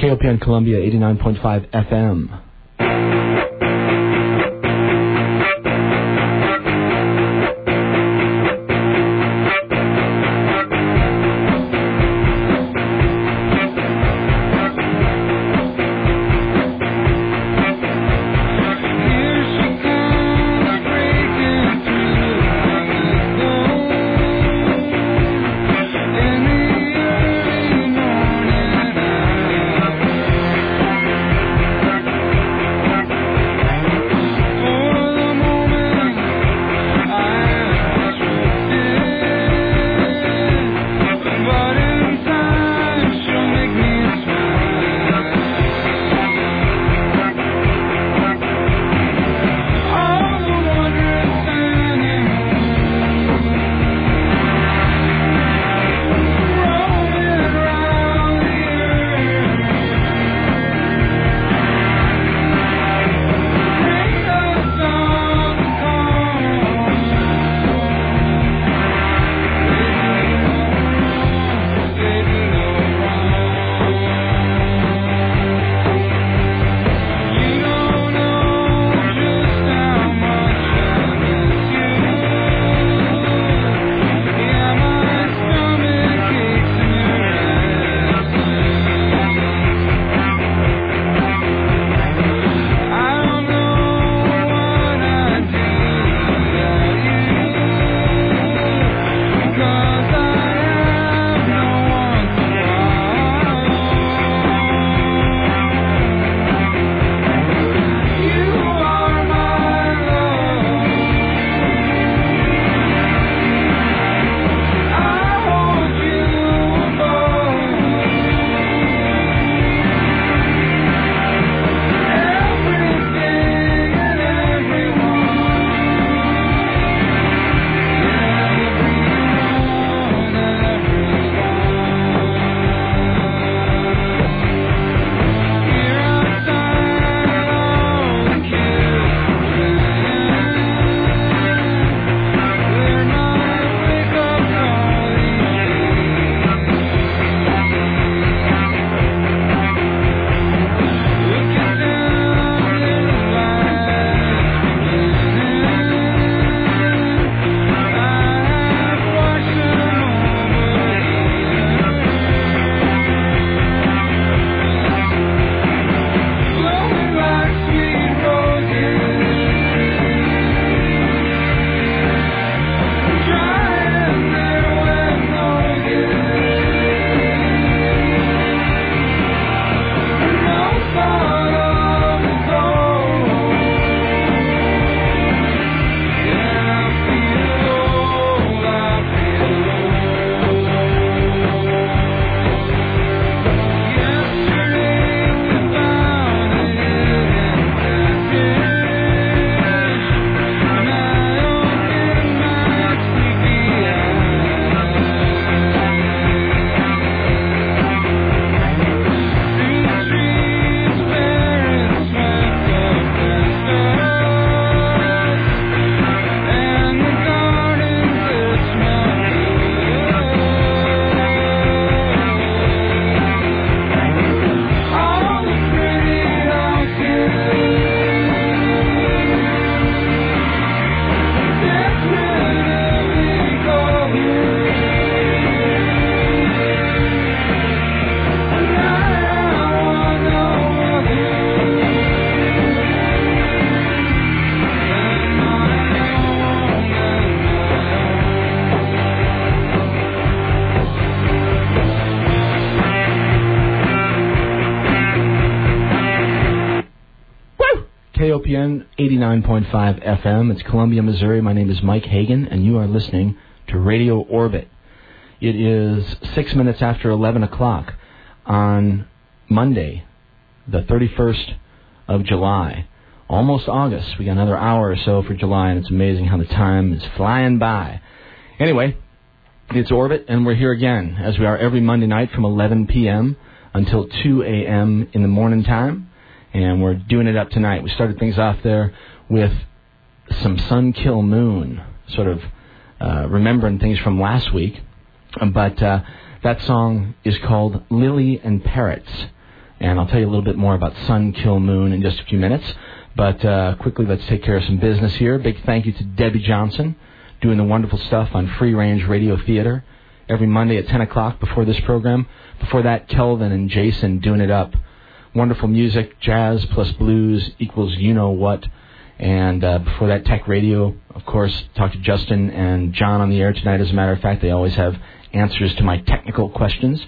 KOPN Columbia 89.5 FM. 89.5 FM. It's Columbia, Missouri. My name is Mike Hagan, and you are listening to Radio Orbit. It is six minutes after 11 o'clock on Monday, the 31st of July. Almost August. We got another hour or so for July, and it's amazing how the time is flying by. Anyway, it's Orbit, and we're here again, as we are every Monday night from 11 p.m. until 2 a.m. in the morning time and we're doing it up tonight. We started things off there with some Sun Kil Moon, sort of uh, remembering things from last week. But uh, that song is called Lily and Parrots. And I'll tell you a little bit more about Sun Kil Moon in just a few minutes. But uh, quickly, let's take care of some business here. Big thank you to Debbie Johnson, doing the wonderful stuff on Free Range Radio Theater every Monday at 10 o'clock before this program. Before that, Kelvin and Jason doing it up. Wonderful music, jazz plus blues equals you know what. And uh, before that, Tech Radio, of course, talked to Justin and John on the air tonight. As a matter of fact, they always have answers to my technical questions.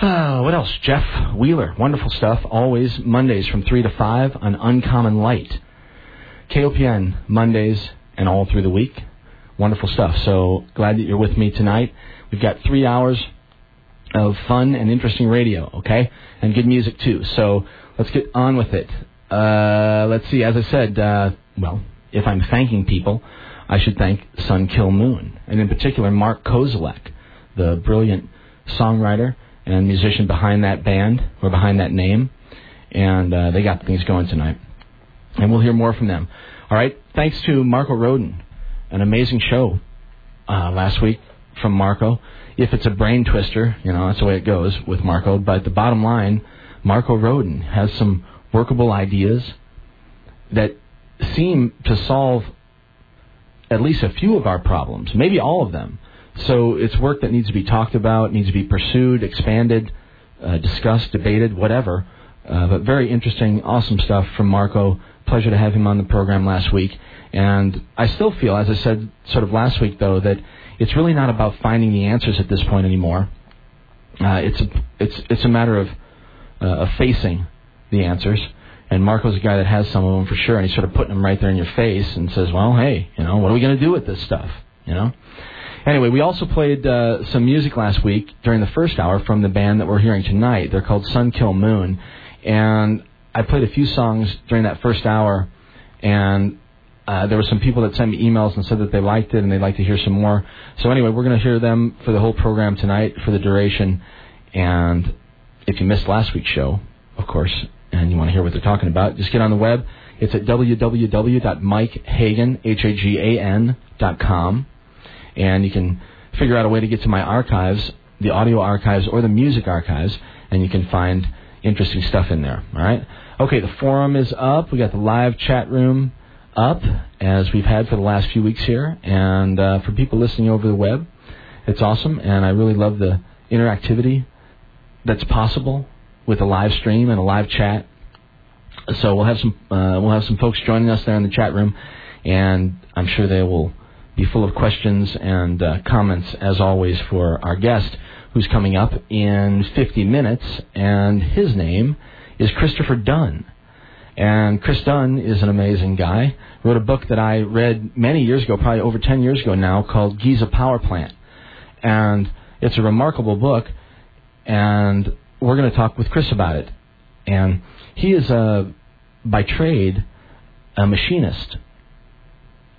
Uh, what else? Jeff Wheeler, wonderful stuff. Always Mondays from 3 to 5 on Uncommon Light. KOPN, Mondays and all through the week. Wonderful stuff. So glad that you're with me tonight. We've got three hours of fun and interesting radio, okay? And good music too. So let's get on with it. Uh, let's see, as I said, uh, well, if I'm thanking people, I should thank Sun Kil Moon, and in particular Mark Kozelek, the brilliant songwriter and musician behind that band, or behind that name. And uh, they got things going tonight. And we'll hear more from them. All right, thanks to Marko Rodin, an amazing show uh, last week from Marko. If it's a brain twister, you know, that's the way it goes with Marko. But the bottom line, Marko Rodin has some workable ideas that seem to solve at least a few of our problems, maybe all of them. So it's work that needs to be talked about, needs to be pursued, expanded, uh, discussed, debated, whatever. Uh, but very interesting, awesome stuff from Marko. Pleasure to have him on the program last week. And I still feel, as I said sort of last week, though, that it's really not about finding the answers at this point anymore. Uh, it's a, it's it's a matter of uh, facing the answers. And Marko's a guy that has some of them for sure, and he's sort of putting them right there in your face and says, "Well, hey, you know, what are we going to do with this stuff?" You know. Anyway, we also played uh, some music last week during the first hour from the band that we're hearing tonight. They're called Sun Kil Moon, and I played a few songs during that first hour, and uh, there were some people that sent me emails and said that they liked it and they'd like to hear some more. So anyway, we're going to hear them for the whole program tonight for the duration. And if you missed last week's show, of course, and you want to hear what they're talking about, just get on the web. It's at www.mikehagan.com, and you can figure out a way to get to my archives, the audio archives or the music archives, and you can find interesting stuff in there. All right. Okay, the forum is up. We got the live chat room up as we've had for the last few weeks here, and uh, for people listening over the web, it's awesome, and I really love the interactivity that's possible with a live stream and a live chat. So we'll have some uh, we'll have some folks joining us there in the chat room, and I'm sure they will be full of questions and uh, comments as always for our guest who's coming up in 50 minutes, and his name is Christopher Dunn. And Chris Dunn is an amazing guy. Wrote a book that I read many years ago, probably over 10 years ago now, called Giza Power Plant. And it's a remarkable book, and we're going to talk with Chris about it. And he is, a, by trade, a machinist,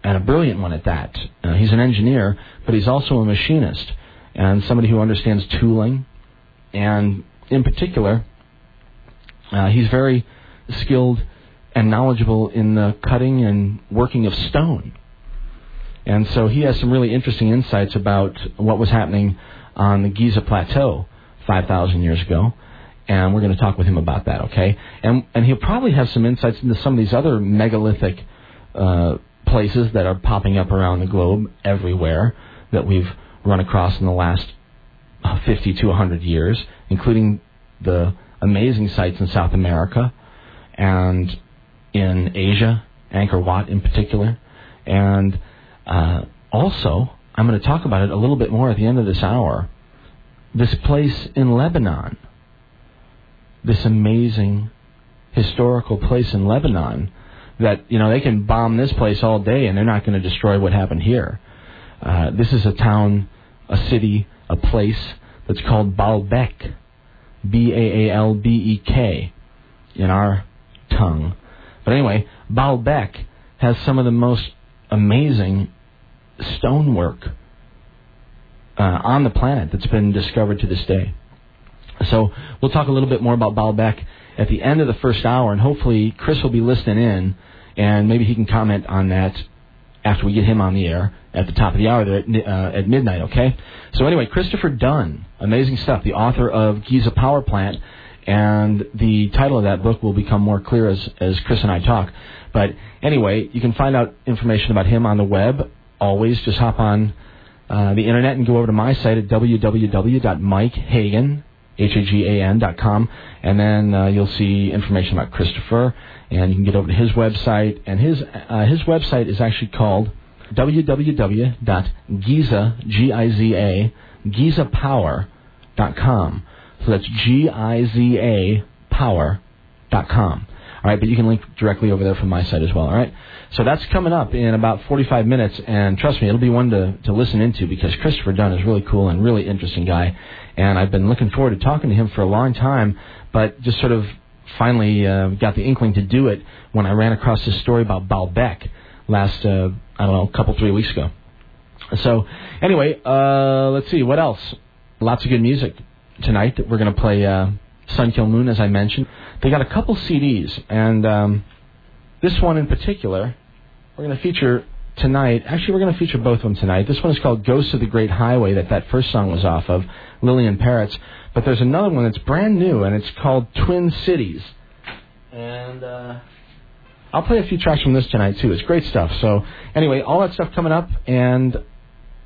and a brilliant one at that. Uh, he's an engineer, but he's also a machinist, and somebody who understands tooling. And in particular, uh, he's very skilled and knowledgeable in the cutting and working of stone. And so he has some really interesting insights about what was happening on the Giza Plateau 5,000 years ago. And we're going to talk with him about that, okay? And, and he'll probably have some insights into some of these other megalithic uh, places that are popping up around the globe everywhere that we've run across in the last uh, 50 to 100 years, including the amazing sites in South America and in Asia, Angkor Wat in particular. And uh, also, I'm going to talk about it a little bit more at the end of this hour. This place in Lebanon, this amazing historical place in Lebanon, that, you know, they can bomb this place all day and they're not going to destroy what happened here. Uh, this is a town, a city, a place that's called Baalbek, B A A L B E K, in our tongue. But anyway, Baalbek has some of the most amazing stonework uh, on the planet that's been discovered to this day. So we'll talk a little bit more about Baalbek at the end of the first hour, and hopefully Chris will be listening in, and maybe he can comment on that after we get him on the air at the top of the hour there at, uh, at midnight, okay? So anyway, Christopher Dunn, amazing stuff, the author of Giza Power Plant, and the title of that book will become more clear as as Chris and I talk. But anyway, you can find out information about him on the web. Always just hop on uh, the internet and go over to my site at www.mikehagan, H-A-G-A-N.com, and then uh, you'll see information about Christopher, and you can get over to his website. And his uh, his website is actually called www.giza, G-I-Z-A, gizapower.com. So that's G-I-Z-A power.com. All right, but you can link directly over there from my site as well. All right, so that's coming up in about 45 minutes, and trust me, it'll be one to to listen into because Christopher Dunn is really cool and really interesting guy, and I've been looking forward to talking to him for a long time, but just sort of finally uh, got the inkling to do it when I ran across this story about Baalbek last uh, I don't know a couple three weeks ago. So anyway, uh, let's see what else. Lots of good music tonight. That we're going to play uh, Sun Kil Moon as I mentioned. They got a couple CDs, and um, this one in particular, we're going to feature tonight. Actually, we're going to feature both of them tonight. This one is called Ghosts of the Great Highway, that that first song was off of, Lily and Parrots. But there's another one that's brand new, and it's called Twin Cities. And uh, I'll play a few tracks from this tonight, too. It's great stuff. So, anyway, all that stuff coming up, and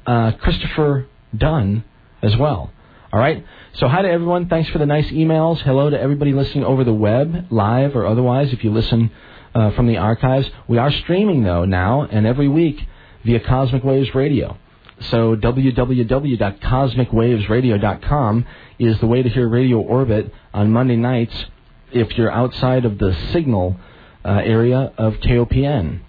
uh, Christopher Dunn as well. All right? So, hi to everyone. Thanks for the nice emails. Hello to everybody listening over the web, live or otherwise, if you listen uh, from the archives. We are streaming, though, now and every week via Cosmic Waves Radio. So, www.cosmicwavesradio.com is the way to hear Radio Orbit on Monday nights if you're outside of the signal uh, area of KOPN,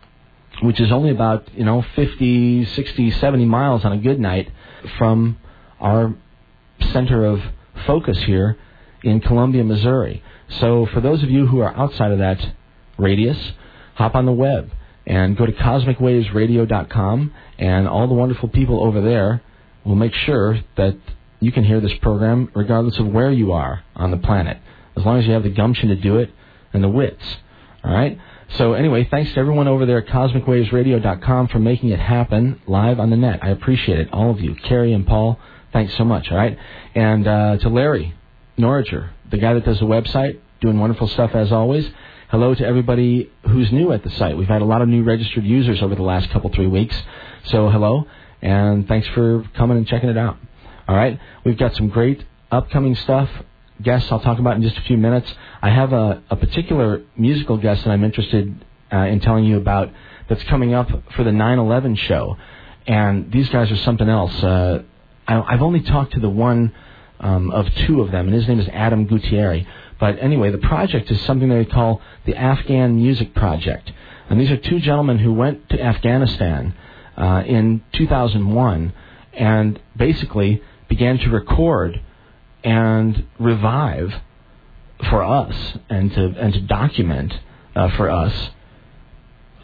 which is only about, you know, 50, 60, 70 miles on a good night from our center of focus here in Columbia, Missouri. So for those of you who are outside of that radius, hop on the web and go to cosmicwavesradio.com, and all the wonderful people over there will make sure that you can hear this program regardless of where you are on the planet, as long as you have the gumption to do it and the wits. All right? So anyway, thanks to everyone over there at cosmicwavesradio.com for making it happen live on the net. I appreciate it, all of you, Carrie and Paul. Thanks so much, all right? And uh, to Larry Norriger, the guy that does the website, doing wonderful stuff as always. Hello to everybody who's new at the site. We've had a lot of new registered users over the last couple, three weeks. So hello, and thanks for coming and checking it out. All right? We've got some great upcoming stuff guests I'll talk about in just a few minutes. I have a, a particular musical guest that I'm interested uh, in telling you about that's coming up for the 9/11 show, and these guys are something else. Uh, I, have only talked to the one um, of two of them, and his name is Adam Gutierrez. But anyway, the project is something they call the Afghan Music Project. And these are two gentlemen who went to Afghanistan uh, in 2001 and basically began to record and revive for us and to and to document uh, for us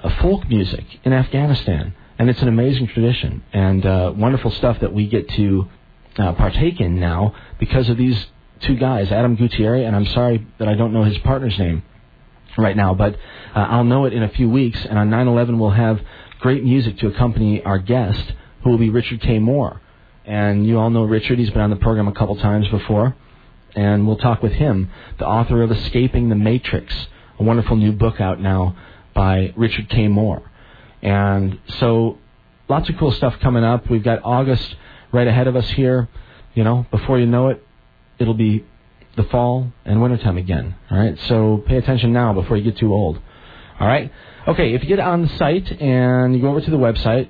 uh, folk music in Afghanistan and it's an amazing tradition and uh, wonderful stuff that we get to uh, partake in now because of these two guys, Adam Gutierrez, and I'm sorry that I don't know his partner's name right now, but uh, I'll know it in a few weeks. And on 9/11, we'll have great music to accompany our guest, who will be Richard K. Moore. And you all know Richard; he's been on the program a couple times before, and we'll talk with him, the author of Escaping the Matrix, a wonderful new book out now by Richard K. Moore. And so, lots of cool stuff coming up. We've got August right ahead of us here. You know, before you know it, it'll be the fall and wintertime again. All right, so pay attention now before you get too old. All right. Okay, if you get on the site and you go over to the website,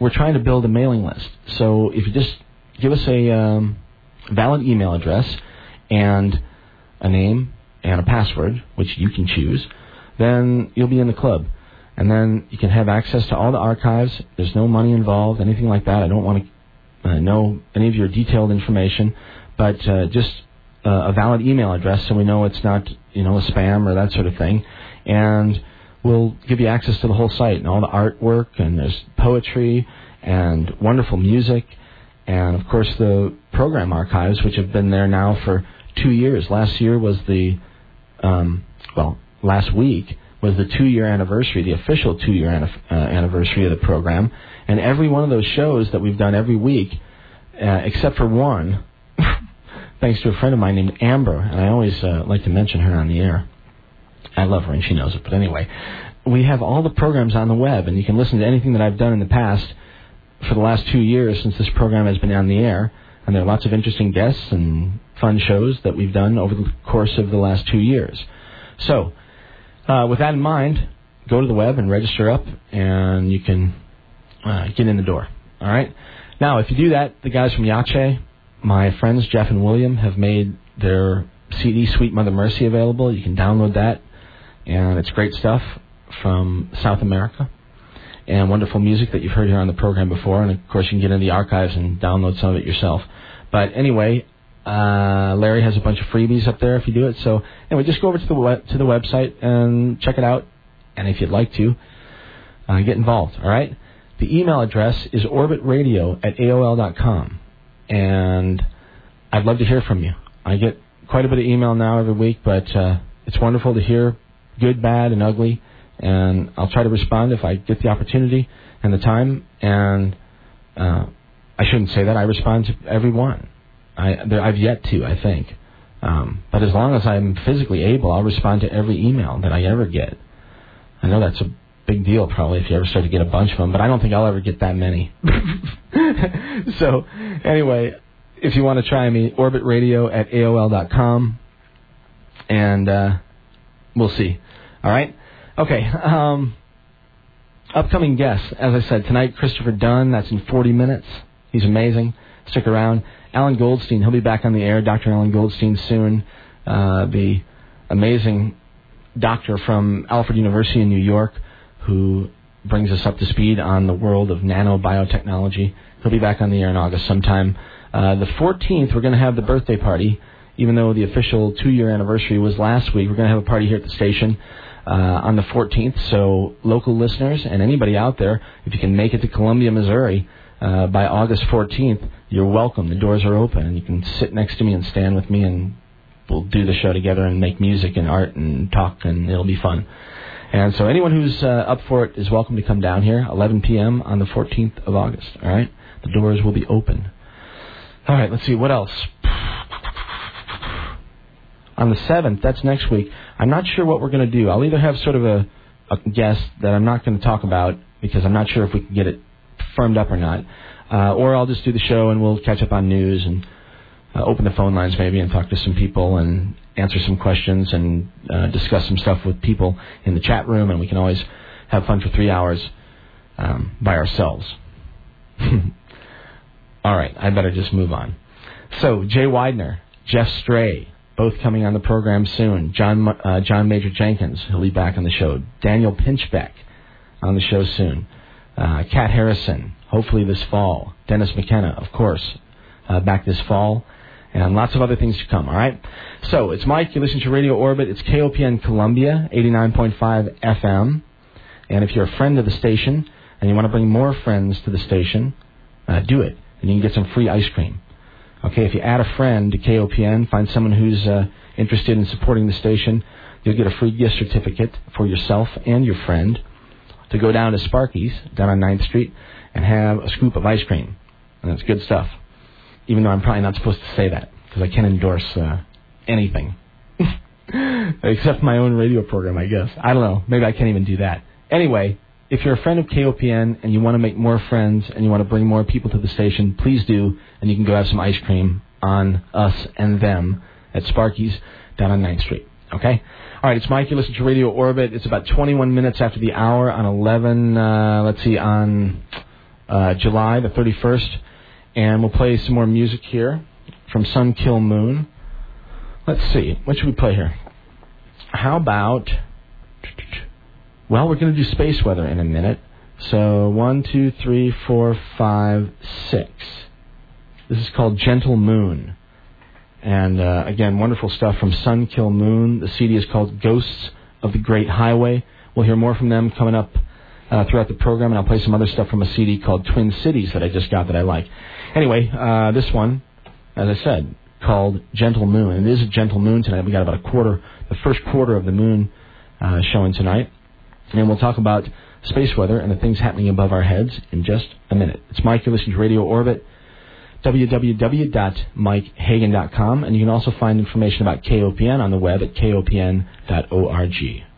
we're trying to build a mailing list. So if you just give us a um, valid email address and a name and a password, which you can choose, then you'll be in the club and then you can have access to all the archives. There's no money involved, anything like that. I don't want to uh, know any of your detailed information, but uh, just uh, a valid email address so we know it's not you know a spam or that sort of thing, and we'll give you access to the whole site and all the artwork and there's poetry and wonderful music and of course the program archives which have been there now for two years. Last year was the um, well last week was the two year anniversary, the official two year uh, anniversary of the program. And every one of those shows that we've done every week, uh, except for one, thanks to a friend of mine named Amber, and I always uh, like to mention her on the air. I love her, and she knows it. But anyway, we have all the programs on the web, and you can listen to anything that I've done in the past for the last two years since this program has been on the air. And there are lots of interesting guests and fun shows that we've done over the course of the last two years. So, uh, with that in mind, go to the web and register up, and you can uh, get in the door. All right. Now, if you do that, the guys from Yache, my friends Jeff and William, have made their CD Sweet Mother Mercy available. You can download that, and it's great stuff from South America and wonderful music that you've heard here on the program before. And of course, you can get in the archives and download some of it yourself. But anyway, uh, Larry has a bunch of freebies up there if you do it. So anyway, just go over to the web, to the website and check it out. And if you'd like to, uh, get involved. All right. The email address is orbitradio at aol.com. And I'd love to hear from you. I get quite a bit of email now every week, but uh, it's wonderful to hear good, bad, and ugly. And I'll try to respond if I get the opportunity and the time. And uh, I shouldn't say that. I respond to every one. I, there, I've yet to, I think. Um, but as long as I'm physically able, I'll respond to every email that I ever get. I know that's a big deal probably if you ever start to get a bunch of them, but I don't think I'll ever get that many. so anyway, if you want to try me, orbitradio at AOL.com, and uh, we'll see. All right? Okay. Um, upcoming guests, as I said, tonight, Christopher Dunn. That's in 40 minutes. He's amazing. Stick around. Alan Goldstein, he'll be back on the air. Dr. Alan Goldstein soon. Uh, the amazing doctor from Alfred University in New York who brings us up to speed on the world of nanobiotechnology. He'll be back on the air in August sometime. Uh, the 14th, we're going to have the birthday party. Even though the official two-year anniversary was last week, we're going to have a party here at the station uh, on the 14th. So local listeners and anybody out there, if you can make it to Columbia, Missouri uh, by August 14th, you're welcome. The doors are open, and you can sit next to me and stand with me, and we'll do the show together and make music and art and talk, and it'll be fun. And so anyone who's uh, up for it is welcome to come down here, 11 p.m. on the 14th of August. All right, the doors will be open. All right, let's see what else. On the 7th, that's next week. I'm not sure what we're going to do. I'll either have sort of a, a guest that I'm not going to talk about because I'm not sure if we can get it firmed up or not, uh, or I'll just do the show and we'll catch up on news and uh, open the phone lines maybe and talk to some people and answer some questions and uh, discuss some stuff with people in the chat room, and we can always have fun for three hours um, by ourselves. All right, I better just move on. So, Jay Weidner, Geoff Stray, both coming on the program soon. John uh, John Major Jenkins, he'll be back on the show. Daniel Pinchbeck on the show soon. Uh, Kat Harrison, hopefully this fall. Dennis McKenna, of course, uh, back this fall and lots of other things to come, all right? So, it's Mike. You listen to Radio Orbit. It's KOPN Columbia, 89.5 FM. And if you're a friend of the station and you want to bring more friends to the station, uh, do it. And you can get some free ice cream. Okay, if you add a friend to KOPN, find someone who's uh, interested in supporting the station, you'll get a free gift certificate for yourself and your friend to go down to Sparky's down on 9th Street and have a scoop of ice cream. And it's good stuff even though I'm probably not supposed to say that because I can't endorse uh, anything except my own radio program, I guess. I don't know. Maybe I can't even do that. Anyway, if you're a friend of KOPN and you want to make more friends and you want to bring more people to the station, please do, and you can go have some ice cream on us and them at Sparky's down on 9th Street. Okay? All right, it's Mike. You listen to Radio Orbit. It's about 21 minutes after the hour on 11, uh, let's see, on uh, July the 31st. And we'll play some more music here from Sun Kil Moon. Let's see. What should we play here? How about. Well, we're going to do space weather in a minute. So, one, two, three, four, five, six. This is called Gentle Moon. And uh, again, wonderful stuff from Sun Kil Moon. The CD is called Ghosts of the Great Highway. We'll hear more from them coming up uh, throughout the program, and I'll play some other stuff from a CD called Twin Cities that I just got that I like. Anyway, uh, this one, as I said, called Gentle Moon. It is a gentle moon tonight. We got about a quarter, the first quarter of the moon uh, showing tonight, and we'll talk about space weather and the things happening above our heads in just a minute. It's Mike. You're listening to Radio Orbit. www.mikehagan.com, and you can also find information about KOPN on the web at kopn.org.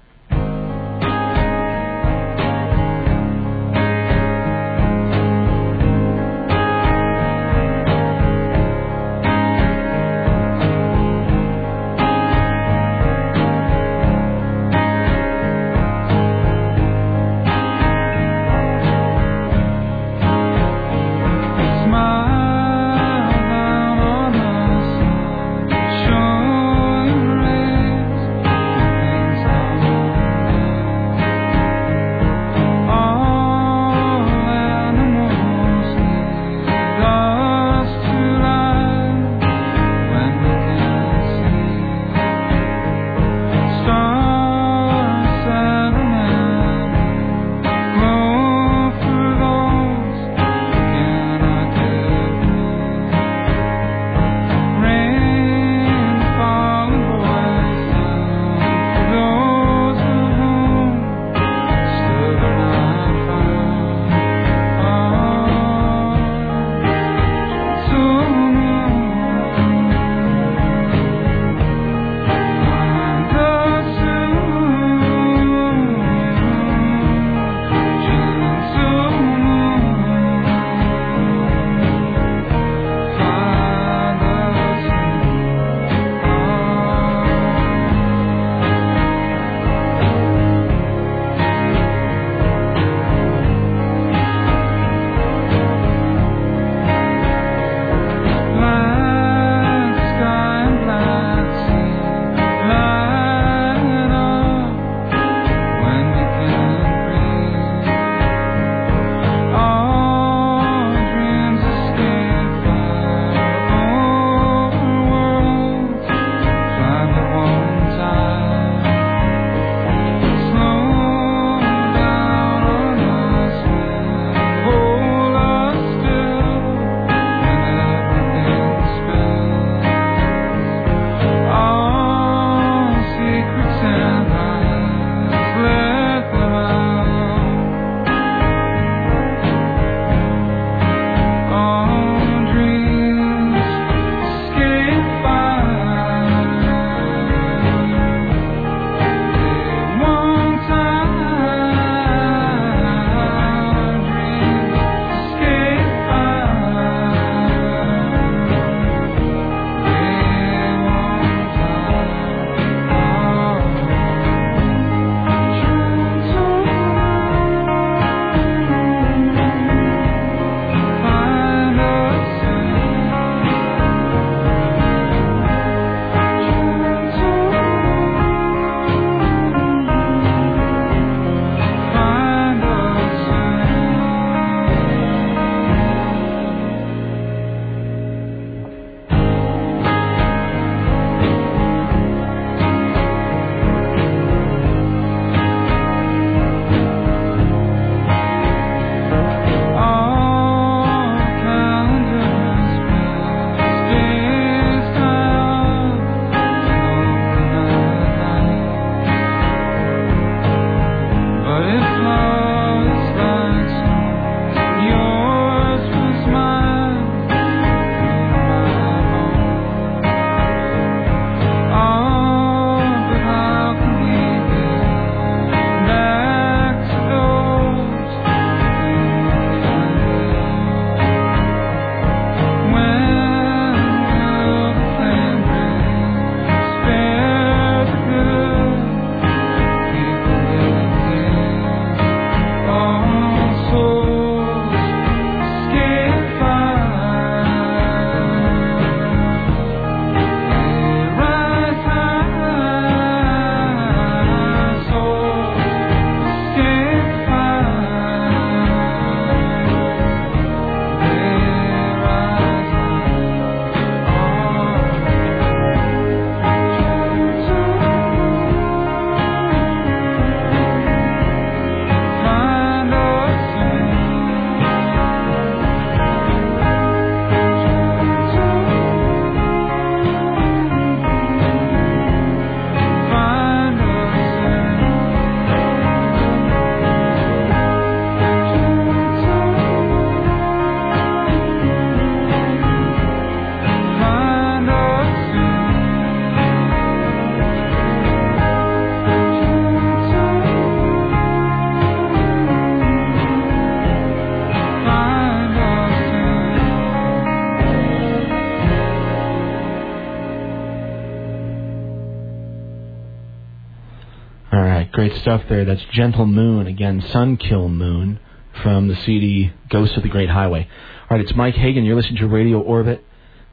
stuff there. That's Gentle Moon again, Sun Kil Moon from the CD Ghost of the Great Highway. All right, it's Mike Hagan. You're listening to Radio Orbit,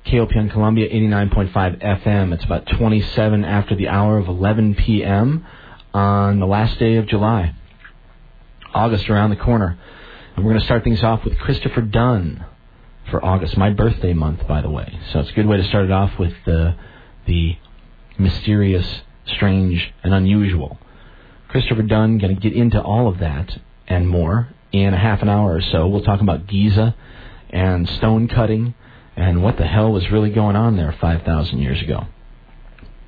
KOPN Columbia 89.5 FM. It's about 27 after the hour of 11 p.m. on the last day of July. August around the corner. And we're going to start things off with Christopher Dunn for August, my birthday month, by the way. So it's a good way to start it off with the, the mysterious, strange, and unusual. Christopher Dunn going to get into all of that and more in a half an hour or so. We'll talk about Giza and stone cutting and what the hell was really going on there 5,000 years ago.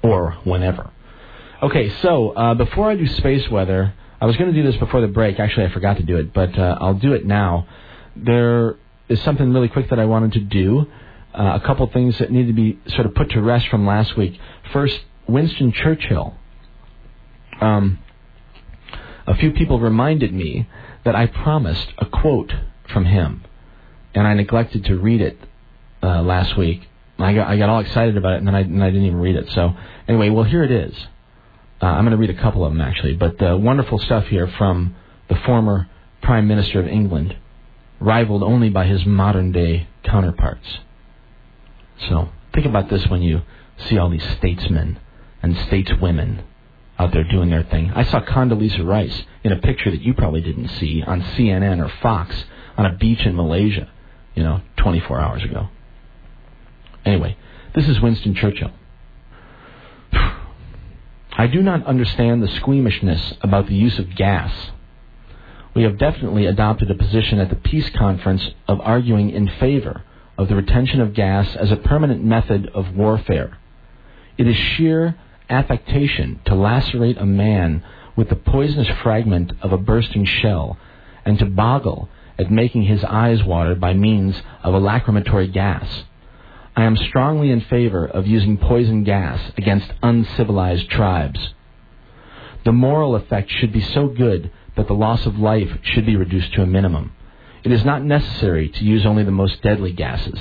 Or whenever. Okay, so uh, before I do space weather, I was going to do this before the break. Actually, I forgot to do it, but uh, I'll do it now. There is something really quick that I wanted to do. Uh, a couple things that need to be sort of put to rest from last week. First, Winston Churchill. Um, a few people reminded me that I promised a quote from him, and I neglected to read it uh, last week. I got I got all excited about it, and then I, and I didn't even read it. So anyway, well here it is. Uh, I'm going to read a couple of them actually, but wonderful stuff here from the former Prime Minister of England, rivaled only by his modern day counterparts. So think about this when you see all these statesmen and stateswomen out there doing their thing. I saw Condoleezza Rice in a picture that you probably didn't see on CNN or Fox on a beach in Malaysia, you know, 24 hours ago. Anyway, this is Winston Churchill. I do not understand the squeamishness about the use of gas. We have definitely adopted a position at the peace conference of arguing in favor of the retention of gas as a permanent method of warfare. It is sheer affectation to lacerate a man with the poisonous fragment of a bursting shell and to boggle at making his eyes water by means of a lacrimatory gas. I am strongly in favor of using poison gas against uncivilized tribes. The moral effect should be so good that the loss of life should be reduced to a minimum. It is not necessary to use only the most deadly gases.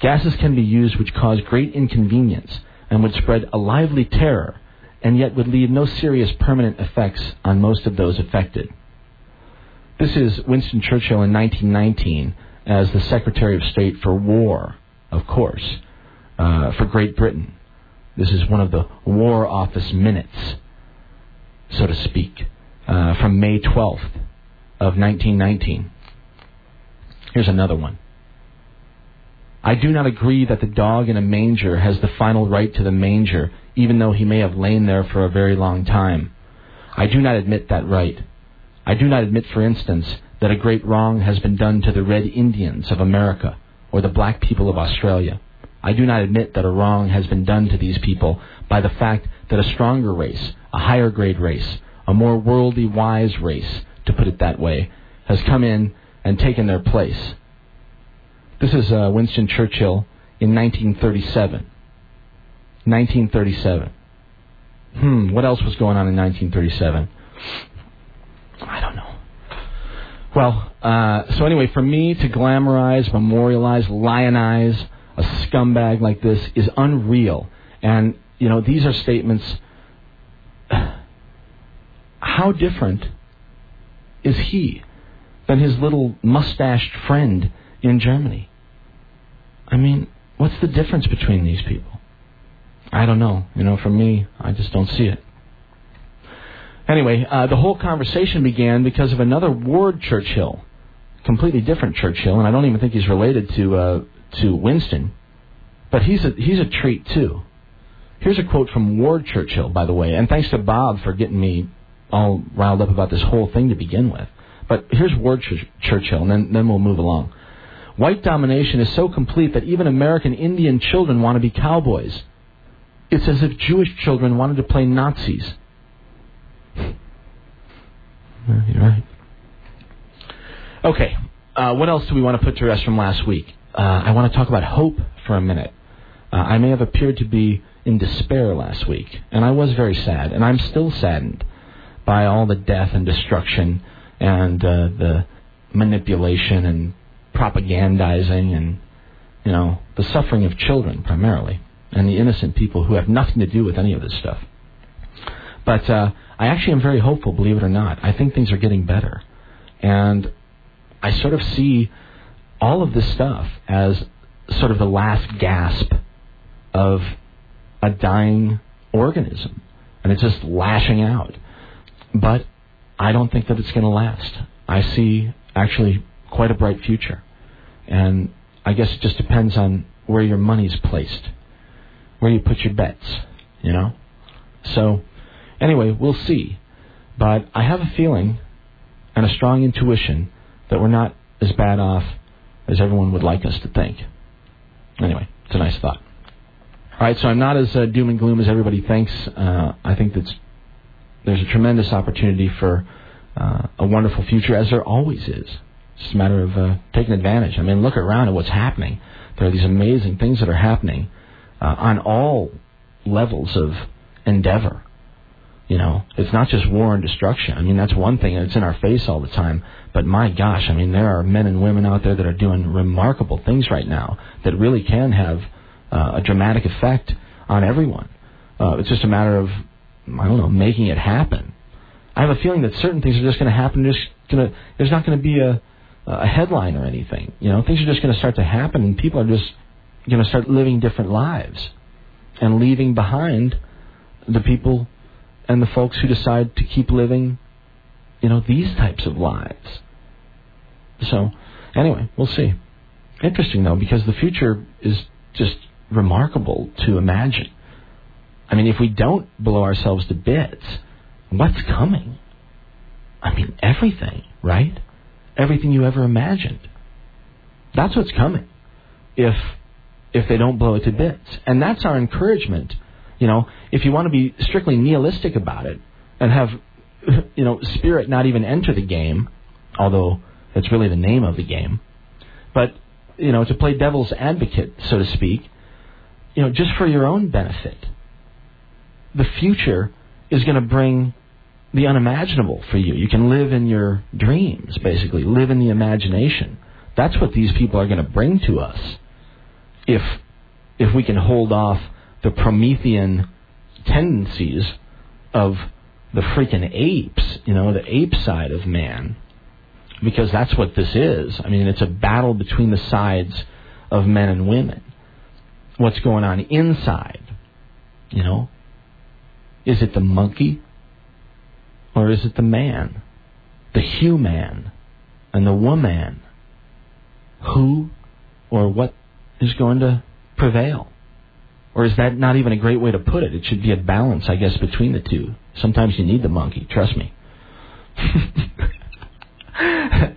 Gases can be used which cause great inconvenience and would spread a lively terror, and yet would leave no serious permanent effects on most of those affected. This is Winston Churchill in 1919 as the Secretary of State for War, of course, uh, for Great Britain. This is one of the War Office minutes, so to speak, uh, from May 12th of 1919. Here's another one. I do not agree that the dog in a manger has the final right to the manger, even though he may have lain there for a very long time. I do not admit that right. I do not admit, for instance, that a great wrong has been done to the Red Indians of America or the black people of Australia. I do not admit that a wrong has been done to these people by the fact that a stronger race, a higher grade race, a more worldly wise race, to put it that way, has come in and taken their place. This is uh, Winston Churchill in 1937. 1937. Hmm, what else was going on in 1937? I don't know. Well, uh, so anyway, for me to glamorize, memorialize, lionize a scumbag like this is unreal. And, you know, these are statements. How different is he than his little mustached friend in Germany? I mean, what's the difference between these people? I don't know. You know, for me, I just don't see it. Anyway, uh, the whole conversation began because of another Ward Churchill, completely different Churchill, and I don't even think he's related to uh, to Winston, but he's a he's a treat too. Here's a quote from Ward Churchill, by the way, and thanks to Bob for getting me all riled up about this whole thing to begin with. But here's Ward Ch- Churchill, and then, then we'll move along. White domination is so complete that even American Indian children want to be cowboys. It's as if Jewish children wanted to play Nazis. You're right. Okay, uh, what else do we want to put to rest from last week? Uh, I want to talk about hope for a minute. Uh, I may have appeared to be in despair last week, and I was very sad, and I'm still saddened by all the death and destruction and uh, the manipulation and propagandizing and, you know, the suffering of children primarily and the innocent people who have nothing to do with any of this stuff. But uh, I actually am very hopeful, believe it or not. I think things are getting better. And I sort of see all of this stuff as sort of the last gasp of a dying organism. And it's just lashing out. But I don't think that it's going to last. I see actually quite a bright future. And I guess it just depends on where your money's placed, where you put your bets, you know? So, anyway, we'll see. But I have a feeling and a strong intuition that we're not as bad off as everyone would like us to think. Anyway, it's a nice thought. All right, so I'm not as uh, doom and gloom as everybody thinks. Uh, I think that's there's a tremendous opportunity for uh, a wonderful future, as there always is. It's a matter of uh, taking advantage. I mean, look around at what's happening. There are these amazing things that are happening uh, on all levels of endeavor. You know, it's not just war and destruction. I mean, that's one thing, and it's in our face all the time. But my gosh, I mean, there are men and women out there that are doing remarkable things right now that really can have uh, a dramatic effect on everyone. Uh, it's just a matter of I don't know, making it happen. I have a feeling that certain things are just going to happen. Just to, there's not going to be a, a headline or anything. You know, things are just going to start to happen, and people are just going to start living different lives and leaving behind the people and the folks who decide to keep living, you know, these types of lives. So, anyway, we'll see. Interesting though, because the future is just remarkable to imagine. I mean, if we don't blow ourselves to bits, what's coming? I mean, everything, right? Everything you ever imagined. That's what's coming. If if they don't blow it to bits. And that's our encouragement. You know, if you want to be strictly nihilistic about it and have you know, spirit not even enter the game, although that's really the name of the game. But, you know, to play devil's advocate, so to speak, you know, just for your own benefit the future is going to bring the unimaginable for you. You can live in your dreams, basically, live in the imagination. That's what these people are going to bring to us if if we can hold off the Promethean tendencies of the freaking apes, you know, the ape side of man. Because that's what this is. I mean, it's a battle between the sides of men and women. What's going on inside, you know? Is it the monkey? Or is it the man? The human and the woman? Who or what is going to prevail? Or is that not even a great way to put it? It should be a balance, I guess, between the two. Sometimes you need the monkey, trust me.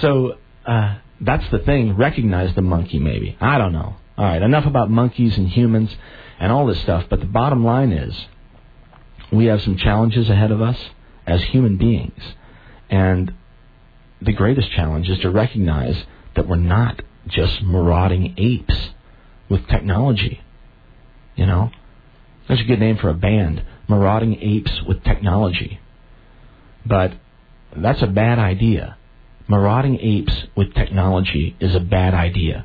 so, uh, that's the thing. Recognize the monkey, maybe. I don't know. All right, enough about monkeys and humans and all this stuff, but the bottom line is we have some challenges ahead of us as human beings. And the greatest challenge is to recognize that we're not just marauding apes with technology. You know? That's a good name for a band. Marauding apes with technology. But that's a bad idea. Marauding apes with technology is a bad idea.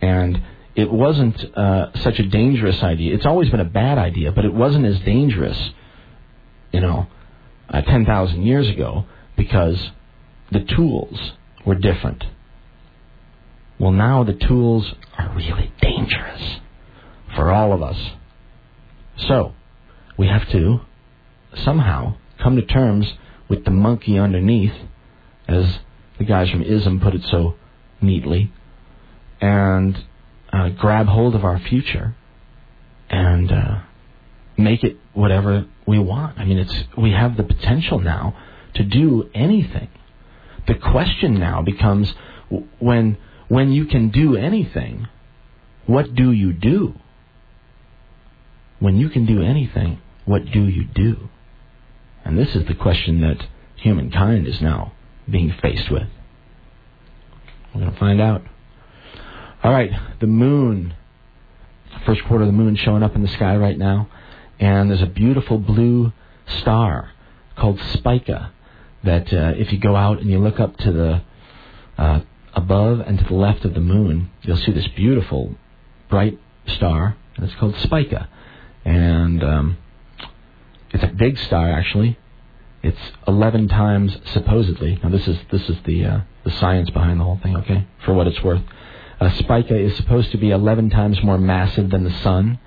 And it wasn't uh, such a dangerous idea. It's always been a bad idea, but it wasn't as dangerous, you know, uh, 10,000 years ago because the tools were different. Well, now the tools are really dangerous for all of us. So, we have to somehow come to terms with the monkey underneath, as the guys from ISM put it so neatly, and uh, grab hold of our future and uh, make it whatever we want. I mean, it's we have the potential now to do anything. The question now becomes when when you can do anything, what do you do? When you can do anything, what do you do? And this is the question that humankind is now being faced with. We're going to find out. All right, the moon. First quarter of the moon showing up in the sky right now, and there's a beautiful blue star called Spica. That uh, if you go out and you look up to the uh, above and to the left of the moon, you'll see this beautiful bright star, and it's called Spica. And um, it's a big star actually. It's 11 times supposedly. Now this is this is the uh, the science behind the whole thing. Okay, for what it's worth, uh, Spica is supposed to be 11 times more massive than the sun,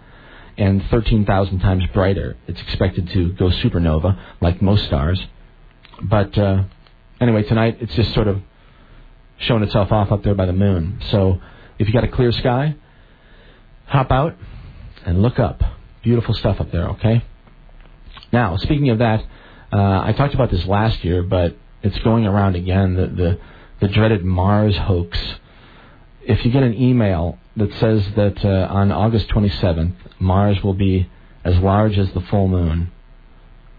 and 13,000 times brighter. It's expected to go supernova like most stars. But uh, anyway, tonight it's just sort of showing itself off up there by the moon. So if you got a clear sky, hop out and look up. Beautiful stuff up there. Okay. Now, speaking of that, uh, I talked about this last year, but it's going around again. The, the the dreaded Mars hoax. If you get an email that says that uh, on August 27th Mars will be as large as the full moon,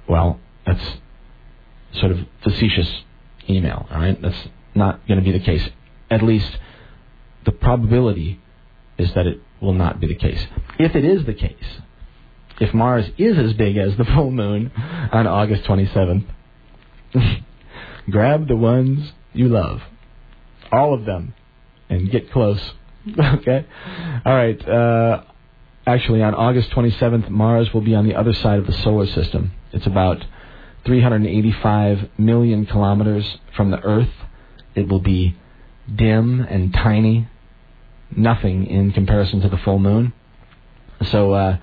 well, that's sort of facetious email. All right, that's not going to be the case. At least the probability is that it will not be the case. If it is the case, if Mars is as big as the full moon on August 27th, grab the ones you love, all of them, and get close. okay? All right. Uh, actually, on August 27th, Mars will be on the other side of the solar system. It's about 385 million kilometers from the Earth. It will be dim and tiny, nothing in comparison to the full moon. So, uh,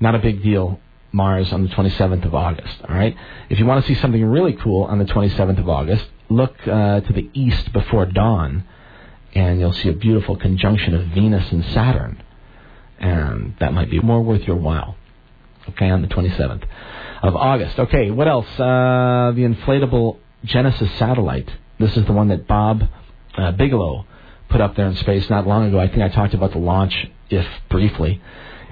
not a big deal. Mars on the 27th of August. All right. If you want to see something really cool on the 27th of August, look uh, to the east before dawn, and you'll see a beautiful conjunction of Venus and Saturn, and that might be more worth your while. Okay, on the 27th of August. Okay, what else? Uh, the inflatable Genesis satellite. This is the one that Bob uh, Bigelow put up there in space not long ago. I think I talked about the launch, if briefly.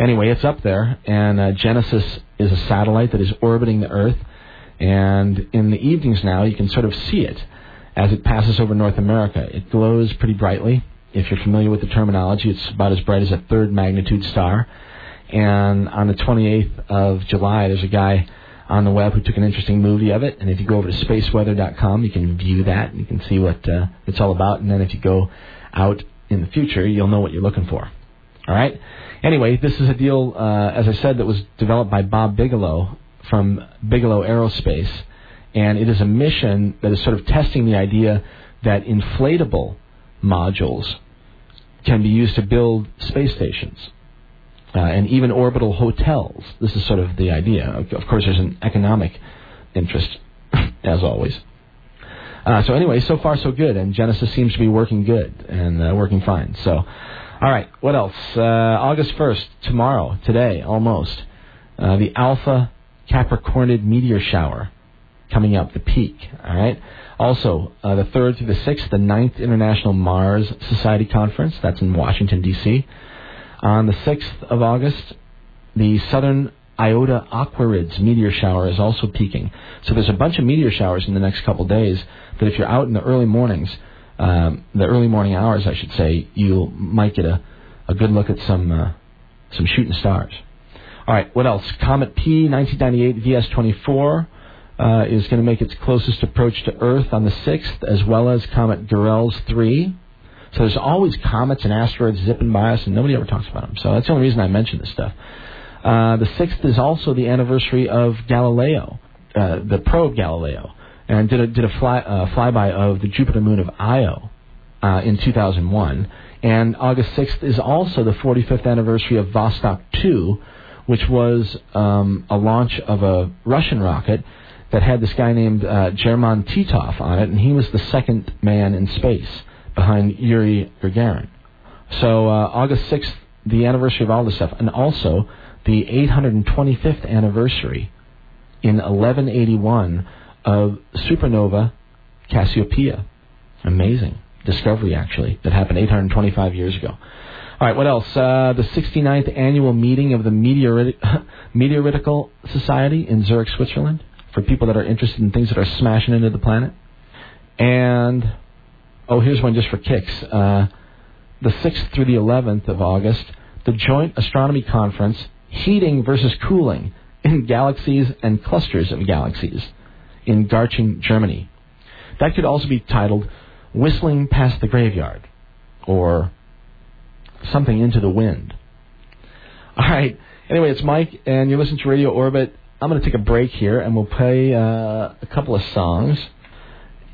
Anyway, it's up there, and uh, Genesis is a satellite that is orbiting the Earth. And in the evenings now, you can sort of see it as it passes over North America. It glows pretty brightly. If you're familiar with the terminology, it's about as bright as a third magnitude star. And on the 28th of July, there's a guy on the web who took an interesting movie of it. And if you go over to spaceweather.com, you can view that. and You can see what uh, it's all about. And then if you go out in the future, you'll know what you're looking for. All right. Anyway, this is a deal, uh, as I said, that was developed by Bob Bigelow from Bigelow Aerospace, and it is a mission that is sort of testing the idea that inflatable modules can be used to build space stations uh, and even orbital hotels. This is sort of the idea. Of course, there's an economic interest, as always. Uh, so anyway, so far so good, and Genesis seems to be working good and uh, working fine. So, all right, what else? Uh, August 1st, tomorrow, today, almost, uh, the Alpha Capricornid meteor shower coming up, the peak. All right. Also, uh, the 3rd through the 6th, the ninth International Mars Society Conference. That's in Washington, D.C. On the 6th of August, the Southern Iota Aquarids meteor shower is also peaking. So there's a bunch of meteor showers in the next couple days that if you're out in the early mornings, um, the early morning hours, I should say, you might get a, a good look at some uh, some shooting stars. All right, what else? Comet P 1998 VS24 uh, is going to make its closest approach to Earth on the 6th, as well as Comet Gehrels 3. So there's always comets and asteroids zipping by us, and nobody ever talks about them. So that's the only reason I mention this stuff. Uh, the 6th is also the anniversary of Galileo, uh, the probe Galileo, and did a, did a fly, uh, flyby of the Jupiter moon of Io uh, in 2001. And August 6th is also the 45th anniversary of Vostok 2, which was um, a launch of a Russian rocket that had this guy named uh, German Titov on it, and he was the second man in space behind Yuri Gagarin. So uh, August 6th, the anniversary of all this stuff, and also the 825th anniversary in 1181 of supernova Cassiopeia. Amazing discovery, actually, that happened 825 years ago. All right, what else? Uh, the 69th annual meeting of the Meteorit- Meteoritical Society in Zurich, Switzerland, for people that are interested in things that are smashing into the planet. And Oh, here's one just for kicks. Uh, the 6th through the 11th of August, the Joint Astronomy Conference, Heating versus Cooling in Galaxies and Clusters of Galaxies in Garching, Germany. That could also be titled Whistling Past the Graveyard or Something into the Wind. All right. Anyway, it's Mike, and you're listening to Radio Orbit. I'm going to take a break here, and we'll play uh, a couple of songs.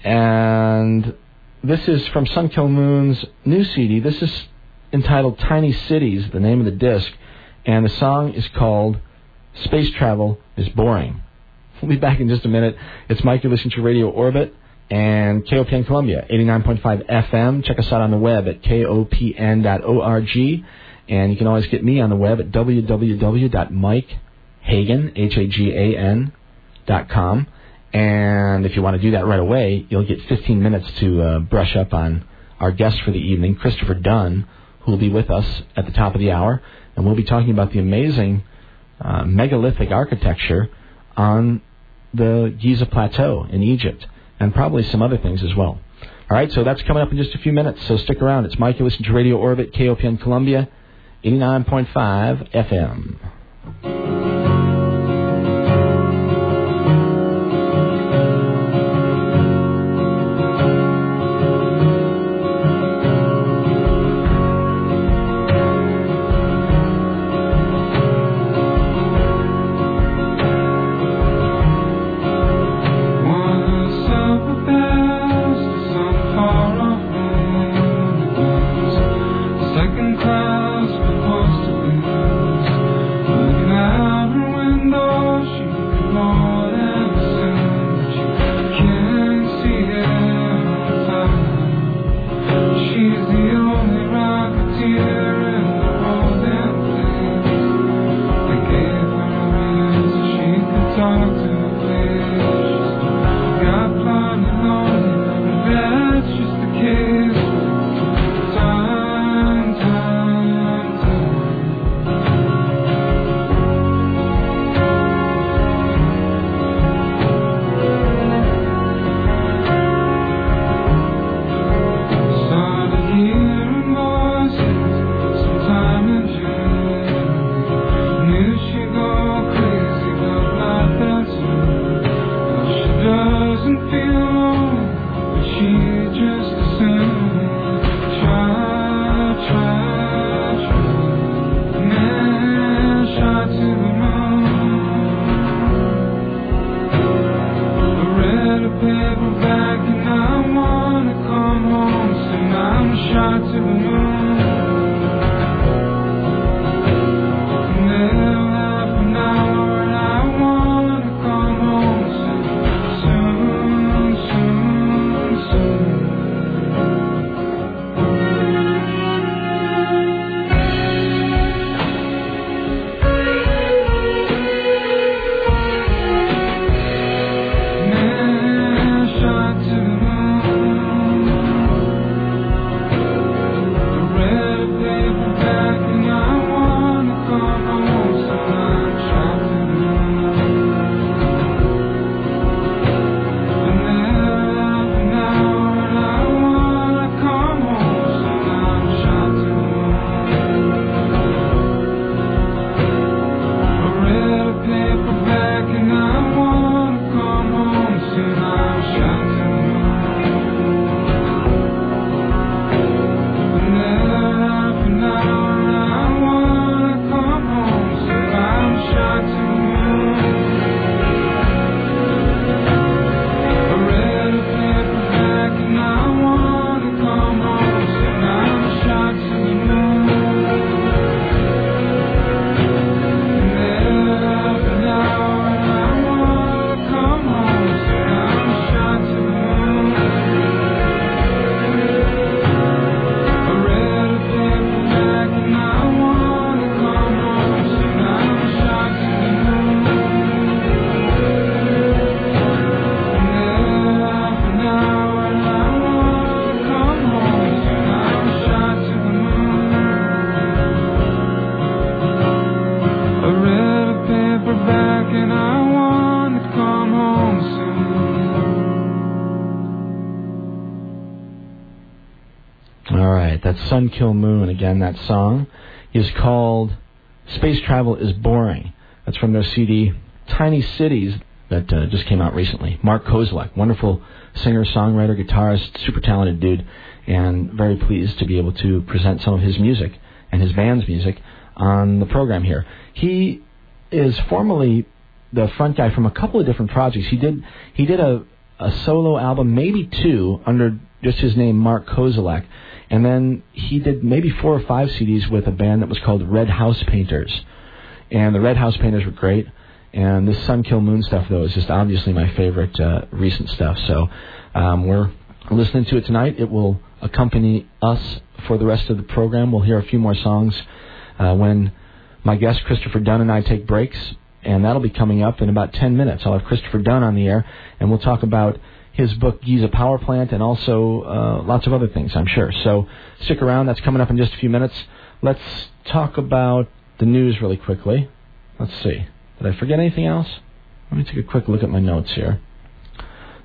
And this is from Sun Kil Moon's new CD. This is entitled Tiny Cities, the name of the disc, and the song is called Space Travel is Boring. We'll be back in just a minute. It's Mike. You're listening to Radio Orbit and KOPN Columbia, 89.5 FM. Check us out on the web at kopn.org. And you can always get me on the web at www.mikehagan, H-A-G-A-N, dot com. And if you want to do that right away, you'll get 15 minutes to uh, brush up on our guest for the evening, Christopher Dunn, who will be with us at the top of the hour. And we'll be talking about the amazing uh, megalithic architecture on the Giza Plateau in Egypt, and probably some other things as well. All right, so that's coming up in just a few minutes, so stick around. It's Mike. You listen to Radio Orbit, KOPN Columbia, 89.5 FM. Sun Kil Moon, again, that song is called Space Travel is Boring. That's from their CD Tiny Cities that uh, just came out recently. Mark Kozelek, wonderful singer, songwriter, guitarist, super talented dude, and very pleased to be able to present some of his music and his band's music on the program here. He is formerly the front guy from a couple of different projects. He did he did a a solo album, maybe two, under just his name, Mark Kozelek. And then he did maybe four or five CDs with a band that was called Red House Painters. And the Red House Painters were great. And this Sun Kil Moon stuff, though, is just obviously my favorite uh, recent stuff. So um, we're listening to it tonight. It will accompany us for the rest of the program. We'll hear a few more songs uh, when my guest Christopher Dunn and I take breaks and that'll be coming up in about 10 minutes. I'll have Christopher Dunn on the air, and we'll talk about his book Giza Power Plant and also uh, lots of other things, I'm sure. So stick around. That's coming up in just a few minutes. Let's talk about the news really quickly. Let's see. Did I forget anything else? Let me take a quick look at my notes here.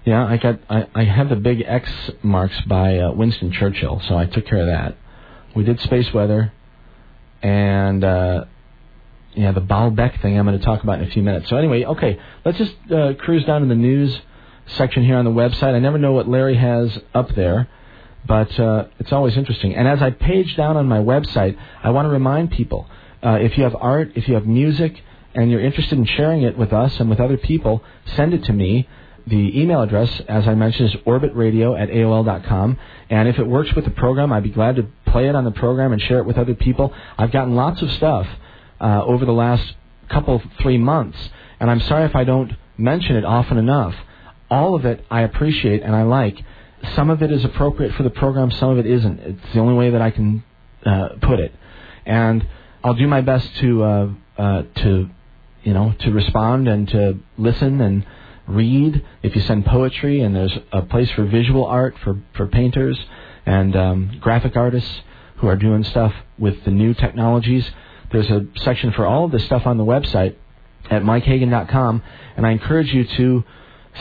Yeah, I got I, I have the big X marks by uh, Winston Churchill, so I took care of that. We did space weather, and uh, yeah, the Baalbek thing I'm going to talk about in a few minutes. So anyway, okay, let's just uh, cruise down to the news section here on the website. I never know what Larry has up there, but uh, it's always interesting. And as I page down on my website, I want to remind people uh, if you have art, if you have music, and you're interested in sharing it with us and with other people, send it to me. The email address, as I mentioned, is orbitradio at AOL.com. And if it works with the program, I'd be glad to play it on the program and share it with other people. I've gotten lots of stuff uh, over the last couple, three months. And I'm sorry if I don't mention it often enough. All of it I appreciate and I like. Some of it is appropriate for the program, some of it isn't. It's the only way that I can uh, put it. And I'll do my best to uh, uh, to you know to respond and to listen and read. If you send poetry and there's a place for visual art for for painters and um, graphic artists who are doing stuff with the new technologies, there's a section for all of this stuff on the website at mikehagan.com, and I encourage you to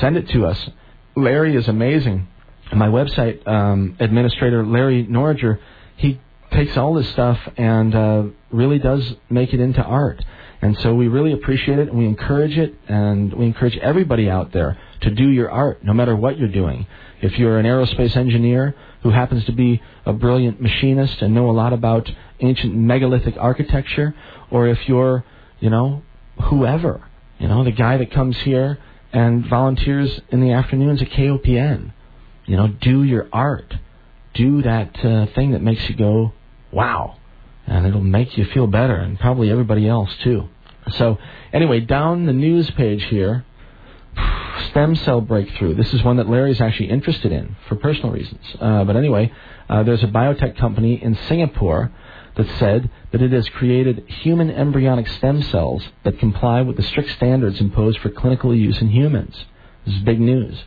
send it to us. Larry is amazing. My website um, administrator, Larry Norriger, he takes all this stuff and uh, really does make it into art. And so we really appreciate it and we encourage it and we encourage everybody out there to do your art no matter what you're doing. If you're an aerospace engineer who happens to be a brilliant machinist and know a lot about ancient megalithic architecture, or if you're, you know, whoever, you know, the guy that comes here and volunteers in the afternoons at KOPN. You know, do your art. Do that uh, thing that makes you go, wow. And it'll make you feel better, and probably everybody else, too. So, anyway, down the news page here, stem cell breakthrough. This is one that Larry's actually interested in for personal reasons. Uh, but anyway, uh, there's a biotech company in Singapore that said that it has created human embryonic stem cells that comply with the strict standards imposed for clinical use in humans. This is big news.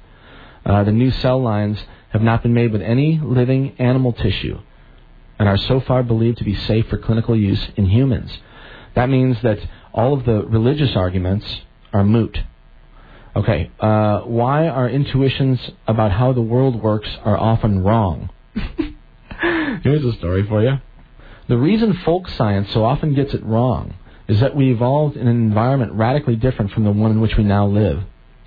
Uh, the new cell lines have not been made with any living animal tissue and are so far believed to be safe for clinical use in humans. That means that all of the religious arguments are moot. Okay, uh, why our intuitions about how the world works are often wrong. Here's a story for you. The reason folk science so often gets it wrong is that we evolved in an environment radically different from the one in which we now live.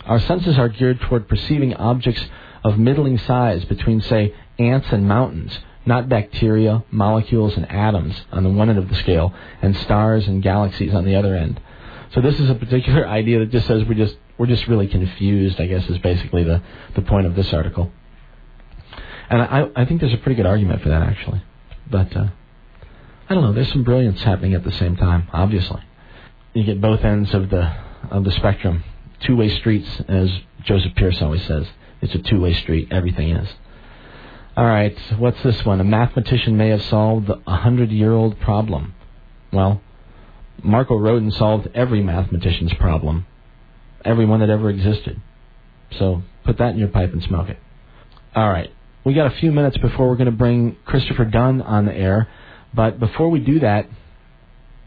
Our senses are geared toward perceiving objects of middling size between, say, ants and mountains, not bacteria, molecules, and atoms on the one end of the scale, and stars and galaxies on the other end. So this is a particular idea that just says we just we're just really confused. I guess is basically the the point of this article. And I I think there's a pretty good argument for that actually, but. Uh, I don't know. There's some brilliance happening at the same time. Obviously, you get both ends of the of the spectrum. Two-way streets, as Joseph Pearce always says. It's a two-way street. Everything is. All right. What's this one? A mathematician may have solved a hundred-year-old problem. Well, Marko Rodin solved every mathematician's problem, every one that ever existed. So put that in your pipe and smoke it. All right. We got a few minutes before we're going to bring Christopher Dunn on the air. But before we do that,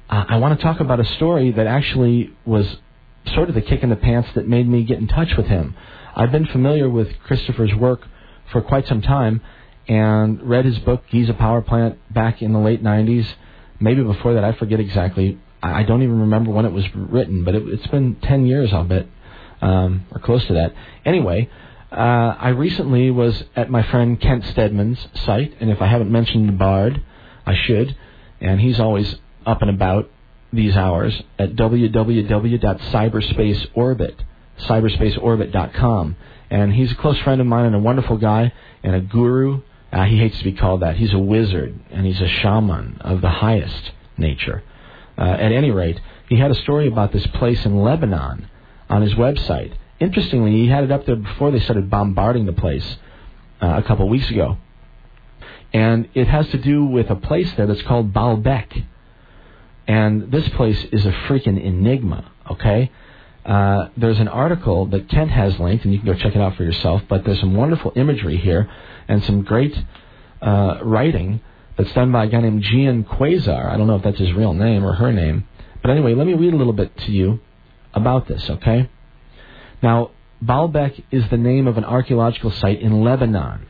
uh, I want to talk about a story that actually was sort of the kick in the pants that made me get in touch with him. I've been familiar with Christopher's work for quite some time and read his book Giza Power Plant back in the late 90s. Maybe before that, I forget exactly. I don't even remember when it was written, but it, has been 10 years, I'll bet, um, or close to that. Anyway, uh, I recently was at my friend Kent Steadman's site, and if I haven't mentioned Bard, I should. And he's always up and about these hours at www.cyberspaceorbit. And he's a close friend of mine and a wonderful guy and a guru. Uh, he hates to be called that. He's a wizard and he's a shaman of the highest nature. Uh, at any rate, he had a story about this place in Lebanon on his website. Interestingly, he had it up there before they started bombarding the place uh, a couple weeks ago. And it has to do with a place there that's called Baalbek. And this place is a freaking enigma, okay? Uh, there's an article that Kent has linked, and you can go check it out for yourself, but there's some wonderful imagery here and some great uh, writing that's done by a guy named Gian Quasar. I don't know if that's his real name or her name. But anyway, let me read a little bit to you about this, okay? Now, Baalbek is the name of an archaeological site in Lebanon.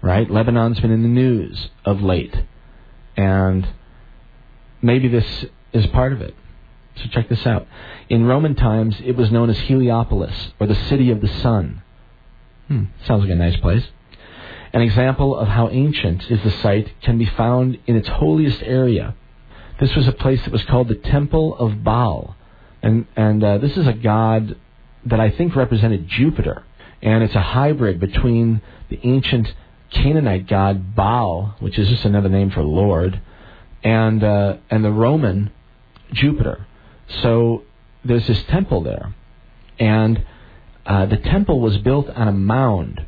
Right? Lebanon's been in the news of late. And maybe this is part of it. So check this out. In Roman times, it was known as Heliopolis, or the city of the sun. Hmm, sounds like a nice place. An example of how ancient is the site can be found in its holiest area. This was a place that was called the Temple of Baal. And, and uh, this is a god that I think represented Jupiter. And it's a hybrid between the ancient Canaanite god Baal, which is just another name for Lord, and, uh, and the Roman Jupiter. So there's this temple there. And uh, the temple was built on a mound.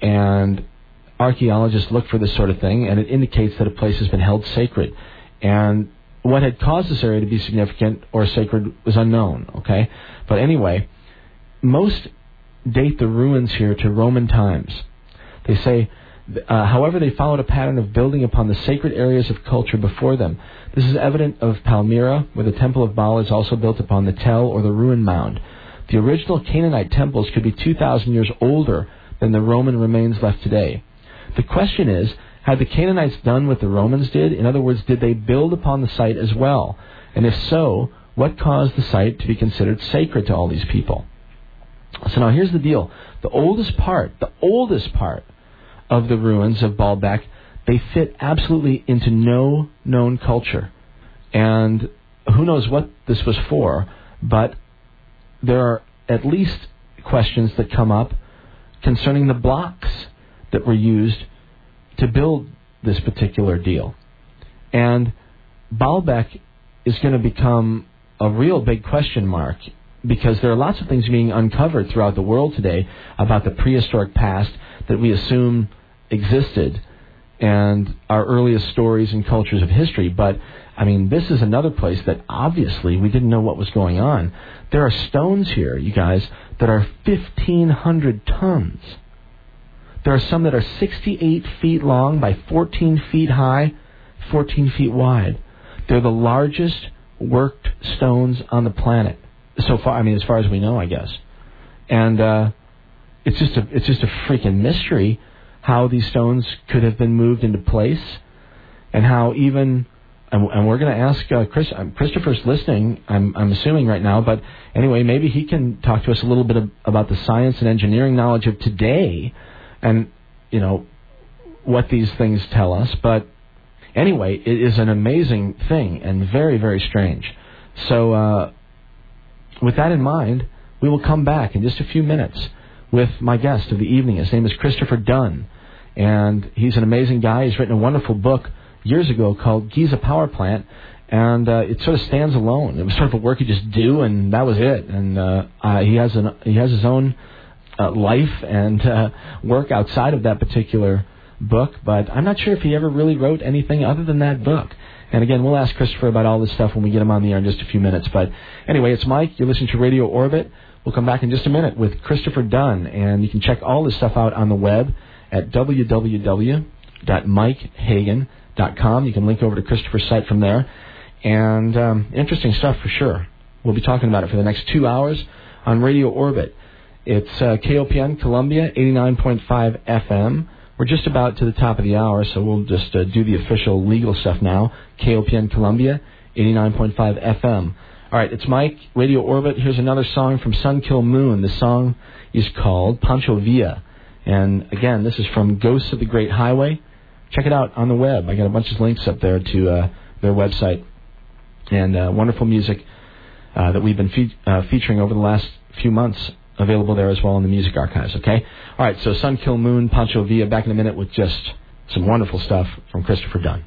And archaeologists look for this sort of thing, and it indicates that a place has been held sacred. And what had caused this area to be significant or sacred was unknown, okay? But anyway, most date the ruins here to Roman times. They say, uh, however, they followed a pattern of building upon the sacred areas of culture before them. This is evident of Palmyra, where the Temple of Baal is also built upon the Tell or the ruin mound. The original Canaanite temples could be 2,000 years older than the Roman remains left today. The question is, had the Canaanites done what the Romans did? In other words, did they build upon the site as well? And if so, what caused the site to be considered sacred to all these people? So now here's the deal. The oldest part, the oldest part of the ruins of Baalbek, they fit absolutely into no known culture. And who knows what this was for, but there are at least questions that come up concerning the blocks that were used to build this particular deal. And Baalbek is going to become a real big question mark because there are lots of things being uncovered throughout the world today about the prehistoric past that we assume existed and our earliest stories and cultures of history. But, I mean, this is another place that obviously we didn't know what was going on. There are stones here, you guys, that are 1,500 tons. There are some that are 68 feet long by 14 feet high, 14 feet wide. They're the largest worked stones on the planet so far. I mean, as far as we know, I guess. And uh, it's just a it's just a freaking mystery how these stones could have been moved into place, and how even and, and we're going to ask uh, Chris. Um, Christopher's listening. I'm I'm assuming right now, but anyway, maybe he can talk to us a little bit of, about the science and engineering knowledge of today and you know what these things tell us. But anyway, it is an amazing thing and very very strange. So uh, with that in mind, we will come back in just a few minutes with my guest of the evening. His name is Christopher Dunn, and he's an amazing guy. He's written a wonderful book years ago called Giza Power Plant, and uh, it sort of stands alone. It was sort of a work you just do, and that was it. And uh, uh, he has an he has his own uh, life and uh, work outside of that particular book, but I'm not sure if he ever really wrote anything other than that book. And again, we'll ask Christopher about all this stuff when we get him on the air in just a few minutes. But anyway, it's Mike. You're listening to Radio Orbit. We'll come back in just a minute with Christopher Dunn, and you can check all this stuff out on the web at www.mikehagan.com. You can link over to Christopher's site from there. And um, interesting stuff for sure. We'll be talking about it for the next two hours on Radio Orbit. It's uh, KOPN Columbia, 89.5 FM. We're just about to the top of the hour, so we'll just uh, do the official legal stuff now. KOPN Columbia, 89.5 FM. All right, it's Mike, Radio Orbit. Here's another song from Sun Kil Moon. The song is called Pancho Villa. And again, this is from Ghosts of the Great Highway. Check it out on the web. I got a bunch of links up there to uh, their website. and uh, wonderful music uh, that we've been fe- uh, featuring over the last few months available there as well in the music archives. Okay. All right. So Sun Kil Moon, Pancho Villa, back in a minute with just some wonderful stuff from Christopher Dunn.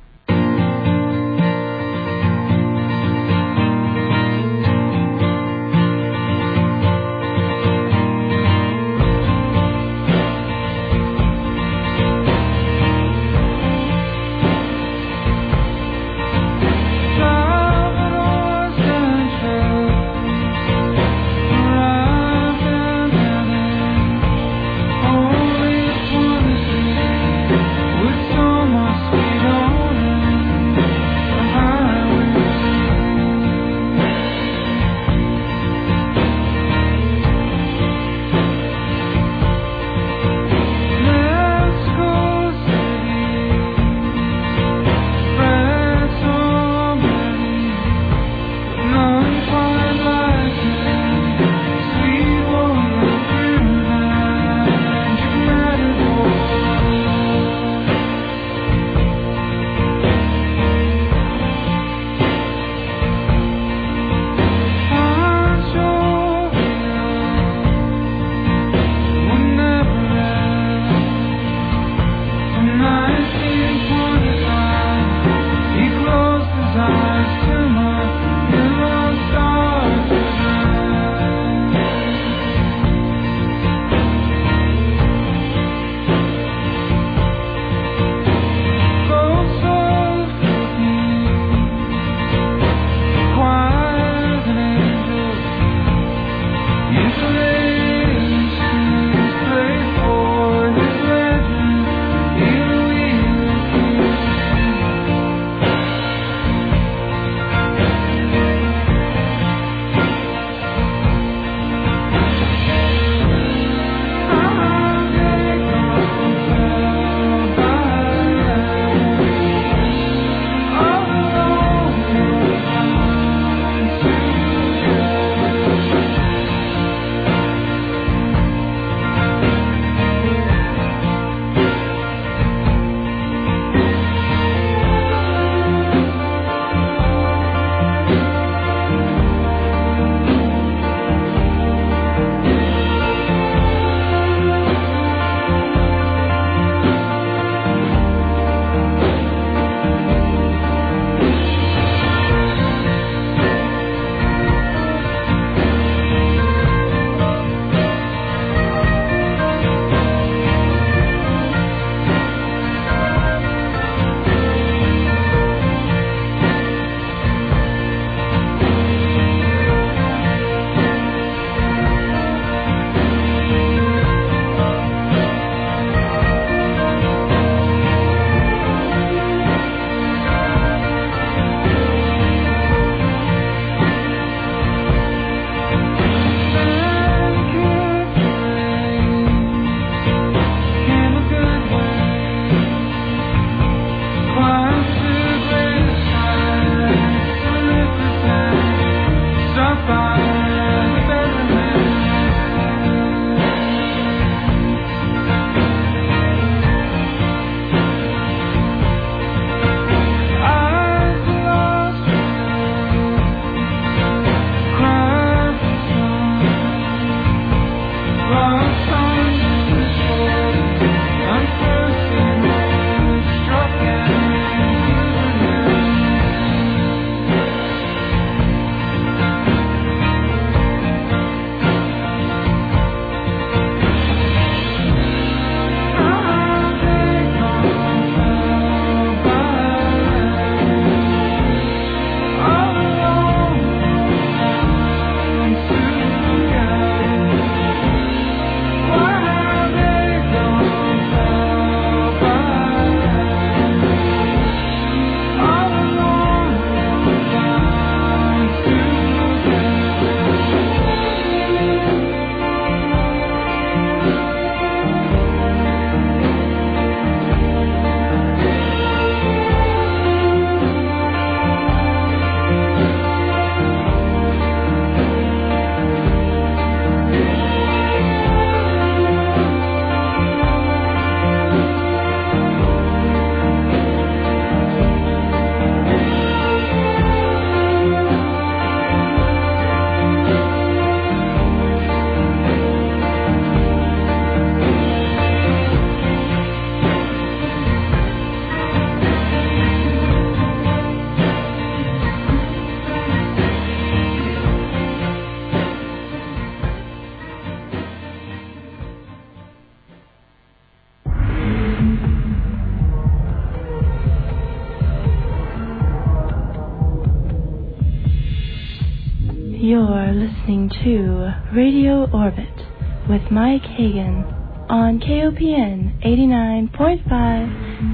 To Radio Orbit with Mike Hagan on KOPN 89.5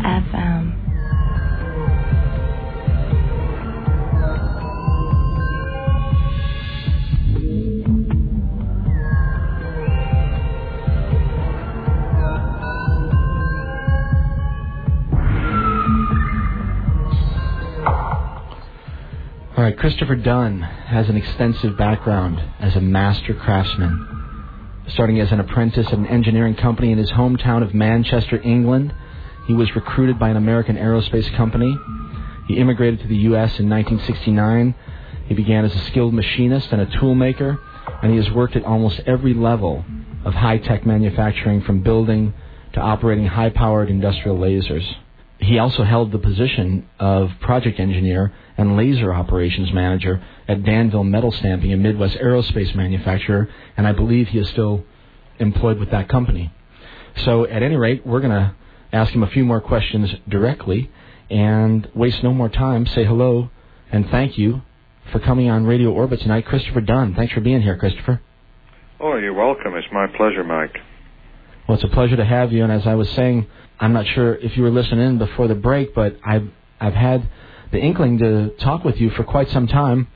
FM. All right, Christopher Dunn has an extensive background as a master craftsman. Starting as an apprentice at an engineering company in his hometown of Manchester, England, he was recruited by an American aerospace company. He immigrated to the U.S. in 1969. He began as a skilled machinist and a toolmaker, and he has worked at almost every level of high tech manufacturing from building to operating high powered industrial lasers. He also held the position of project engineer and laser operations manager at Danville Metal Stamping, a Midwest aerospace manufacturer, and I believe he is still employed with that company. So, at any rate, we're going to ask him a few more questions directly and waste no more time. Say hello and thank you for coming on Radio Orbit tonight, Christopher Dunn. Thanks for being here, Christopher. Oh, you're welcome. It's my pleasure, Mike. Well, it's a pleasure to have you. And as I was saying, I'm not sure if you were listening in before the break, but I've I've had the inkling to talk with you for quite some time.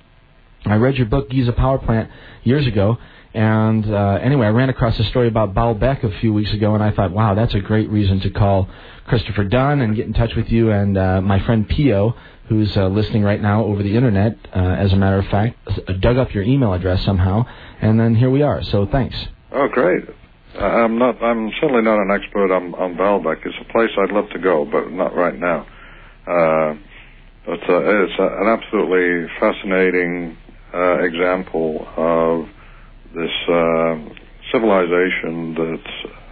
I read your book Giza Power Plant years ago, and uh, anyway, I ran across a story about Baalbek a few weeks ago, and I thought, wow, that's a great reason to call Christopher Dunn and get in touch with you. And uh, my friend Pio, who's uh, listening right now over the internet, uh, as a matter of fact, dug up your email address somehow, and then here we are. So thanks. Oh, great. Uh, I'm not. I'm certainly not an expert on on Baalbek. It's a place I'd love to go, but not right now. Uh, but uh, it's an absolutely fascinating uh, example of this uh, civilization that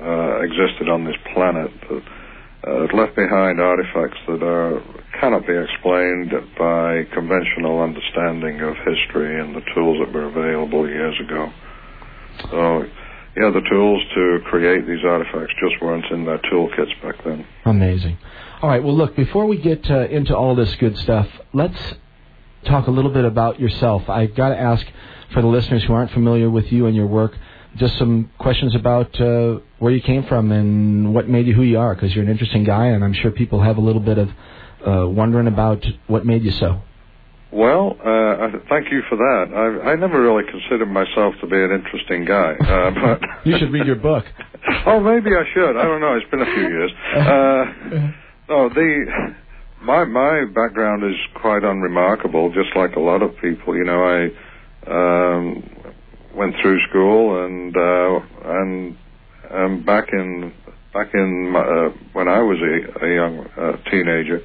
uh, existed on this planet that left behind artifacts that are cannot be explained by conventional understanding of history and the tools that were available years ago. So, yeah, the tools to create these artifacts just weren't in their toolkits back then. Amazing. All right. Well, look, before we get uh, into all this good stuff, let's talk a little bit about yourself. I've got to ask for the listeners who aren't familiar with you and your work, just some questions about uh, where you came from and what made you who you are, because you're an interesting guy, and I'm sure people have a little bit of uh, wondering about what made you so. Well, uh, thank you for that. I, I never really considered myself to be an interesting guy, uh, but you should read your book. oh, maybe I should. I don't know. It's been a few years. Uh, no, the my my background is quite unremarkable. Just like a lot of people, you know, I um, went through school and uh, and um, back in back in my, uh, when I was a, a young uh, teenager,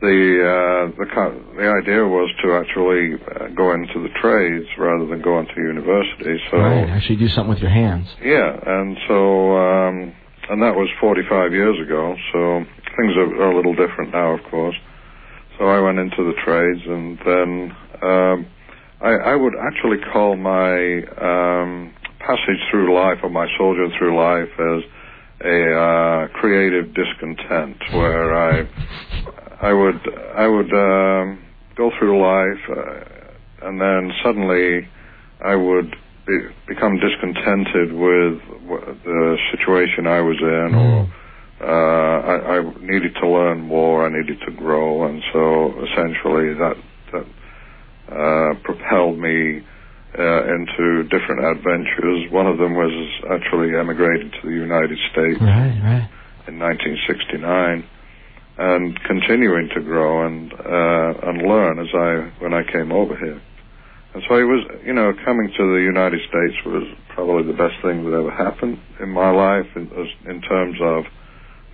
the uh, the the idea was to actually uh, go into the trades rather than go into university. So right, actually do something with your hands. Yeah, and so um, and that was 45 years ago. So things are, are a little different now, of course. So I went into the trades, and then um, I, I would actually call my um, passage through life or my soldier through life as a uh, creative discontent, where I I would I would um, go through life, uh, and then suddenly I would be, become discontented with the situation I was in, or uh, I, I needed to learn more. I needed to grow, and so essentially that that uh, propelled me uh, into different adventures. One of them was actually emigrated to the United States right, right. in 1969, and continuing to grow and uh, and learn as I when I came over here. And so it was, you know, coming to the United States was probably the best thing that ever happened in my life in, in terms of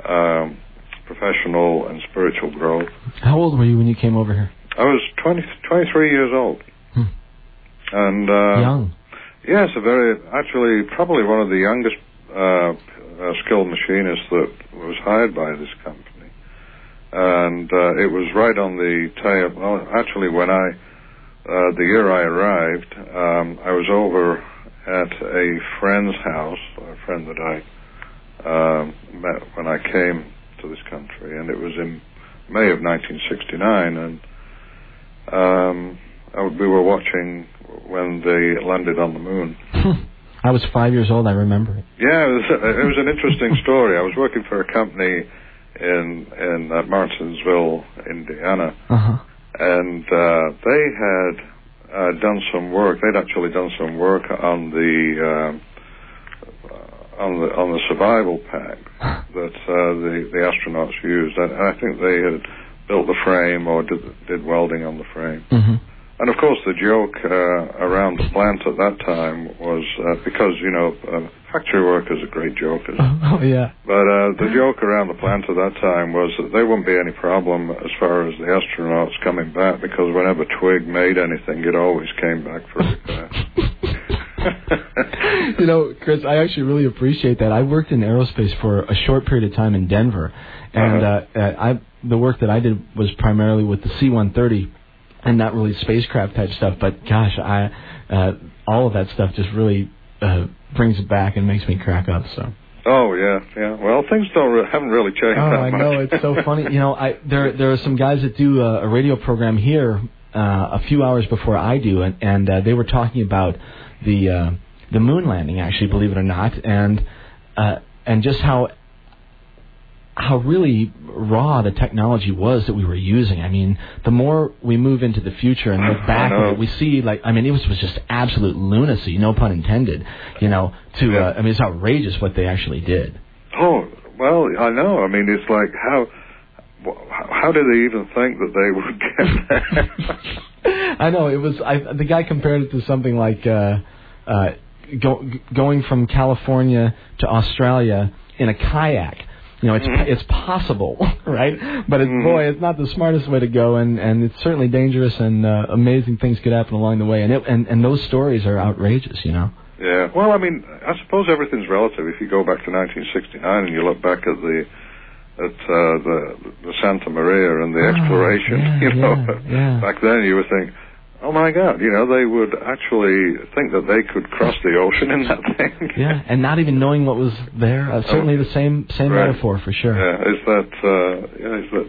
um, professional and spiritual growth. How old were you when you came over here? I was 20, 23 years old. Hmm. And uh, young. Yes, a very actually probably one of the youngest uh, uh, skilled machinists that was hired by this company. And uh, it was right on the tail. Well, actually, when I uh, the year I arrived, um, I was over at a friend's house, a friend that I um, met when I came to this country, and it was in May of 1969, and um, uh, we were watching when they landed on the moon. I was five years old. I remember it. Yeah, it was, it was an interesting story. I was working for a company in in uh, Martinsville, Indiana, Uh-huh. and uh, they had uh, done some work. They'd actually done some work on the uh, on the on the survival pack that uh, the the astronauts used. And I think they had built the frame or did did welding on the frame. hmm And of course, the joke uh, around the plant at that time was uh, because you know uh, factory workers are great jokers. Oh yeah. But uh, the joke around the plant at that time was that there wouldn't be any problem as far as the astronauts coming back because whenever Twigg made anything, it always came back for repair. you know, Chris, I actually really appreciate that. I worked in aerospace for a short period of time in Denver, and Uh-huh. uh, uh, I the work that I did was primarily with the C-130, and not really spacecraft type stuff. But gosh, I uh, all of that stuff just really uh, brings it back and makes me crack up. So. oh yeah, yeah. Well, things don't re- haven't really changed Oh, I much. know it's so funny. You know, I there there are some guys that do a, a radio program here uh, a few hours before I do, and and uh, they were talking about the uh, the moon landing. Actually, believe it or not, and uh, and just how how really raw the technology was that we were using. I mean, the more we move into the future and look back at it, we see like I mean, it was, was just absolute lunacy, no pun intended. You know, to Yeah. uh, I mean, it's outrageous what they actually did. Oh well, I know. I mean, it's like how how did they even think that they would get there? I know it was. I, the guy compared it to something like uh, uh, go, going from California to Australia in a kayak. You know, it's Mhm. it's possible, right? But it's, Mhm. boy, it's not the smartest way to go, and and it's certainly dangerous, and uh, amazing things could happen along the way, and it, and and those stories are outrageous, you know. Yeah. Well, I mean, I suppose everything's relative. If you go back to 1969 and you look back at the at uh, the the Santa Maria and the Oh, exploration, yeah, you know, yeah, yeah. back then you were think, oh my God, you know, they would actually think that they could cross the ocean in that thing. Yeah, and not even knowing what was there. Uh, certainly the same same Right. metaphor for sure. Yeah, is that uh, yeah, is that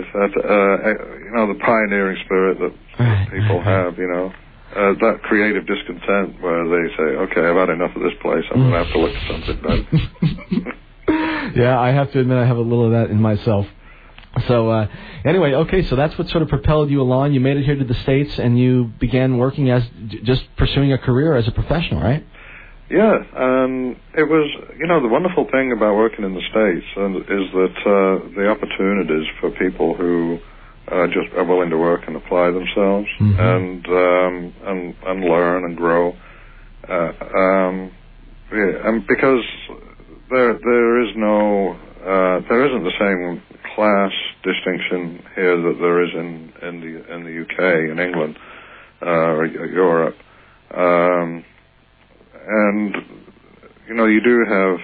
is that uh, eh, you know the pioneering spirit that Right, people have, you know. Uh, that creative discontent where they say, okay, I've had enough of this place, I'm going to have to look for something better. yeah, I have to admit I have a little of that in myself. So uh, anyway, okay, so that's what sort of propelled you along. You made it here to the states, and you began working as just pursuing a career as a professional, right? Yeah, um, it was, you know, the wonderful thing about working in the States is that uh, the opportunities for people who uh, just are willing to work and apply themselves Mhm. and, um, and and learn and grow. Uh, um, yeah, and because there there is no uh, there isn't the same class distinction here that there is in in the in the UK in England uh, or Europe. Um, and you know you do have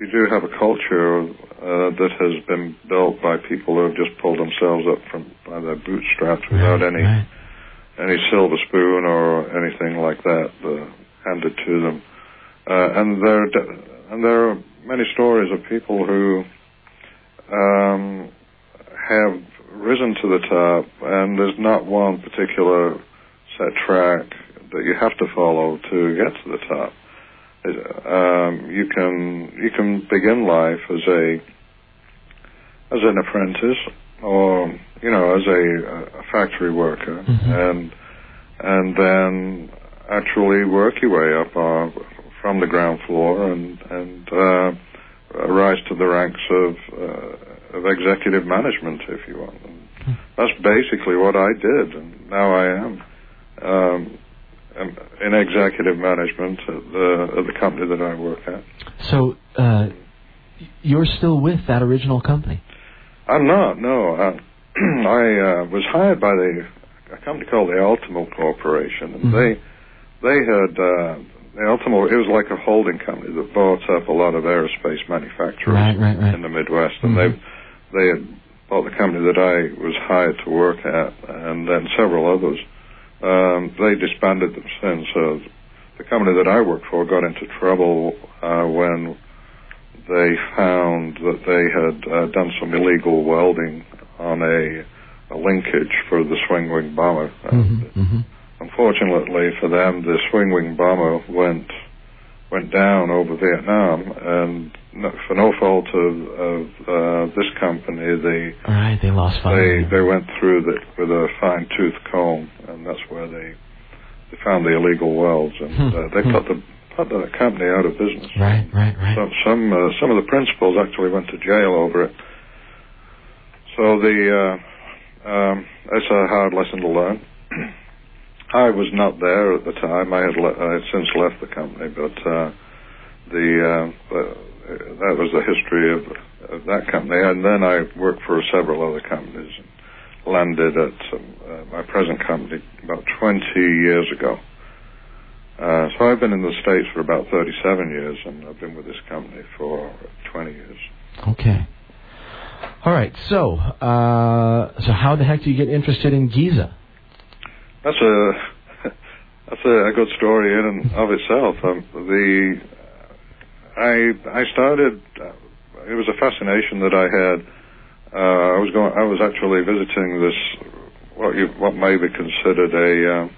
you do have a culture uh, that has been built by people who have just pulled themselves up from by their bootstraps without any Right. any silver spoon or anything like that uh, handed to them. Uh, and there and there are many stories of people who um, have risen to the top, and there's not one particular set track that you have to follow to get to the top. Um, you can you can begin life as a as an apprentice, or you know, as a, a factory worker, Mhm. and and then actually work your way up uh, from the ground floor and and uh, rise to the ranks of uh, of executive management, if you want. And that's basically what I did, and now I am. Um, in executive management at the, at the company that I work at. So uh, you're still with that original company? I'm not. No, I, I uh, was hired by the a company called the Ultimo Corporation, and Mhm. they they had uh, the Ultimo. It was like a holding company that bought up a lot of aerospace manufacturers Right, right, right. in the Midwest, and Mhm. they they had bought the company that I was hired to work at, and then several others. Um, they disbanded them since. So the company that I worked for got into trouble uh, when they found that they had uh, done some illegal welding on a a linkage for the swing wing bomber. Mm-hmm, mm-hmm. Unfortunately for them, the swing wing bomber went went down over Vietnam, and for no fault of, of uh, this company, they right, they lost They they went through it with a fine tooth comb, and that's where they they found the illegal wells, and Hmm, uh, they hmm. put the put the company out of business. Right, right, right. Some some uh, some of the principals actually went to jail over it. So the uh, um, it's a hard lesson to learn. I was not there at the time. I had le- I had since left the company, but uh, the uh, uh, that was the history of, of that company. And then I worked for several other companies. and Landed at uh, my present company about 20 years ago. Uh, so I've been in the States for about 37 years, and I've been with this company for 20 years. Okay. All right. So, uh, so how the heck do you get interested in Giza? That's a that's a, a good story in and of itself. Um, the I I started. Uh, it was a fascination that I had. Uh, I was going. I was actually visiting this what you what may be considered a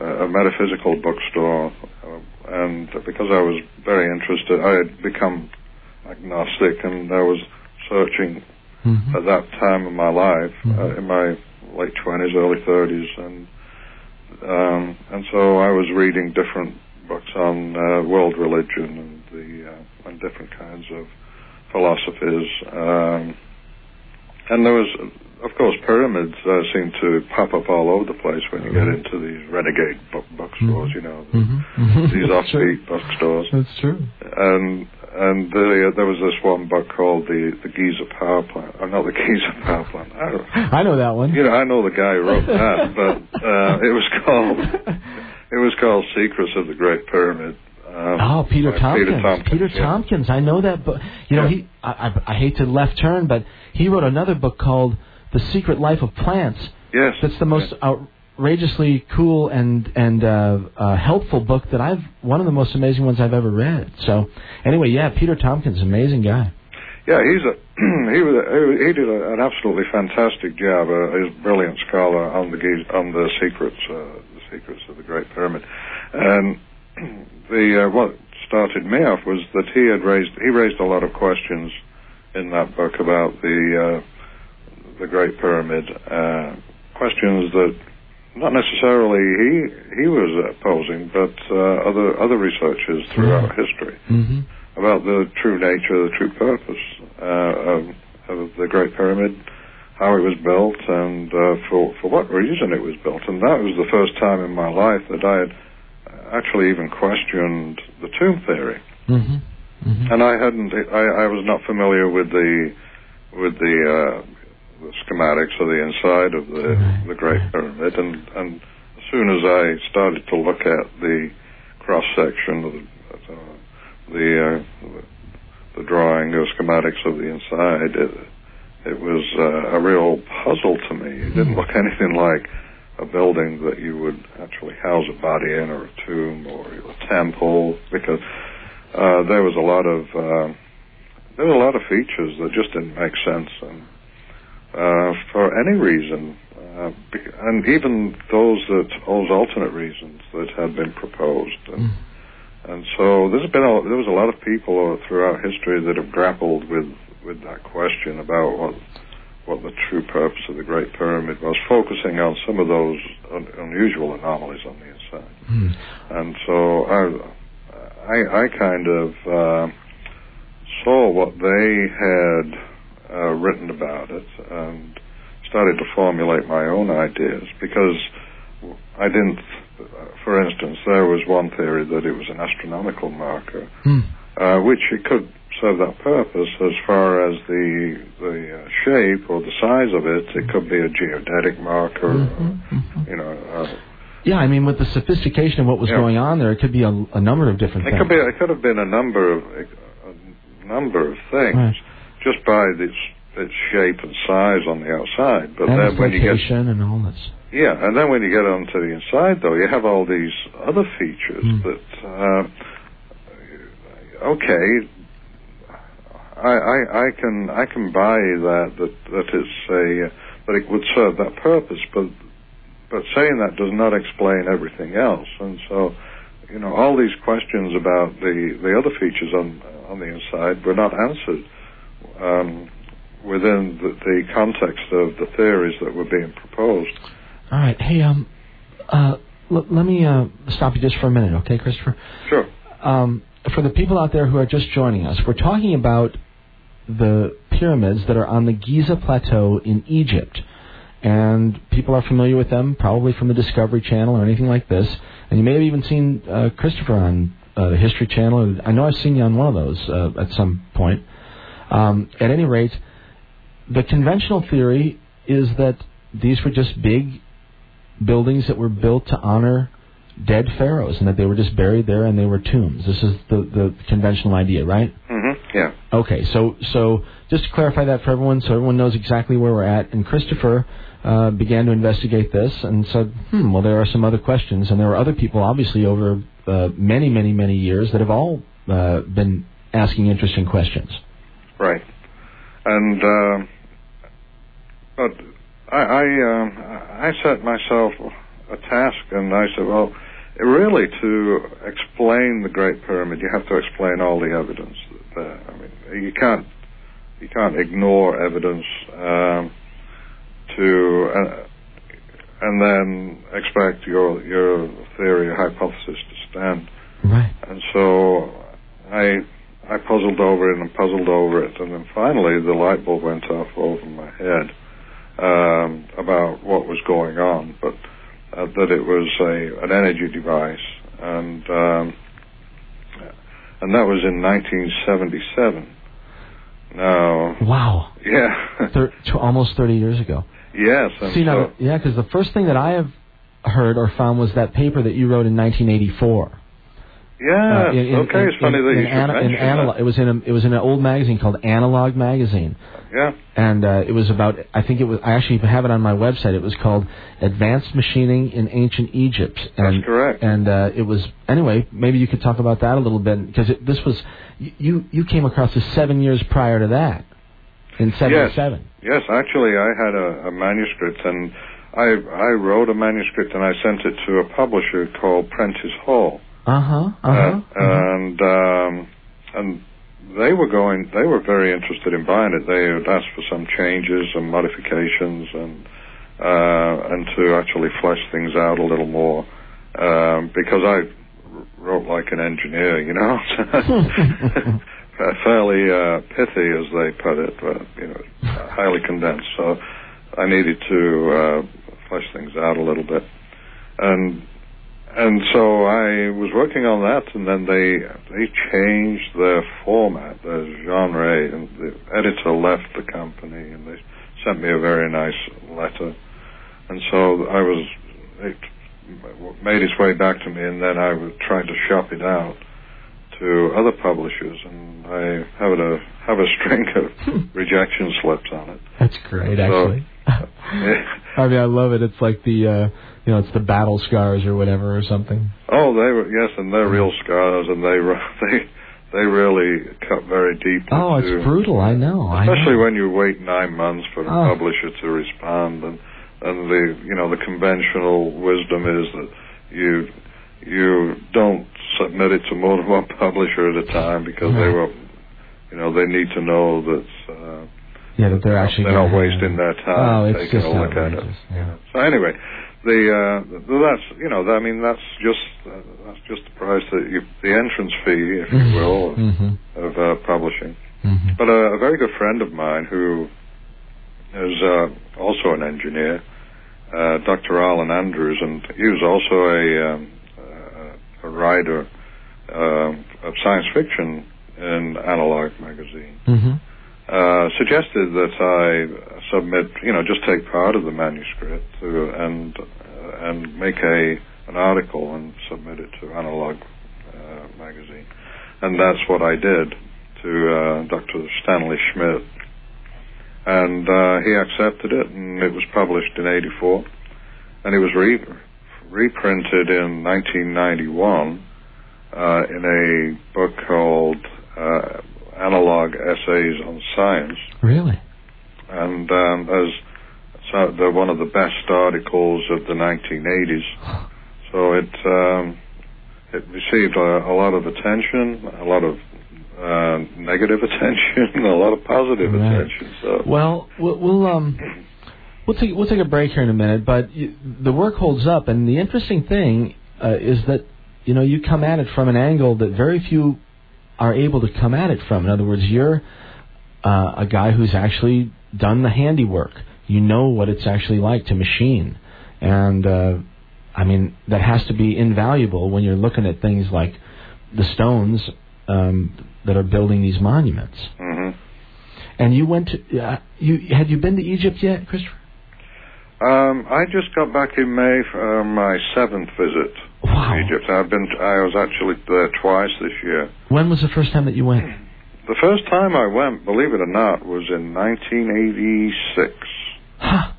uh, a metaphysical bookstore, uh, and because I was very interested, I had become agnostic, and I was searching Mm-hmm. at that time in my life, uh, Mhm. in my late twenties, early thirties, and um, and so I was reading different books on uh, world religion and the uh, and different kinds of philosophies, um, and there was, of course, pyramids uh, seem to pop up all over the place when you get Mhm. into these renegade book bookstores, Mhm. you know, Mm-hmm. these offbeat bookstores That's true. and and the, there was this one book called the the Giza Power Plant. Or not the Giza Power Plant. I I know that one. you know, I know the guy who wrote that, but uh, it was called it was called Secrets of the Great Pyramid. Um, Oh, Peter Tompkins. Peter Tompkins. Peter yeah. Tompkins. I know that book. You know, Yeah. he. I, I, I hate to left turn, but he wrote another book called The Secret Life of Plants. Yes, That's the most outrageously cool and and uh, uh, helpful book that I've. One of the most amazing ones I've ever read. So, anyway, yeah, Peter Tompkins, amazing guy. Yeah, he's a he was a, he did a, an absolutely fantastic job. Uh, he's a brilliant scholar on the on the secrets uh, the secrets of the Great Pyramid, and the uh, what started me off was that he had raised he raised a lot of questions in that book about the uh, the Great Pyramid, uh, questions that not necessarily he he was posing, but uh, other other researchers throughout history Mm-hmm. about the true nature, the true purpose uh, of, of the Great Pyramid, how it was built, and uh, for for what reason it was built. And that was the first time in my life that I had actually even questioned the tomb theory. Mm-hmm. Mm-hmm. And I hadn't. I, I was not familiar with the with the, uh, the schematics of the inside of the Right, the Great. Pyramid, and and as soon as I started to look at the cross section of the the, uh, the drawing or schematics of the inside, it it was uh, a real puzzle to me. It didn't look anything like a building that you would actually house a body in, or a tomb, or a temple, because uh, there was a lot of uh, there were a lot of features that just didn't make sense, and uh, for any reason, uh, and even those that those alternate reasons that had been proposed, and, and so there's been a, there was a lot of people throughout history that have grappled with with that question about what what the true purpose of the Great Pyramid was, focusing on some of those un- unusual anomalies on the inside. Mm. And so I, I, I kind of uh, saw what they had uh, written about it and started to formulate my own ideas because I didn't. For instance, there was one theory that it was an astronomical marker, Mm. uh, which it could serve that purpose as far as the the uh, shape or the size of it. It could be a geodetic marker, Mhm, mhm. you know. Uh, Yeah, I mean, with the sophistication of what was Yeah. going on there, it could be a, a number of different It things. could be. It could have been a number of a number of things Right. just by its its shape and size on the outside. But and then when you get and all this. yeah, and then when you get onto the inside, though, you have all these other features Hmm. that uh, okay. I, I I can I can buy that that that it's a but it would serve that purpose. But but saying that does not explain everything else, and so you know all these questions about the the other features on on the inside were not answered um, within the, the context of the theories that were being proposed. All right. Hey, um, uh, l- let me uh, stop you just for a minute, okay, Christopher? Sure. Um, for the people out there who are just joining us, we're talking about the pyramids that are on the Giza Plateau in Egypt. And people are familiar with them, probably from the Discovery Channel or anything like this. And you may have even seen uh, Christopher on uh, the History Channel. I know I've seen you on one of those uh, at some point. Um, at any rate, the conventional theory is that these were just big buildings that were built to honor dead pharaohs, and that they were just buried there and they were tombs. This is the the conventional idea, right? Mm-hmm. Yeah. Okay, so so just to clarify that for everyone, so everyone knows exactly where we're at. And Christopher uh, began to investigate this and said, "Hmm, well, there are some other questions, and there are other people, obviously, over uh, many, many, many years that have all uh, been asking interesting questions." Right. And uh, but I I, um, I set myself a task, and I said, well, really to explain the Great Pyramid, you have to explain all the evidence. There. I mean, you can't you can't ignore evidence um, to uh, and then expect your your theory or hypothesis to stand. Right. And so I I puzzled over it and puzzled over it, and then finally the light bulb went off over my head um, about what was going on, but uh, that it was a an energy device, and um, and that was in 1977. Now, Wow. yeah, Thir- almost 30 years ago. yes, and See so, now, yeah, because the first thing that I have heard or found was that paper that you wrote in 1984. Yeah, Uh, in- in- okay, it's in- funny that in you ana- mention analog- that. It was in a, it was in an old magazine called Analog Magazine, Yeah, and uh, it was about. I think it was. I actually have it on my website. It was called Advanced Machining in Ancient Egypt. And, That's correct. And uh, it was anyway. Maybe you could talk about that a little bit because this was you you came across this seven years prior to that in '77. Yes, actually, I had a, a manuscript, and I I wrote a manuscript, and I sent it to a publisher called Prentice Hall, Uh huh. Uh huh. uh, and um, and they were going, they were very interested in buying it. They had asked for some changes and modifications, and uh, and to actually flesh things out a little more, um, because I wrote like an engineer, you know. Fairly uh, pithy, as they put it, but you know, highly condensed. So I needed to uh, flesh things out a little bit, and and so I was working on that, and then they they changed their format, their genre, and the editor left the company, and they sent me a very nice letter, and so I was it made its way back to me, and then I was trying to shop it out to other publishers, and I have a have a string of rejection slips on it. That's great, So- actually. I mean, I love it. It's like the, uh, you know, it's the battle scars or whatever or something. Oh, they were yes, and they're real scars, and they they they really cut very deep. Oh, it's brutal. I know. I especially know. when you wait nine months for a Oh. publisher to respond, and and the you know the conventional wisdom is that you you don't submit it to more than one publisher at a time because they will you know they need to know that uh, Yeah, that they're actually. they're not wasting their time. Oh, it's just look at it. Yeah. So anyway, the uh, that's you know I mean that's just uh, that's just the price that you the entrance fee, if you will, Mhm. of uh, publishing. Mhm. But a, a very good friend of mine who is uh, also an engineer, uh, Dr. Alan Andrews, and he was also a, um, uh, a writer um of science fiction in Analog magazine. Mhm. Uh, suggested that I submit, you know, just take part of the manuscript to, and uh, and make a an article and submit it to Analog uh, magazine, and that's what I did to uh, Dr. Stanley Schmidt, and uh, he accepted it, and it was published in '84, and it was re- reprinted in 1991 uh, in a book called uh, Analog Essays on Science, Really? And um, there's so uh, one of the best articles of the 1980s. So it um, it received a, a lot of attention, a lot of uh, negative attention, a lot of positive Right. attention. So Well, we'll we'll, um, we'll take we'll take a break here in a minute, but you, the work holds up, and the interesting thing uh, is that you know you come at it from an angle that very few are able to come at it from. In other words, you're uh, a guy who's actually done the handiwork. You know what it's actually like to machine, and uh, I mean that has to be invaluable when you're looking at things like the stones um, that are building these monuments. hmm And you went to uh, you had you been to Egypt yet, Christopher? um, I just got back in May for uh, my seventh visit Wow. to Egypt. I've been. I was actually there twice this year. When was the first time that you went? The first time I went, believe it or not, was in 1986. Huh.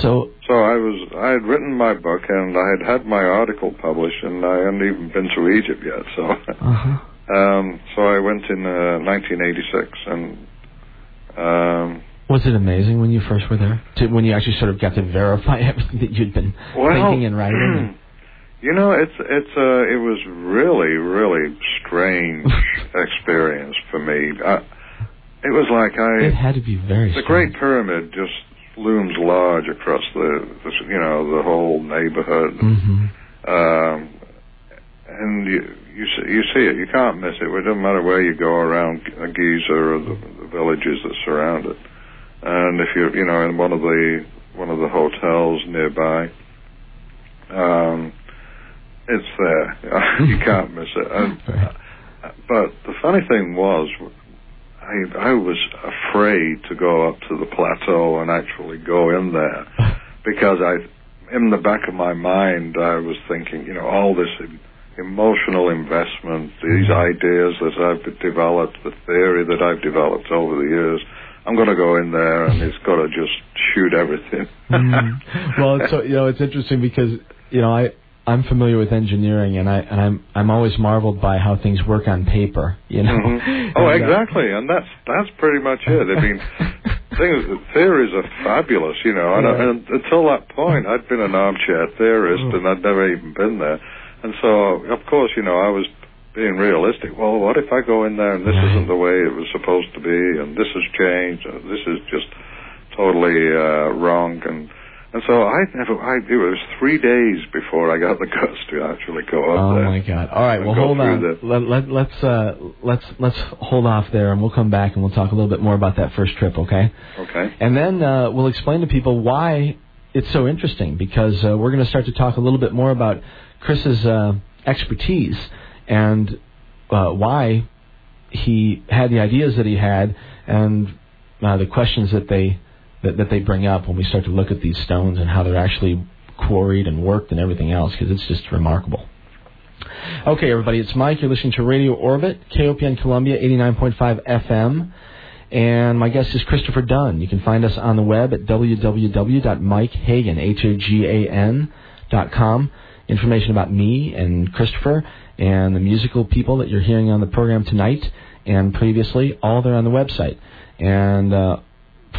So So I was, I had written my book and I had had my article published and I hadn't even been to Egypt yet. So, uh-huh. um, so I went in uh, 1986 and, um, was it amazing when you first were there? To, when you actually sort of got to verify everything that you'd been well, thinking and writing? you know, it's it's uh, it was really really strange experience for me. I, it was like I. it had to be very. the strange. Great Pyramid just looms large across the, the you know the whole neighborhood. Mhm. Um, and you you see, you see it. You can't miss it. It doesn't matter where you go around Giza or the, the villages that surround it. And if you're you know in one of the one of the hotels nearby, um, it's there. you can't miss it. And, but the funny thing was, I I was afraid to go up to the plateau and actually go in there because I, in the back of my mind, I was thinking, you know, all this emotional investment, these ideas that I've developed, the theory that I've developed over the years. I'm going to go in there and it's got to just shoot everything. Mm. Well, so you know it's interesting because you know I I'm familiar with engineering and I and I'm I'm always marveled by how things work on paper. You know. Mhm. Oh, And, uh, exactly, and that's that's pretty much it. I mean, things, theories are fabulous, you know. And, Right. and until that point, I'd been an armchair theorist, Oh. and I'd never even been there. And so, of course, you know, I was being realistic. Well, what if I go in there and this Right. isn't the way it was supposed to be, and this has changed, and this is just totally uh, wrong, and and so I never. I it was three days before I got the guts to actually go up Oh there. my God! All right, well go hold on. the- Let, let, let's uh, let's let's hold off there, and we'll come back and we'll talk a little bit more about that first trip, okay? Okay. And then uh, we'll explain to people why it's so interesting because uh, we're going to start to talk a little bit more about Chris's uh, expertise and uh, why he had the ideas that he had and uh, the questions that they that, that they bring up when we start to look at these stones and how they're actually quarried and worked and everything else because it's just remarkable. Okay, everybody, it's Mike. You're listening to Radio Orbit, KOPN Columbia, 89.5 FM. And my guest is Christopher Dunn. You can find us on the web at www.mikehagan, H-A-G-A-N dot com. Information about me and Christopher and the musical people that you're hearing on the program tonight and previously, all there on the website. And uh,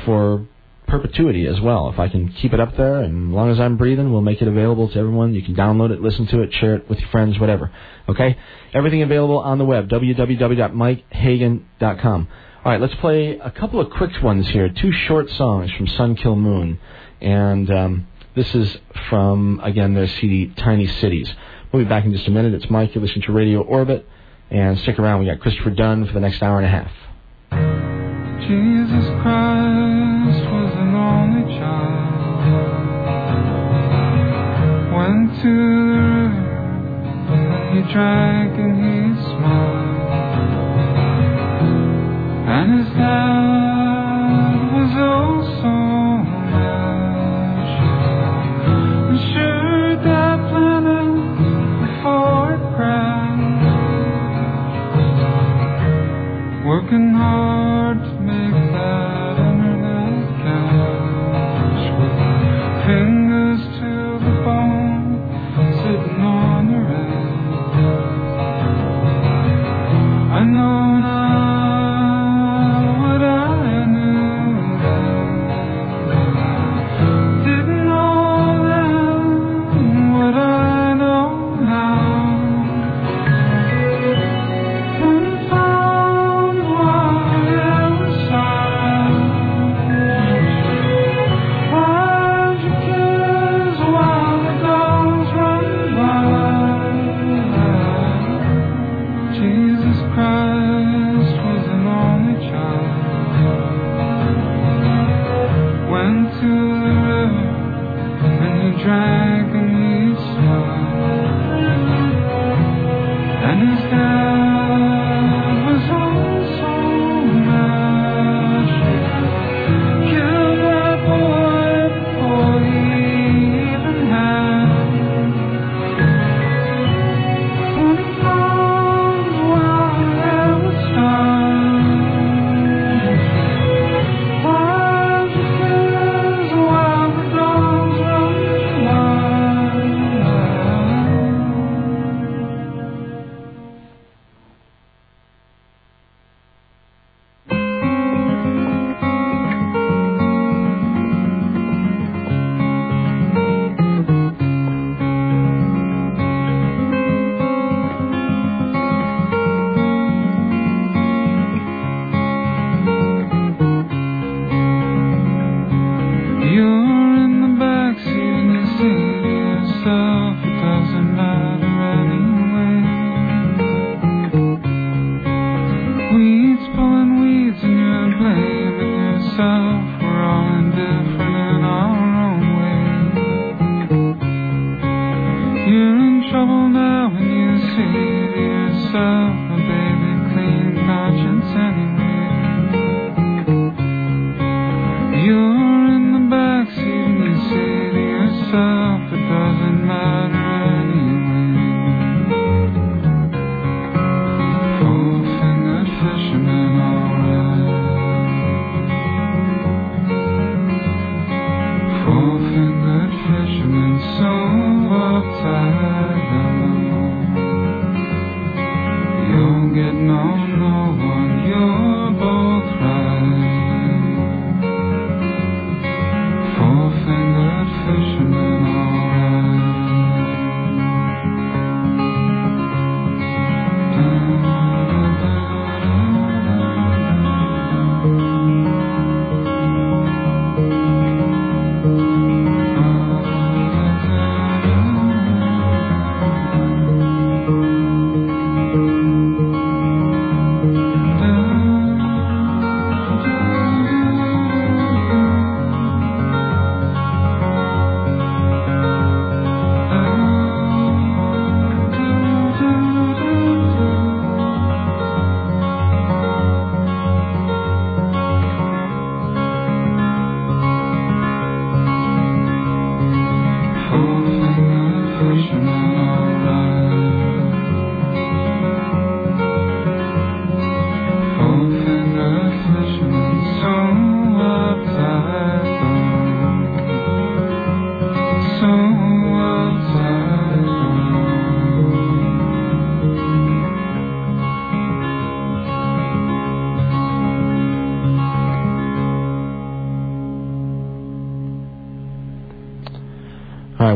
for perpetuity as well. If I can keep it up there, and as long as I'm breathing, we'll make it available to everyone. You can download it, listen to it, share it with your friends, whatever. Okay? Everything available on the web, www.mikehagan.com. All right, let's play a couple of quick ones here. Two short songs from Sun Kil Moon. And um, this is from, again, their CD, Tiny Cities. We'll be back in just a minute. It's Mike. You're listening to Radio Orbit. And stick around. We got Christopher Dunn for the next hour and a half. Jesus Christ to the and he drank and he smiled. And his dad was also magic. And sure that planet before it crashed. Working hard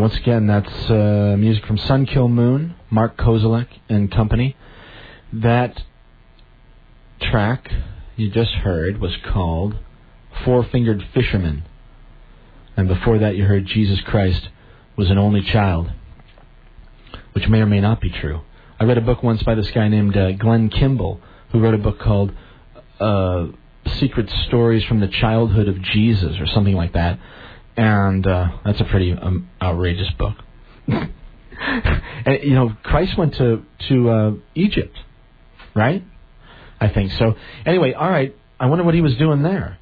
once again, that's uh, music from Sun Kil Moon, Mark Kozelek and company. That track you just heard was called Four Fingered Fisherman. And before that, you heard Jesus Christ was an only child, which may or may not be true. I read a book once by this guy named uh, Glenn Kimball, who wrote a book called uh, Secret Stories from the Childhood of Jesus, or something like that. And uh, that's a pretty um, outrageous book. and, you know, Christ went to to uh, Egypt, right? I think so. Anyway, all right. I wonder what he was doing there.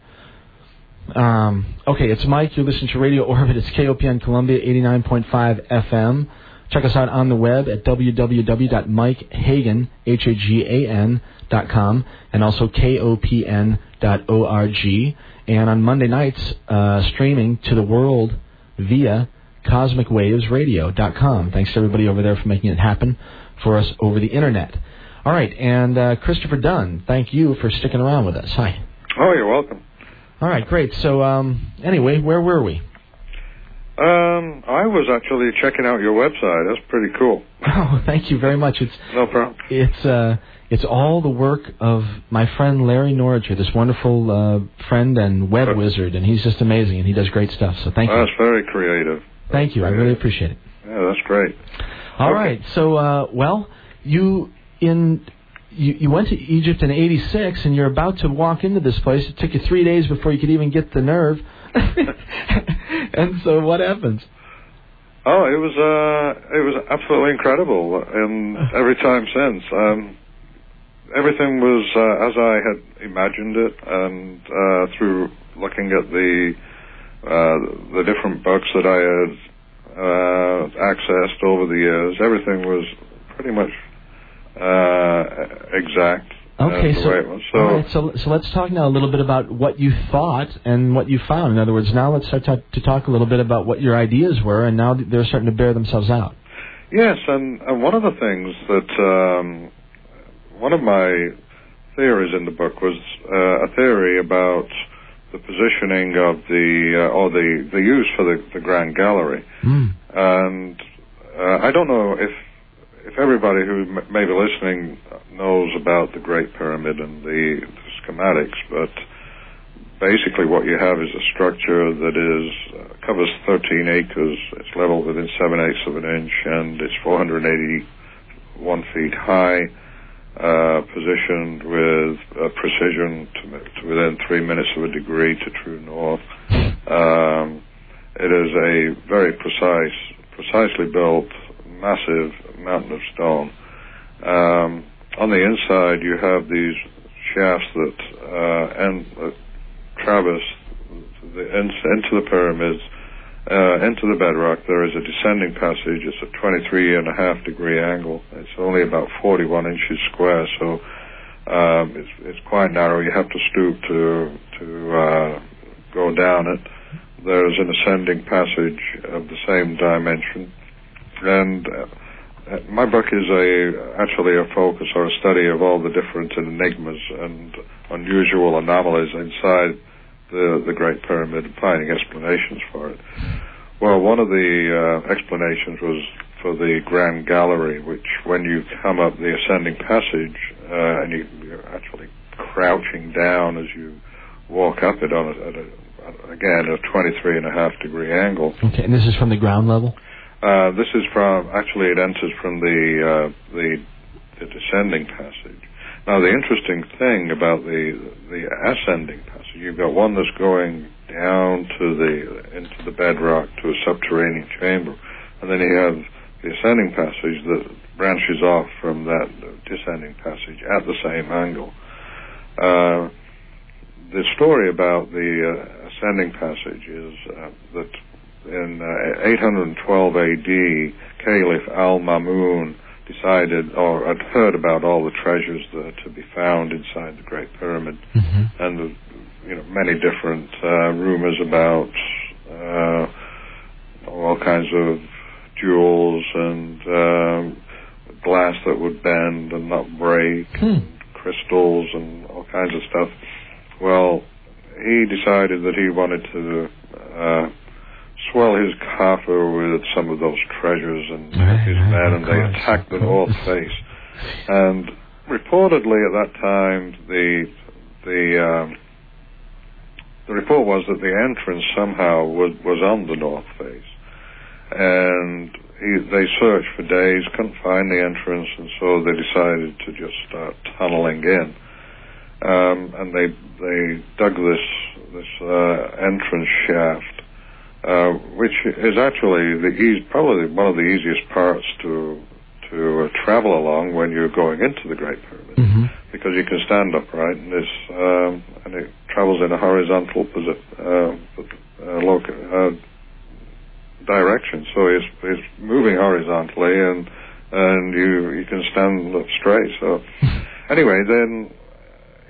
Um, okay, it's Mike. You're listening to Radio Orbit. It's KOPN Columbia 89.5 FM. Check us out on the web at www.mikehagan, H-A-G-A-N, dot com, and also kopn dot org. And on Monday nights, uh, streaming to the world via cosmicwavesradio.com. Thanks to everybody over there for making it happen for us over the internet. All right, and uh, Christopher Dunn, thank you for sticking around with us. Hi. Oh, you're welcome. All right, great. So, um, anyway, where were we? Um, I was actually checking out your website. That's pretty cool. Oh, thank you very much. It's No problem. it's uh, it's all the work of my friend Larry Norriger, this wonderful uh, friend and web wizard, and he's just amazing, and he does great stuff. So thank you, That's very creative. thank you. I really appreciate it. Yeah, that's great. All Okay. right. So, uh, well, you in you, you went to Egypt in '86, and you're about to walk into this place. It took you three days before you could even get the nerve. and so, what happens? Oh, it was uh, it was absolutely incredible, and every time since, um, everything was uh, as I had imagined it, and uh, through looking at the uh, the different books that I had uh, accessed over the years, everything was pretty much exact. uh, Okay, so, way it was. So right, so so let's talk now a little bit about what you thought and what you found. In other words, now let's start to, to talk a little bit about what your ideas were, and now they're starting to bear themselves out. Yes, and, and one of the things that um, one of my theories in the book was uh, a theory about the positioning of the uh, or the the use for the, the Grand Gallery, Mm. and uh, I don't know if if everybody who may be listening knows about the Great Pyramid and the, the schematics, but basically what you have is a structure that is uh, covers 13 acres. It's level within seven eighths of an inch, and it's 481 feet high, uh, positioned with uh, precision to, to within three minutes of a degree to true north. Um, it is a very precise, precisely built, massive mountain of stone. Um, on the inside, you have these shafts that uh, end, uh, the, into the pyramids, uh, into the bedrock. There is a descending passage. It's a 23 and a half degree angle. It's only about 41 inches square, so um, it's, it's quite narrow. You have to stoop to to uh, go down it. There's an ascending passage of the same dimension, and uh, my book is a actually a focus or a study of all the different enigmas and unusual anomalies inside the the Great Pyramid, and finding explanations for it. Well, one of the uh, explanations was for the Grand Gallery, which when you come up the ascending passage uh, and you, you're actually crouching down as you walk up it on a, at a again a 23 and a half degree angle. Okay, and this is from the ground level. Uh, this is from actually it enters from the uh, the, the descending passage. Now the interesting thing about the the ascending passage, you've got one that's going down to the into the bedrock to a subterranean chamber, and then you have the ascending passage that branches off from that descending passage at the same angle. Uh, the story about the uh, ascending passage is uh, that in uh, 812 AD, Caliph Al-Mamun decided or had heard about all the treasures that are to be found inside the Great Pyramid, Mm-hmm. and the, you know many different uh, rumors about uh, all kinds of jewels and um, glass that would bend and not break, Hmm. crystals and all kinds of stuff. Well, he decided that he wanted to uh, swell his coffer with some of those treasures and Right, his right, men, and they attacked the north face. And reportedly at that time, the the um, the report was that the entrance somehow was was on the north face, and he, they searched for days, couldn't find the entrance, and so they decided to just start tunneling in. Um, and they they dug this this uh, entrance shaft, uh, which is actually the eas probably one of the easiest parts to to uh, travel along when you're going into the Great Pyramid hmm because you can stand upright and this um, and it travels in a horizontal posi- uh, uh, loca- uh, direction. So it's it's moving horizontally and and you you can stand up straight. So anyway, then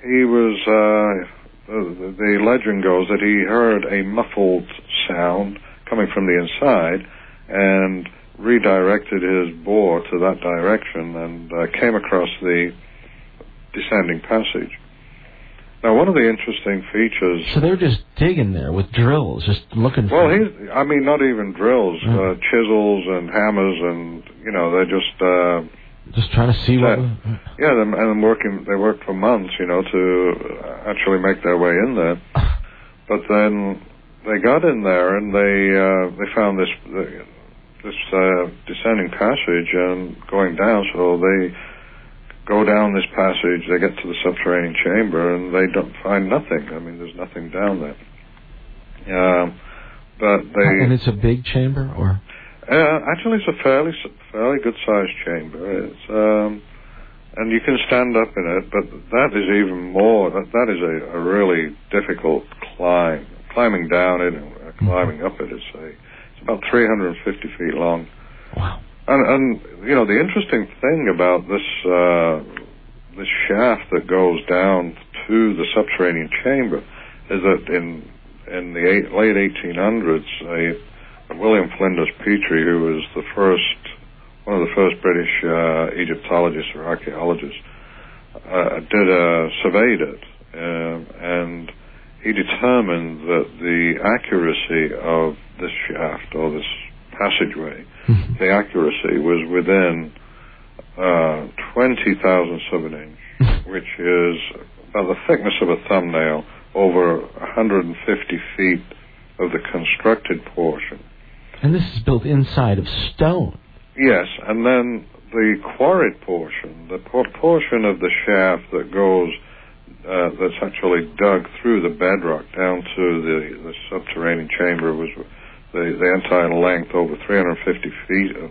he was. Uh, the, the legend goes that he heard a muffled sound coming from the inside and redirected his bore to that direction and uh, came across the descending passage. Now, one of the interesting features. So they're just digging there with drills, just looking Well, for. he's, I mean, not even drills, Mm. uh, chisels and hammers, and, you know, they're just, uh, just trying to see what. yeah, them, and working, they worked for months, you know, to actually make their way in there. But then they got in there and they, uh, they found this, this, uh, descending passage and going down, so they, go down this passage, they get to the subterranean chamber, and they don't find nothing. I mean, there's nothing down there. Um, but they and it's a big chamber, or uh, actually it's a fairly fairly good sized chamber. It's um, and you can stand up in it, but that is even more. That that is a, a really difficult climb. Climbing down it and uh, climbing up it is a it's about 350 feet long. wow. And, and you know the interesting thing about this uh, this shaft that goes down to the subterranean chamber is that in in the eight, late 1800s, a, William Flinders Petrie, who was the first one of the first British uh, Egyptologists or archaeologists, uh, did a surveyed it, um, and he determined that the accuracy of this shaft or this passageway Mhm. the accuracy was within uh, 20 thousandths of an inch, which is about the thickness of a thumbnail over 150 feet of the constructed portion. And this is built inside of stone. Yes, and then the quarried portion, the portion of the shaft that goes, uh, that's actually dug through the bedrock down to the, the subterranean chamber was the, the entire length over 350 feet of,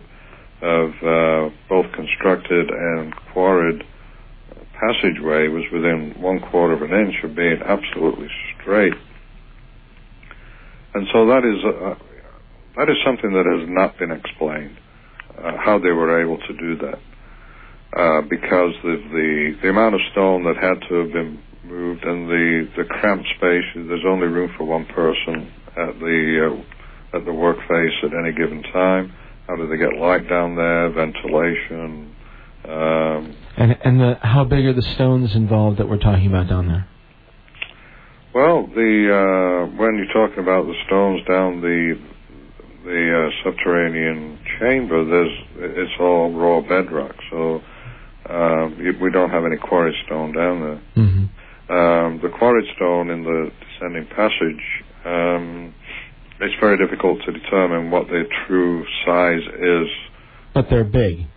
of uh, both constructed and quarried passageway was within one quarter of an inch of being absolutely straight. And so that is uh, that is something that has not been explained uh, how they were able to do that uh, because of the the amount of stone that had to have been moved and the the cramped space. There's only room for one person at the uh, at the work face at any given time. How do they get light down there? Ventilation. Um, And and the, how big are the stones involved that we're talking about down there? well, the uh, when you're talking about the stones down the the uh, subterranean chamber, there's it's all raw bedrock, so uh, we don't have any quarry stone down there. hmm Um, the quarried stone in the descending passage, um, it's very difficult to determine what their true size is. But they're big.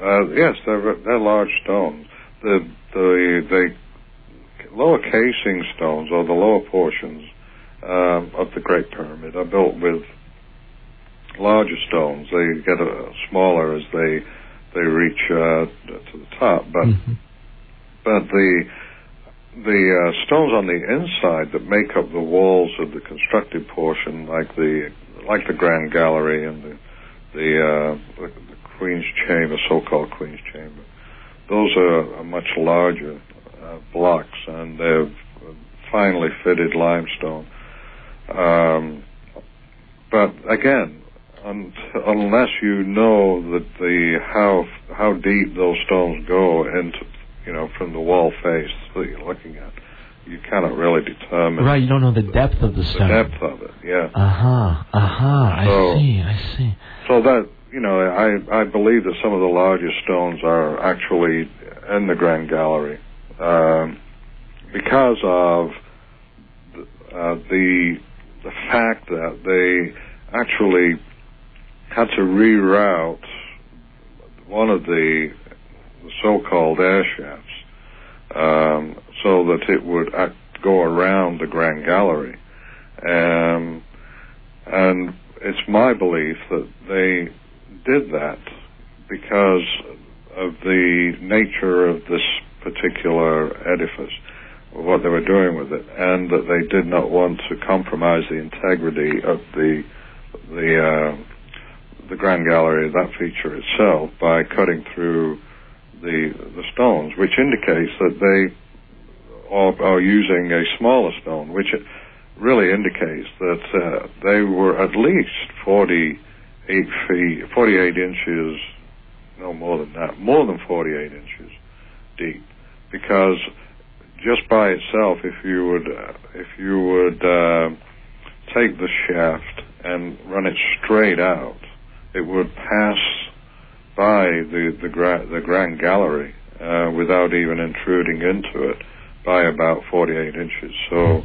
Uh, yes, they're they're large stones. The the the lower casing stones or the lower portions um, of the Great Pyramid are built with larger stones. They get uh, smaller as they they reach uh, to the top, but Mhm. but the the uh, stones on the inside that make up the walls of the constructed portion, like the like the Grand Gallery and the the, uh, the, the Queen's Chamber, so-called Queen's Chamber, those are, are much larger uh, blocks, and they're finely fitted limestone. Um, but again, unless you know that the how how deep those stones go into you know from the wall face that you're looking at, you cannot really determine Right, you don't know the depth of the stone. the depth of it. Yeah. Uh huh. Uh huh. So- I see. I see. So that you know, I I believe that some of the largest stones are actually in the Grand Gallery um, because of uh, the the fact that they actually had to reroute one of the so-called air shafts um, so that it would act, go around the Grand Gallery. Um, and it's my belief that they did that because of the nature of this particular edifice, what they were doing with it, and that they did not want to compromise the integrity of the the uh, the Grand Gallery, that feature itself, by cutting through the the stones, which indicates that they are, are using a smaller stone, which really indicates that uh, they were at least 48 feet, 48 inches, no more than that, more than 48 inches deep, because just by itself, if you would, uh, if you would uh, take the shaft and run it straight out, it would pass by the the, gra- the Grand Gallery uh, without even intruding into it by about 48 inches. So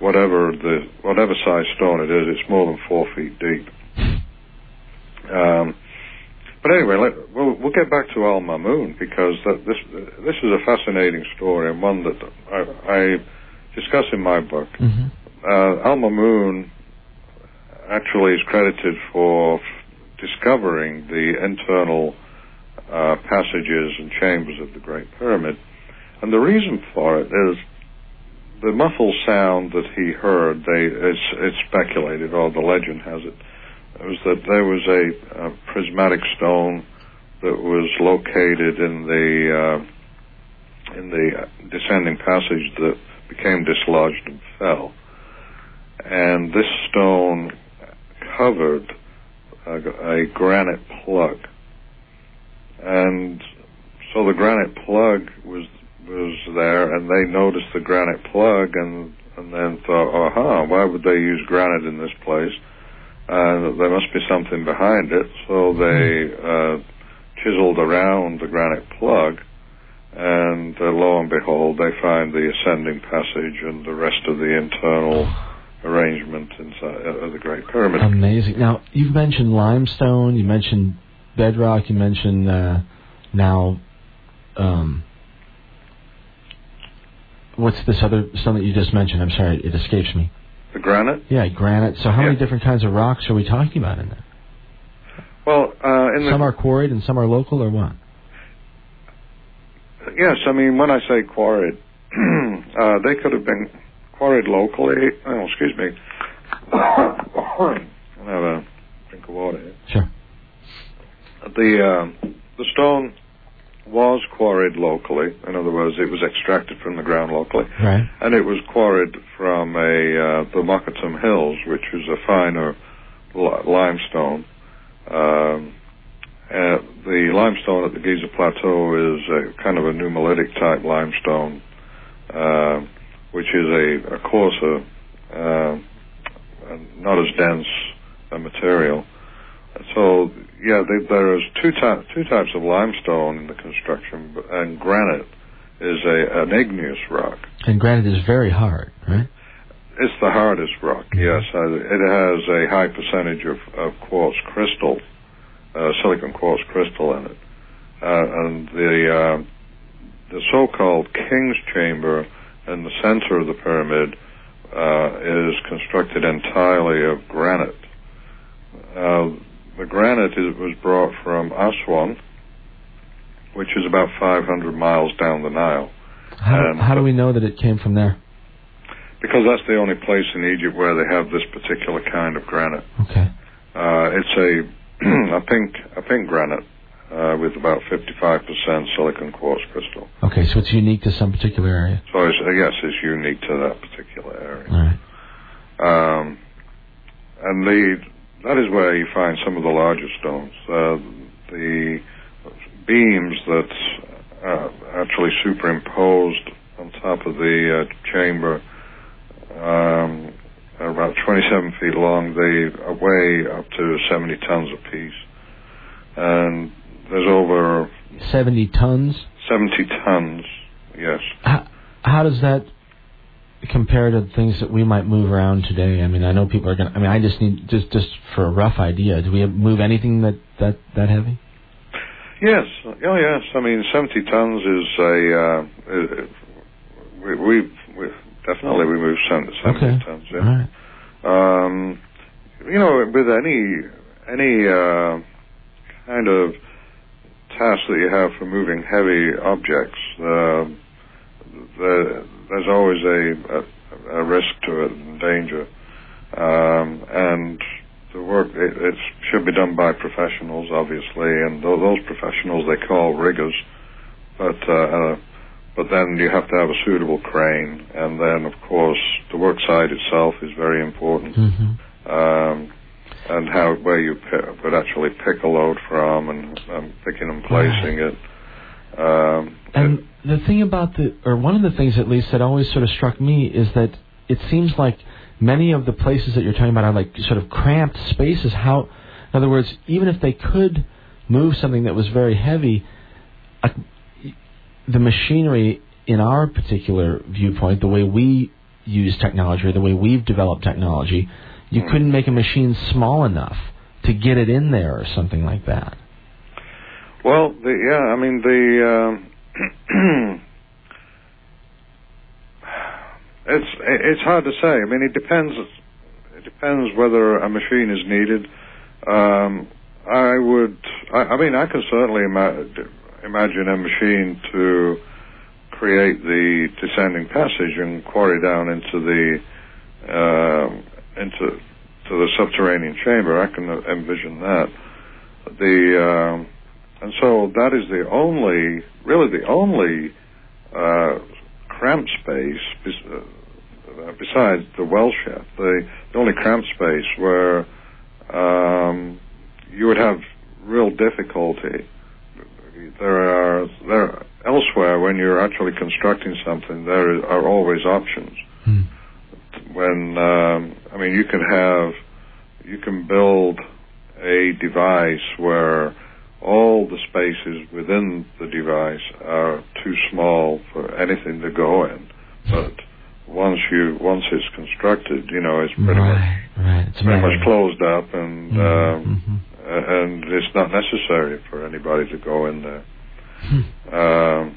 whatever the whatever size stone it is, it's more than four feet deep. Um, but anyway, let, we'll, we'll get back to Al Mamun because that, this this is a fascinating story and one that I, I discuss in my book. hmm Uh, Al Mamun actually is credited for discovering the internal uh, passages and chambers of the Great Pyramid. And the reason for it is the muffled sound that he heard, they, it's, it's speculated, or the legend has it, was that there was a, a prismatic stone that was located in the uh, in the descending passage that became dislodged and fell. And this stone covered a, granite plug. And so the granite plug was was there, and they noticed the granite plug, and and then thought, "Uh huh, why would they use granite in this place? Uh, there must be something behind it." So they uh, chiseled around the granite plug, and uh, lo and behold, they find the ascending passage and the rest of the internal arrangement inside uh, of the Great Pyramid. Amazing. Now you've mentioned limestone. You mentioned bedrock. You mentioned uh, now. Um, what's this other stone that you just mentioned? I'm sorry, it escapes me. the granite. Yeah, granite. So how many different kinds of rocks are we talking about in there? Well, uh, in the Some are quarried and some are local, or what? Yes, I mean when I say quarried, uh, they could have been quarried locally. Oh, excuse me. I'll have a drink of water here. Sure. The uh, the stone was quarried locally. In other words, it was extracted from the ground locally, Right. and it was quarried from a uh, the Mokattam Hills, which is a finer li- limestone. Um, uh, the limestone at the Giza Plateau is a kind of a nummulitic type limestone, uh, which is a, a coarser, uh, and not as dense a material. So yeah, they, there is two types two types of limestone in the construction, and granite is a an igneous rock. And granite is very hard, right? It's the hardest rock. Yes, uh, it has a high percentage of, of quartz crystal, uh, silicon quartz crystal in it, uh, and the uh, the so-called king's chamber in the center of the pyramid uh, is constructed entirely of granite. Uh, the granite is, was brought from Aswan, which is about 500 miles down the Nile. How, Um, how do we know that it came from there? Because that's the only place in Egypt where they have this particular kind of granite. Okay. Uh, it's a a pink a pink granite uh, with about 55% silicon quartz crystal. Okay, so it's unique to some particular area. So it's, uh, yes, it's unique to that particular area. All right. Um, and the that is where you find some of the larger stones. Uh, the beams that uh, actually superimposed on top of the uh, chamber. Um, are about 27 feet long. They weigh up to 70 tons apiece, and there's over 70 tons. 70 tons. Yes. How, how does that compare to things that we might move around today? I mean, I know people are going. to I mean, I just need just just for a rough idea. Do we move anything that that that heavy? Yes. Oh, yes. I mean, 70 tons is a. Uh, we, we've, we've definitely we move 70, 70 Okay. tons. Yeah. right. Um, you know, with any any uh, kind of task that you have for moving heavy objects, uh, the, there's always a, a, a risk to it and danger. Um, and the work it, it should be done by professionals, obviously, and tho- those professionals they call riggers. But uh, uh, but then you have to have a suitable crane, and then of course the work site itself is very important, hmm um, and how where you pick, would actually pick a load from, and, and picking and placing it. Um, And the thing about the, or one of the things at least that always sort of struck me is that it seems like many of the places that you're talking about are like sort of cramped spaces. How, in other words, even if they could move something that was very heavy, uh, the machinery in our particular viewpoint, the way we use technology or the way we've developed technology, you Hmm. couldn't make a machine small enough to get it in there or something like that. Well, the, yeah, I mean the. Um, it's it's hard to say. I mean, it depends. It depends whether a machine is needed. Um, I would. I, I mean, I can certainly ima- imagine a machine to create the descending passage and quarry down into the um into to the subterranean chamber. I can envision that. The um, and so that is the only, really the only uh, cramped space uh, besides the well shaft. The, the only cramped space where um, you would have real difficulty. There are there elsewhere when you're actually constructing something. There are always options. Hmm. When um, I mean, you can have you can build a device where all the spaces within the device are too small for anything to go in. But once you once it's constructed, you know, it's pretty much right, right. It's pretty much closed up, and Mhm, um, mhm. and it's not necessary for anybody to go in there. Hmm. Um,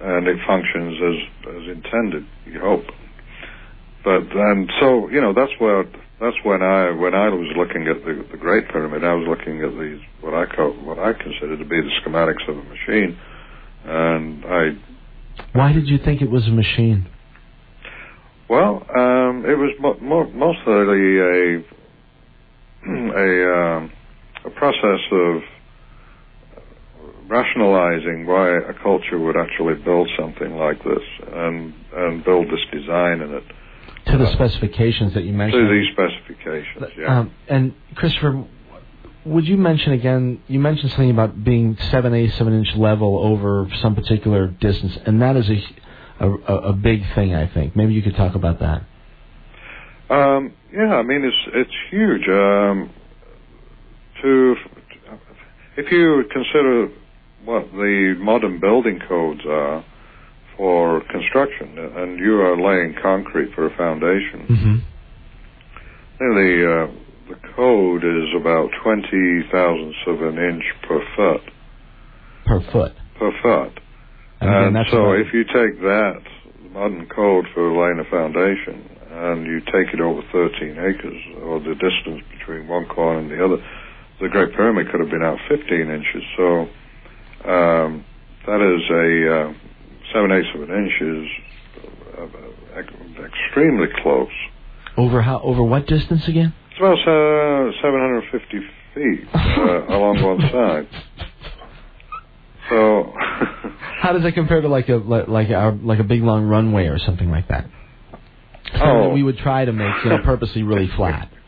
and it functions as as intended. You hope. But and so you know that's where that's when I when I was looking at the the Great Pyramid, I was looking at these what I call what I consider to be the schematics of a machine, and I Why did you think it was a machine? well um, it was mo- mo- mostly a a um, a process of rationalizing why a culture would actually build something like this and and build this design in it To the specifications that you mentioned. to these specifications. Yeah. Um, and Christopher, would you mention again? You mentioned something about being seven eighths of an inch level over some particular distance, and that is a, a a big thing. I think maybe you could talk about that. Um, yeah, I mean it's it's huge. Um, to if you consider what the modern building codes are for construction, and you are laying concrete for a foundation, Mm-hmm. the uh, the code is about twenty thousandths of an inch per foot Per foot. per foot. And And that's so if you take that, modern code for laying a foundation, and you take it over 13 acres, or the distance between one corner and the other, the Great Pyramid could have been out 15 inches. So um, that is a uh, 7 eighths of an inch is uh, extremely close. over how over what distance again? It's about uh, 750 feet uh, along one side. So How does that compare to like a like our, like a big long runway or something like that? Something Oh. that we would try to make you know purposely really flat.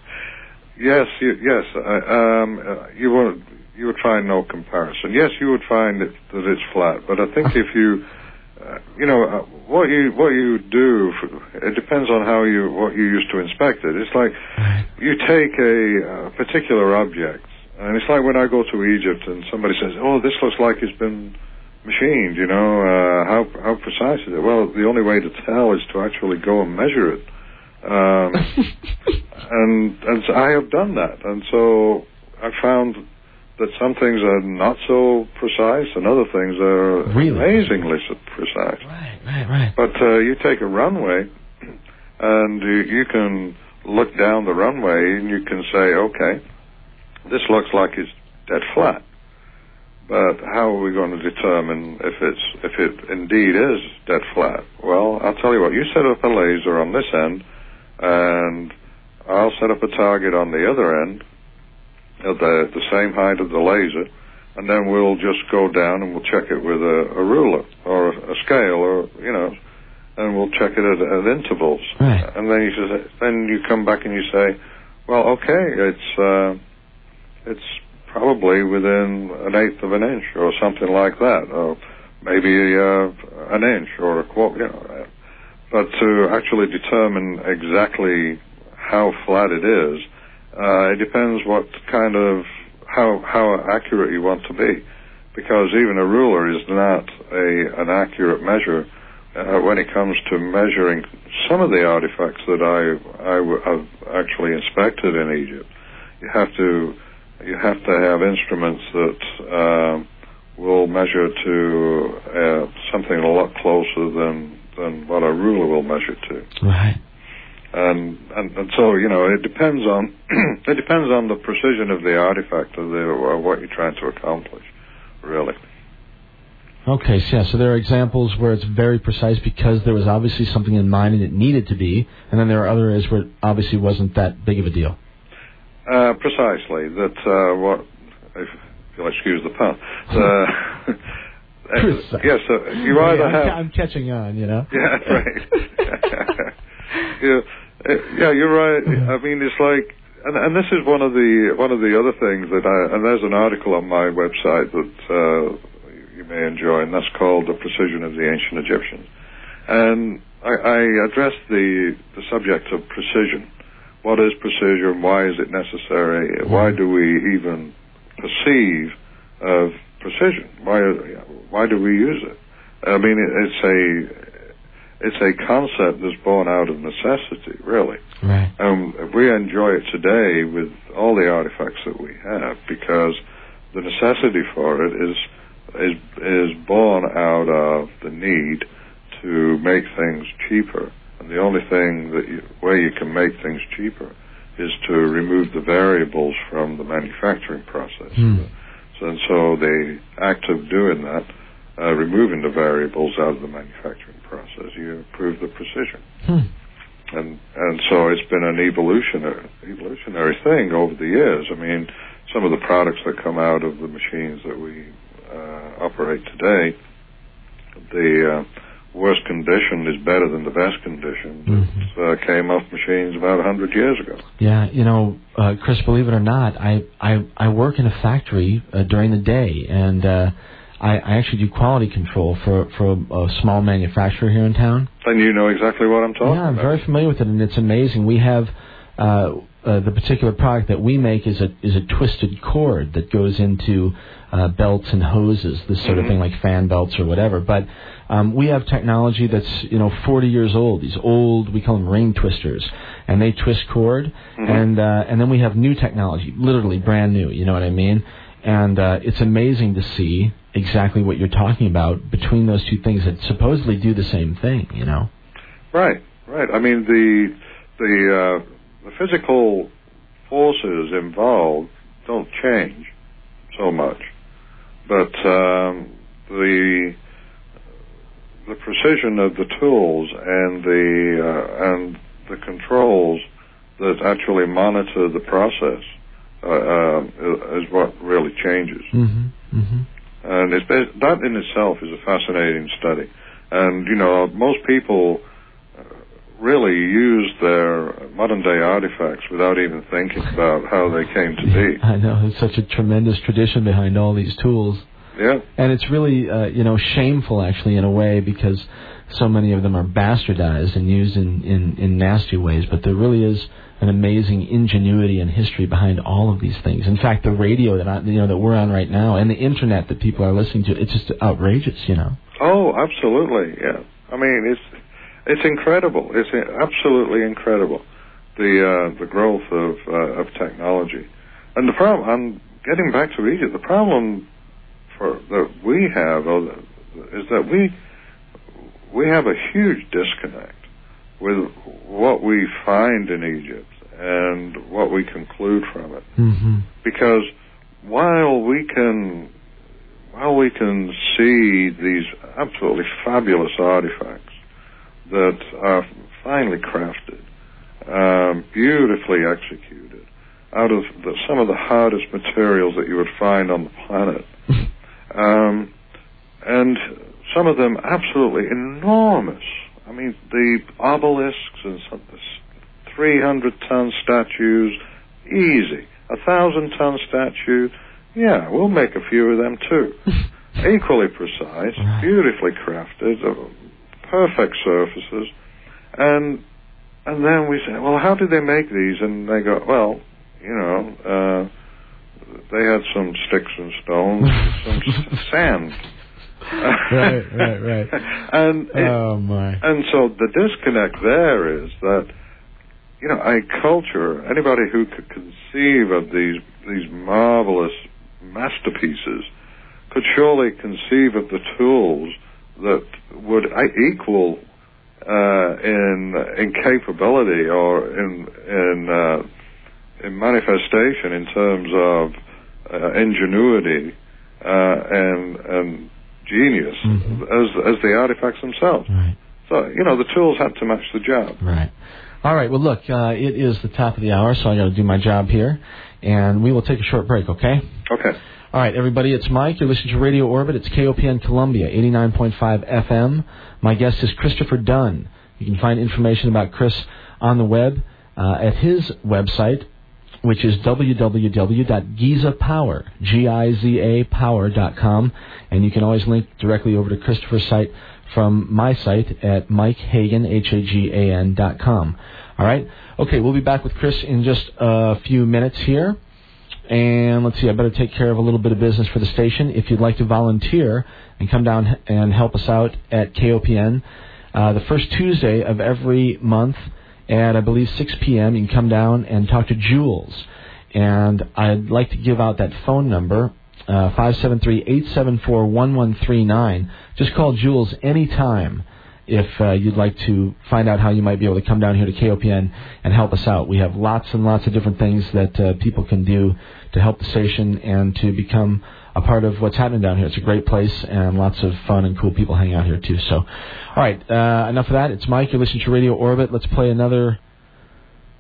Yes, you, yes. Uh, um, uh, you would you would find no comparison. Yes, you would find it, that it's flat, but I think if you uh, you know, uh, what you what you do, it depends on how you what you use to inspect it. It's like you take a, a particular object, and it's like when I go to Egypt and somebody says, "Oh, this looks like it's been machined." You know, uh, how how precise is it? Well, the only way to tell is to actually go and measure it. Um, and and so I have done that, and so I found that some things are not so precise, and other things are Really? amazingly so precise. Right, right, right. But uh, you take a runway, and you, you can look down the runway, and you can say, okay, this looks like it's dead flat. But how are we going to determine if it's if it indeed is dead flat? Well, I'll tell you what. You set up a laser on this end, and I'll set up a target on the other end, at the the same height of the laser, and then we'll just go down and we'll check it with a, a ruler or a scale, or you know, and we'll check it at, at intervals. Right. And then you say, then you come back and you say, well, okay, it's uh, it's probably within an eighth of an inch or something like that, or maybe uh, an inch or a quarter. You know, but to actually determine exactly how flat it is, uh, it depends what kind of how how accurate you want to be, because even a ruler is not a an accurate measure uh, when it comes to measuring some of the artifacts that I I w- have actually inspected in Egypt. You have to you have to have instruments that um, will measure to uh, something a lot closer than than what a ruler will measure to Right. And, and and so you know it depends on it depends on the precision of the artifact or, the, or what you're trying to accomplish, really. Okay, so yeah, so there are examples where it's very precise because there was obviously something in mind and it needed to be, and then there are other areas where it obviously wasn't that big of a deal. Uh, precisely that uh, what if you'll excuse the pun. Uh, Precise. yes, uh, you either I'm, have I'm catching on, you know. Yeah, right. yeah, uh, yeah, you're right. I mean, it's like, and, and this is one of the one of the other things that I and there's an article on my website that uh, you may enjoy, and that's called "The Precision of the Ancient Egyptians." And I, I address the the subject of precision. What is precision? Why is it necessary? Why do we even perceive of precision? Why why do we use it? I mean, it, it's a it's a concept that's born out of necessity, really. Right. Um, we enjoy it today with all the artifacts that we have because the necessity for it is is is born out of the need to make things cheaper, and the only thing that you, way you can make things cheaper is to remove the variables from the manufacturing process. Hmm. So, and so the act of doing that, uh, removing the variables out of the manufacturing process, you improve the precision Hmm. and and so it's been an evolutionary evolutionary thing over the years. I mean, some of the products that come out of the machines that we uh, operate today, the uh, worst condition is better than the best condition that uh, came off machines about a hundred years ago. Yeah, you know, uh, Chris, believe it or not, I I, I work in a factory uh, during the day, and uh, I, I actually do quality control for for a, a small manufacturer here in town. And you know exactly what I'm talking about? yeah, I'm about. very familiar with it, and it's amazing. We have uh, uh, the particular product that we make is a is a twisted cord that goes into uh, belts and hoses, this sort of Mhm. thing, like fan belts or whatever. But um, we have technology that's you know 40 years old. These old, we call them ring twisters, and they twist cord. Mhm. And uh, and then we have new technology, literally brand new. You know what I mean? And uh, it's amazing to see exactly what you're talking about between those two things that supposedly do the same thing. You know? Right, right. I mean, the the uh, the physical forces involved don't change so much, but um, the the precision of the tools and the uh, and the controls that actually monitor the process uh, uh, is what really changes. Mm-hmm. Mm-hmm. And it's, that in itself is a fascinating study. And, you know, most people uh, really use their modern day artifacts without even thinking about how they came to be. I know there's such a tremendous tradition behind all these tools. Yeah. And it's really, uh, you know, shameful actually in a way because so many of them are bastardized and used in, in, in nasty ways. But there really is an amazing ingenuity and history behind all of these things. In fact, the radio that I, you know that we're on right now and the internet that people are listening to, it's just outrageous, you know. Oh, absolutely. Yeah. I mean, it's it's incredible. It's absolutely incredible the uh, the growth of uh, of technology. And the problem, I'm getting back to Egypt. The problem for that we have is that we we have a huge disconnect with what we find in Egypt and what we conclude from it. Mm-hmm. Because while we can while we can see these absolutely fabulous artifacts that are finely crafted, um, beautifully executed, out of the, some of the hardest materials that you would find on the planet. um, and some of them absolutely enormous. I mean, the obelisks and some 300 ton statues, easy. A thousand ton statue, yeah, we'll make a few of them too. Equally precise, beautifully crafted, uh, perfect surfaces, and and then we say, well, how did they make these? And they go, well, you know, uh, they had some sticks and stones, some sand. Right, right, right. and it, oh my. And so the disconnect there is that you know a culture, anybody who could conceive of these these marvelous masterpieces, could surely conceive of the tools that would equal uh, in in capability or in in uh, in manifestation in terms of uh, ingenuity uh, and and genius Mhm. as as the artifacts themselves. Right. So you know the tools had to match the job. Right. All right. Well, look, uh, it is the top of the hour, so I got to do my job here, and we will take a short break. Okay. Okay. All right, everybody. It's Mike. You're listening to Radio Orbit. It's KOPN Columbia, 89.5 FM. My guest is Christopher Dunn. You can find information about Chris on the web uh, at his website, which is www.gizapower, G-I-Z-A power.com. And you can always link directly over to Christopher's site from my site at mikehagan, H-A-G-A-N dot com. All right? Okay, we'll be back with Chris in just a few minutes here. And let's see, I better take care of a little bit of business for the station. If you'd like to volunteer and come down and help us out at KOPN, uh, the first Tuesday of every month at, I believe, 6 p.m., you can come down and talk to Jules. And I'd like to give out that phone number, uh, 573-874-1139. Just call Jules anytime if uh, you'd like to find out how you might be able to come down here to KOPN and help us out. We have lots and lots of different things that uh, people can do to help the station and to become a part of what's happening down here. It's a great place and lots of fun and cool people hang out here too. So, all right, uh, enough of that. It's Mike. You're listening to Radio Orbit. Let's play another.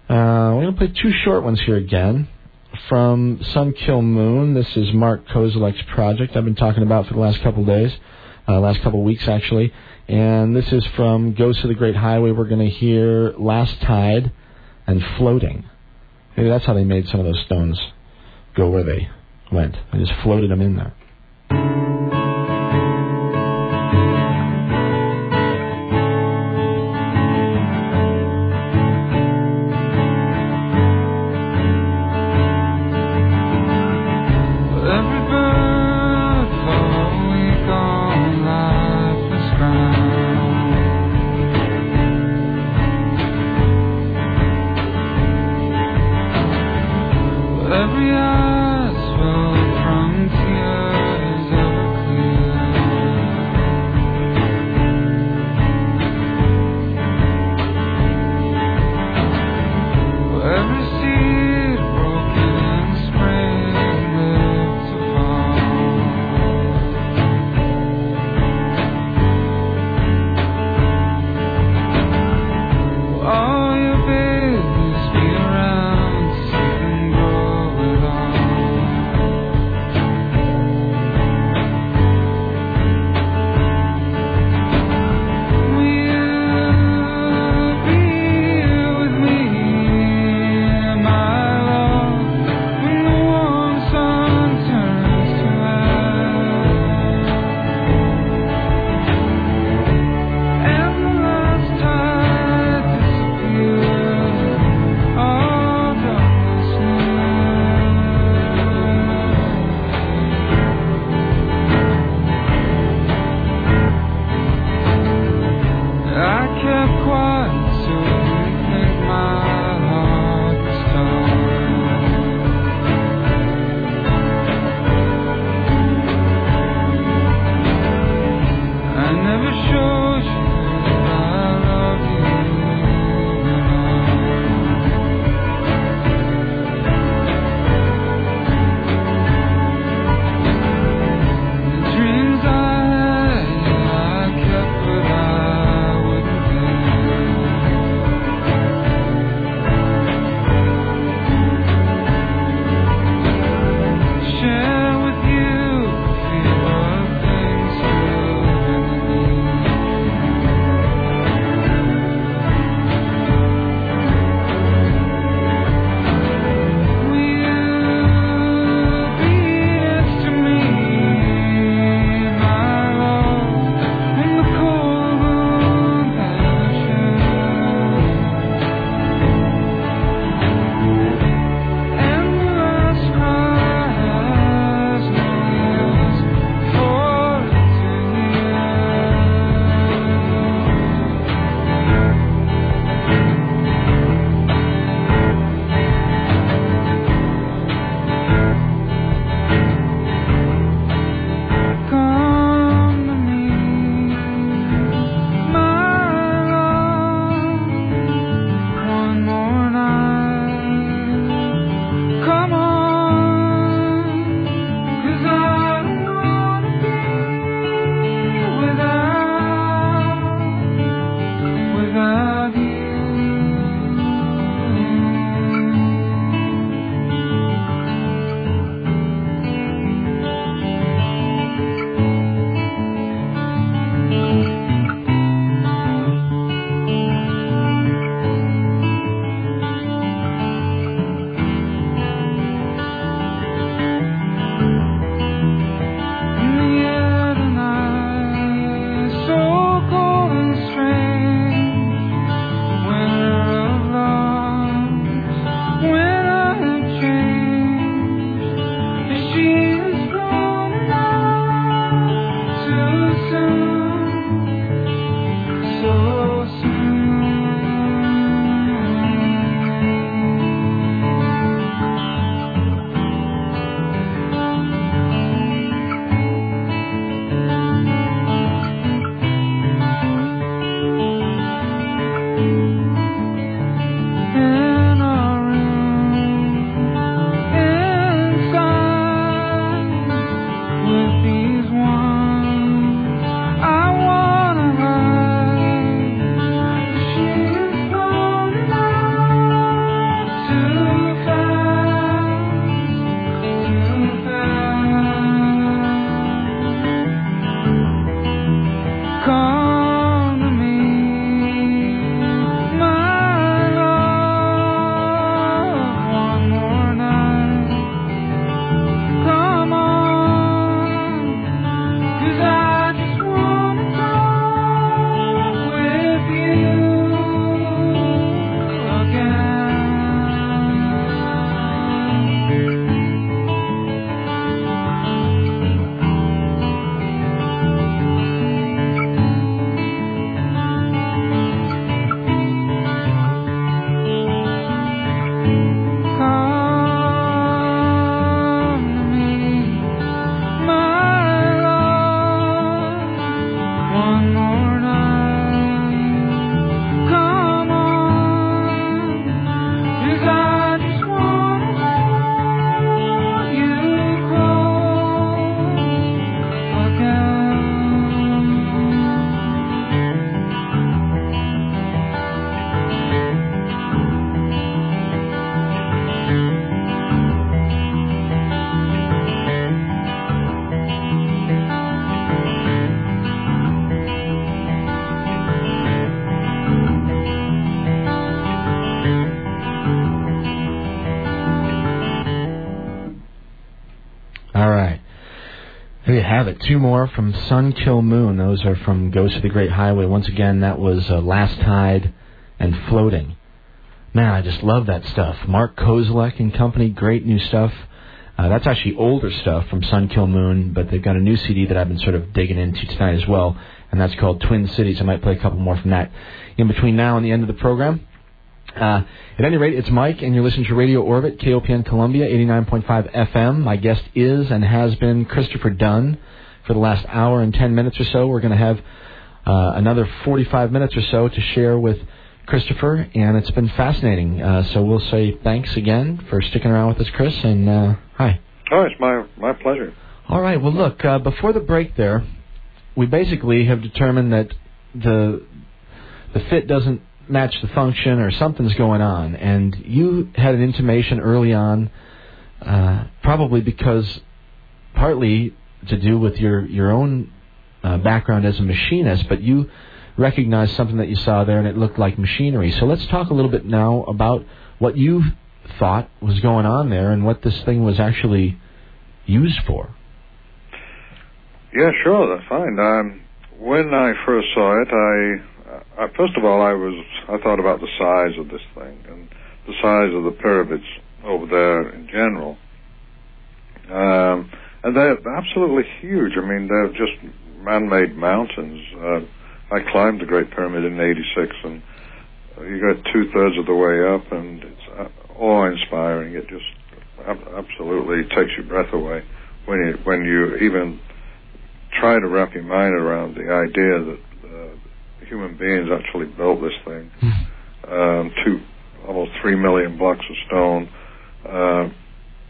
Uh, we're going to play two short ones here again from Sun Kil Moon. This is Mark Kozelek's project I've been talking about for the last couple of days, uh, last couple of weeks actually. And this is from Ghosts of the Great Highway. We're going to hear Last Tide and Floating. Maybe that's how they made some of those stones go where they went. They just floated them in there. Two more from Sun Kil Moon. Those are from Ghost of the Great Highway. Once again, that was uh, Last Tide and Floating. Man, I just love that stuff. Mark Kozelek and company, great new stuff. Uh, that's actually older stuff from Sun Kil Moon, but they've got a new CD that I've been sort of digging into tonight as well. and that's called Twin Cities. I might play a couple more from that in between now and the end of the program. Uh, at any rate, it's Mike, and you're listening to Radio Orbit, KOPN Columbia, 89.5 FM. My guest is and has been Christopher Dunn. For the last hour and 10 minutes or so, we're going to have uh, another 45 minutes or so to share with Christopher, and it's been fascinating. Uh, so we'll say thanks again for sticking around with us, Chris, and uh, hi. Oh, it's my my pleasure. All right. Well, look, uh, before the break, there, we basically have determined that the the fit doesn't match the function or something's going on. And you had an intimation early on, uh, probably because partly to do with your your own uh, background as a machinist, but you recognized something that you saw there and it looked like machinery. So let's talk a little bit now about what you thought was going on there and what this thing was actually used for. Yeah, sure, that's fine. Um, when I first saw it, I uh, first of all, I was I thought about the size of this thing and the size of the pyramids over there in general, um, and they're absolutely huge. I mean, they're just man-made mountains. Uh, I climbed the Great Pyramid in '86, and you got two thirds of the way up, and it's uh, awe-inspiring. It just absolutely takes your breath away when you when you even try to wrap your mind around the idea that human beings actually built this thing. Hmm. um, two, almost three million blocks of stone, uh,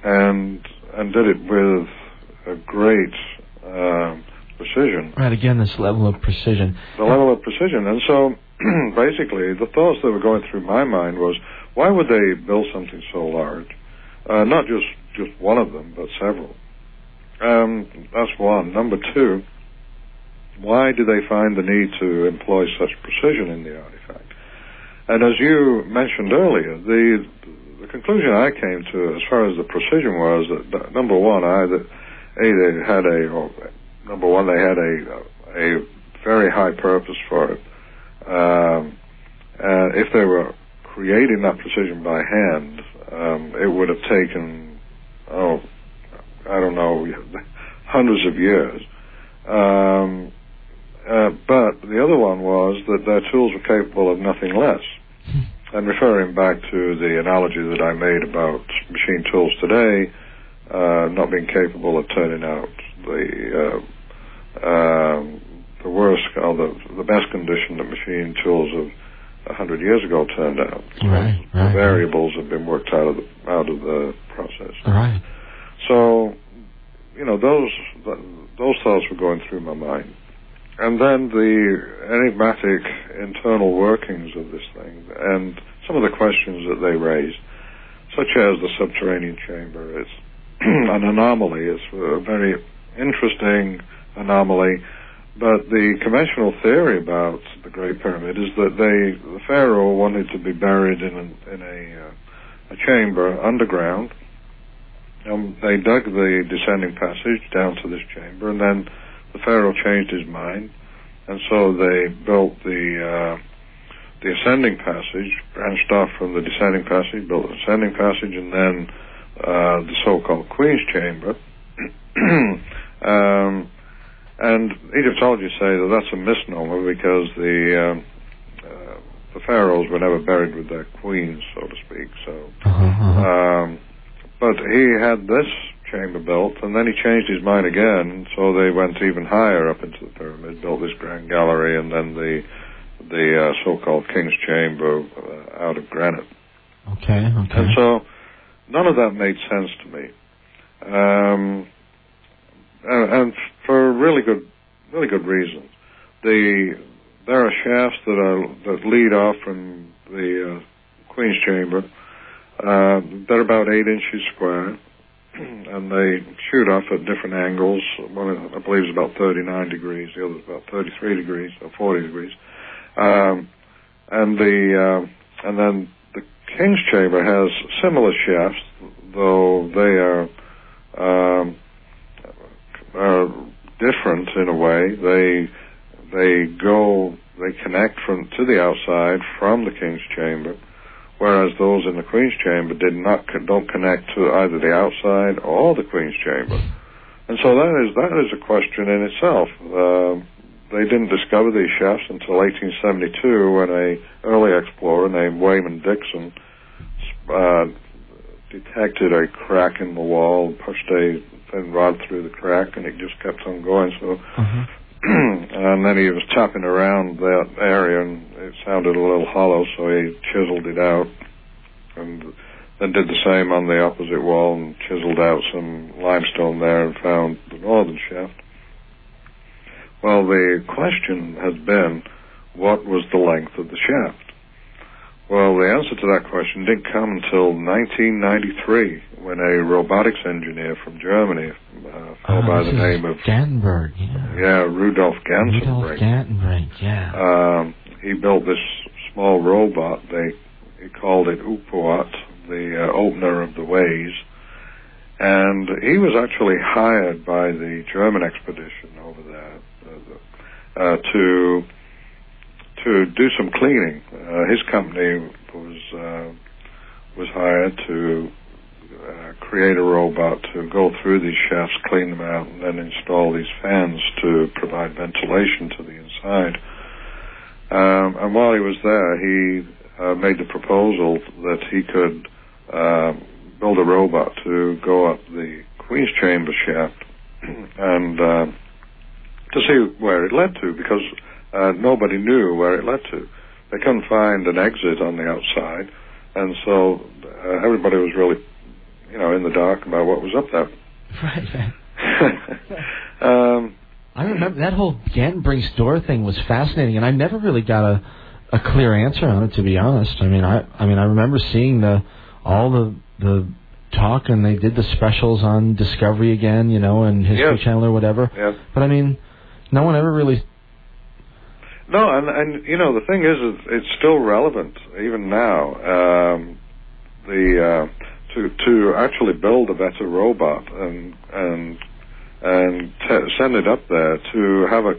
and and did it with a great um, precision. Right, again, this level of precision. The level of precision, and so basically, the thoughts that were going through my mind was, why would they build something so large? Uh, not just just one of them, but several. Um, that's one. Number two why do they find the need to employ such precision in the artifact? And as you mentioned earlier, the the conclusion I came to, as far as the precision was, that number one, either a they had a number one they had a a very high purpose for it. Um, uh, if they were creating that precision by hand, um, it would have taken oh I don't know hundreds of years. Um, uh, but the other one was that their tools were capable of nothing less. Hmm. and referring back to the analogy that I made about machine tools today uh, not being capable of turning out the uh, um, the worst or the the best condition that machine tools of a hundred years ago turned out. Right, right. the variables have been worked out of the out of the process. Right. So, you know, those those thoughts were going through my mind and then the enigmatic internal workings of this thing and some of the questions that they raise, such as the subterranean chamber. It's an anomaly. It's a very interesting anomaly. But the conventional theory about the Great Pyramid is that they, the pharaoh wanted to be buried in a, in a, uh, a chamber underground. Um, they dug the descending passage down to this chamber, and then the pharaoh changed his mind, and so they built the uh, the ascending passage, branched off from the descending passage, built the ascending passage, and then uh, the so-called Queen's Chamber. um, and Egyptologists say that that's a misnomer because the um, uh, the pharaohs were never buried with their queens, so to speak. So, uh-huh, uh-huh. Um, but he had this chamber built, and then he changed his mind again, so they went even higher up into the pyramid, built this grand gallery, and then the the uh, so-called King's Chamber uh, out of granite. Okay, okay. And so none of that made sense to me, um, and, and for really good, really good reasons. The there are shafts that are that lead off from the uh, Queen's Chamber. Uh, they're about eight inches square and they shoot off at different angles. One, I believe, is about 39 degrees. The other is about 33 degrees or 40 degrees. Um, and the uh, and then the King's Chamber has similar shafts, though they are um, are different in a way. They they go they connect from to the outside from the King's Chamber whereas those in the Queen's Chamber did not don't connect to either the outside or the Queen's Chamber. And so that is that is a question in itself. Uh, they didn't discover these shafts until 1872 when a early explorer named Waynman Dixon uh, detected a crack in the wall, pushed a thin rod through the crack, and it just kept on going. So, Uh-huh. and then he was tapping around that area, and it sounded a little hollow, so he chiseled it out, and then did the same on the opposite wall and chiseled out some limestone there and found the northern shaft. Well, the question has been, what was the length of the shaft? Well, the answer to that question didn't come until 1993 when a robotics engineer from Germany, uh, Ah, by the name of Gantenberg, yeah. yeah Rudolf Rudolf Gantenbrink. Gantenbrink, yeah. Um, he built this small robot. They he called it Upuaut, the uh, opener of the ways, and he was actually hired by the German expedition over there uh, to to do some cleaning. Uh, his company was uh, was hired to uh, create a robot to go through these shafts, clean them out, and then install these fans to provide ventilation to the inside. Um, and while he was there, he uh, made the proposal that he could uh, build a robot to go up the Queen's Chamber shaft and to see where it led to, because uh, nobody knew where it led to. They couldn't find an exit on the outside, and so uh, everybody was really, you know, in the dark about what was up there. Right, um, I remember that whole Gantenbrink's door thing was fascinating, and I never really got a a clear answer on it. To be honest, I mean, I I mean, I remember seeing the all the the talk, and they did the specials on Discovery again, you know, and History Yes. Channel or whatever. yeah. But I mean, no one ever really. No, and and you know the thing is, it's, it's still relevant even now. Um, the uh, to to actually build a better robot and and and t- send it up there to have a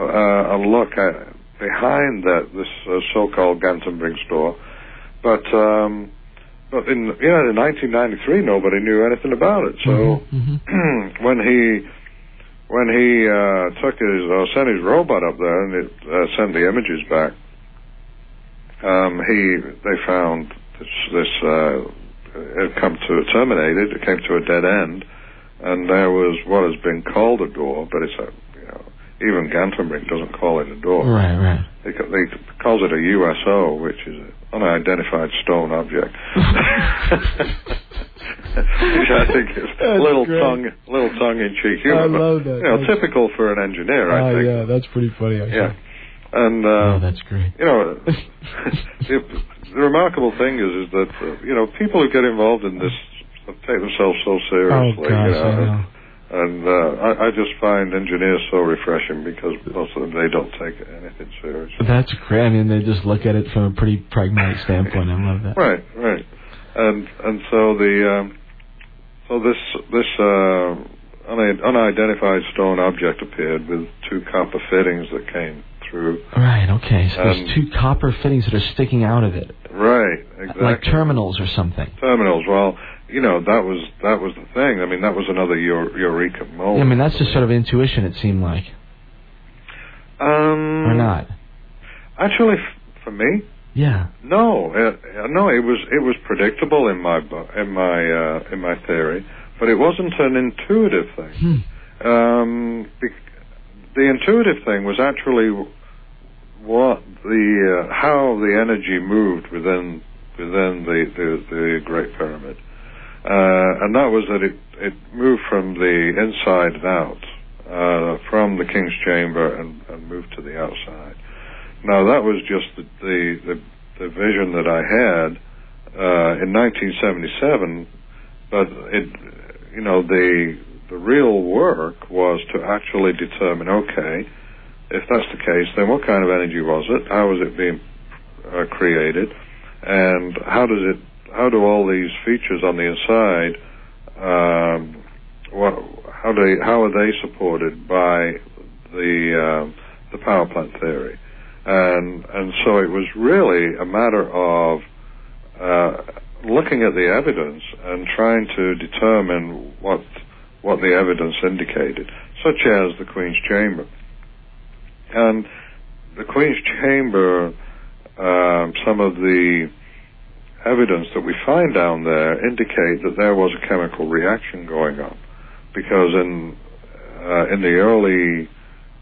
uh, a look at behind that this uh, so-called Gantenbrink's door, but. Um, but in you know in 1993 nobody knew anything about it. So Mhm, when he when he uh, took his uh, sent his robot up there and it uh, sent the images back, um, he they found this this uh, it come to terminated. It came to a dead end, and there was what has been called a door, but it's a you know even Gantenbrink doesn't call it a door. Right, right. They, they calls it a USO, which is an unidentified stone object. which I think is a little great. tongue, little tongue in cheek humor. I but, love that. You know, That's- typical for an engineer, I Oh think. yeah, that's pretty funny. Actually. Yeah. And uh, Oh, that's great. you know, the, the remarkable thing is, is that uh, you know people who get involved in this take themselves so seriously. Oh seriously. gosh, you know, I know. and uh, I, I just find engineers so refreshing because most of them they don't take anything seriously. That's great. I mean, they just look at it from a pretty pragmatic standpoint. I love that. Right, right, and and so the um, so this this uh, unidentified stone object appeared with two copper fittings that came through. Right. Okay. So there's two copper fittings that are sticking out of it, Right, exactly. like terminals or something. terminals. Well, you know that was that was the thing. I mean, that was another eureka moment. I mean, that's just sort of intuition. It seemed like, um, or not? Actually, f- for me, Yeah. no, uh, no. It was it was predictable in my in my uh, in my theory, but it wasn't an intuitive thing. Hmm. Um, the intuitive thing was actually what the uh, how the energy moved within within the the, the Great Pyramid, uh, and that was that it it moved from the inside and out, uh, from the King's Chamber and, and moved to the outside. Now that was just the the, the, the vision that I had uh, in 1977, but it you know the the real work was to actually determine okay if that's the case then what kind of energy was it? How was it being uh, created? And how does it how do all these features on the inside um, what how do how are they supported by the uh, the power plant theory and and so it was really a matter of uh, looking at the evidence and trying to determine what what the evidence indicated, such as the Queen's Chamber. And the Queen's Chamber, um, some of the evidence that we find down there indicate that there was a chemical reaction going on, because in uh, in the early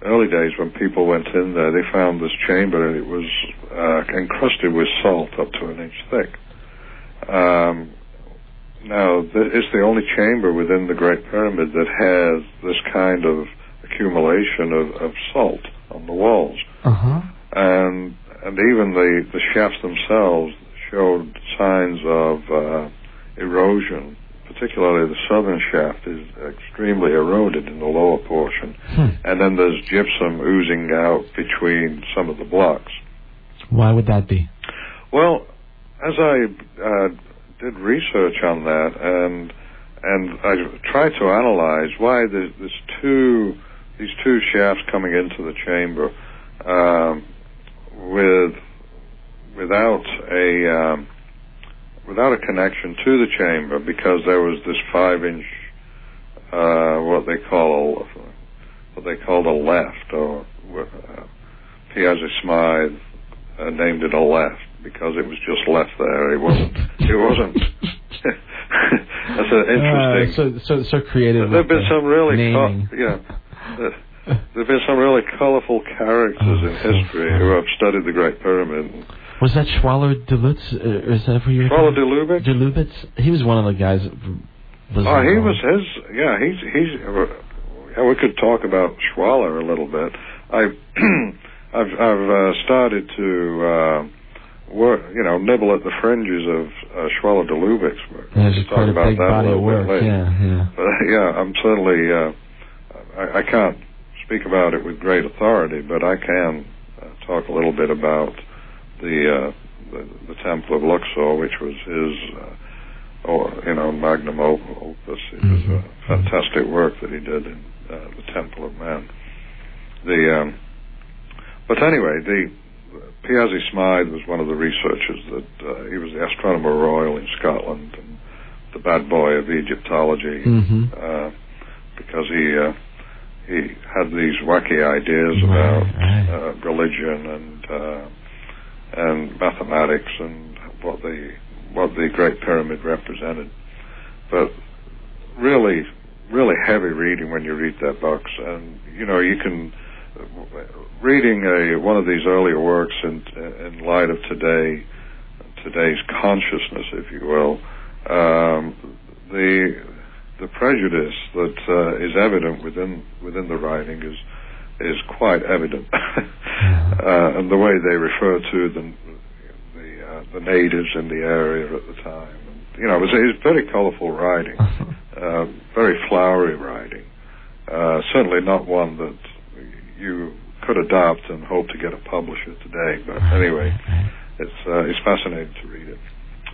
early days when people went in there, they found this chamber and it was uh, encrusted with salt up to an inch thick. Um, now, th- it's the only chamber within the Great Pyramid that has this kind of accumulation of, of salt on the walls, Uh-huh. and and even the the shafts themselves showed signs of uh, erosion. Particularly, the southern shaft is extremely eroded in the lower portion, Hmm. and then there's gypsum oozing out between some of the blocks. Why would that be? Well, as I uh, did research on that, and and I tried to analyze why there's, there's two these two shafts coming into the chamber um, with without a um, without a connection to the chamber because there was this five inch uh, what they call a what they called a left or uh, Piazzi Smyth uh, named it a left because it was just left there. It wasn't. It wasn't. That's an interesting. Uh, so, so, so creative. There've been the some really, co- yeah. There've been some really colorful characters Oh, in history who have studied the Great Pyramid. Was that Schwaller de Lutz? Uh, is that who you're Schwaller de Lubeck? de Lubicz? He was one of the guys. Oh, he was his. Yeah, he's he's. Uh, yeah, we could talk about Schwaller a little bit. I, I've I've uh, started to uh, work, you know, nibble at the fringes of uh, Schwaller de Lubeck's work. Yeah, talk quite a about big that a body of little bit work. later. Yeah, yeah. But yeah, I'm certainly. Uh, I, I can't speak about it with great authority, but I can uh, talk a little bit about the, uh, the the Temple of Luxor, which was his, uh, or you know, magnum opus. It was a fantastic work that he did in uh, the Temple of Man. The, um, but anyway, the Piazzi Smyth was one of the researchers that uh, he was the astronomer royal in Scotland and the bad boy of Egyptology Mm-hmm. uh, because he uh, he had these wacky ideas about right. uh, religion and uh, and mathematics and what the what the Great Pyramid represented. But really, really heavy reading when you read that box, and you know you can reading a one of these earlier works in in light of today today's consciousness, if you will. Um, the the prejudice that uh, is evident within within the writing is is quite evident, uh, and the way they refer to the the, uh, the natives in the area at the time. And, you know, it was, it was very colourful writing, uh, very flowery writing. Uh, certainly not one that you could adopt and hope to get a publisher today. But anyway, it's uh, it's fascinating to read it.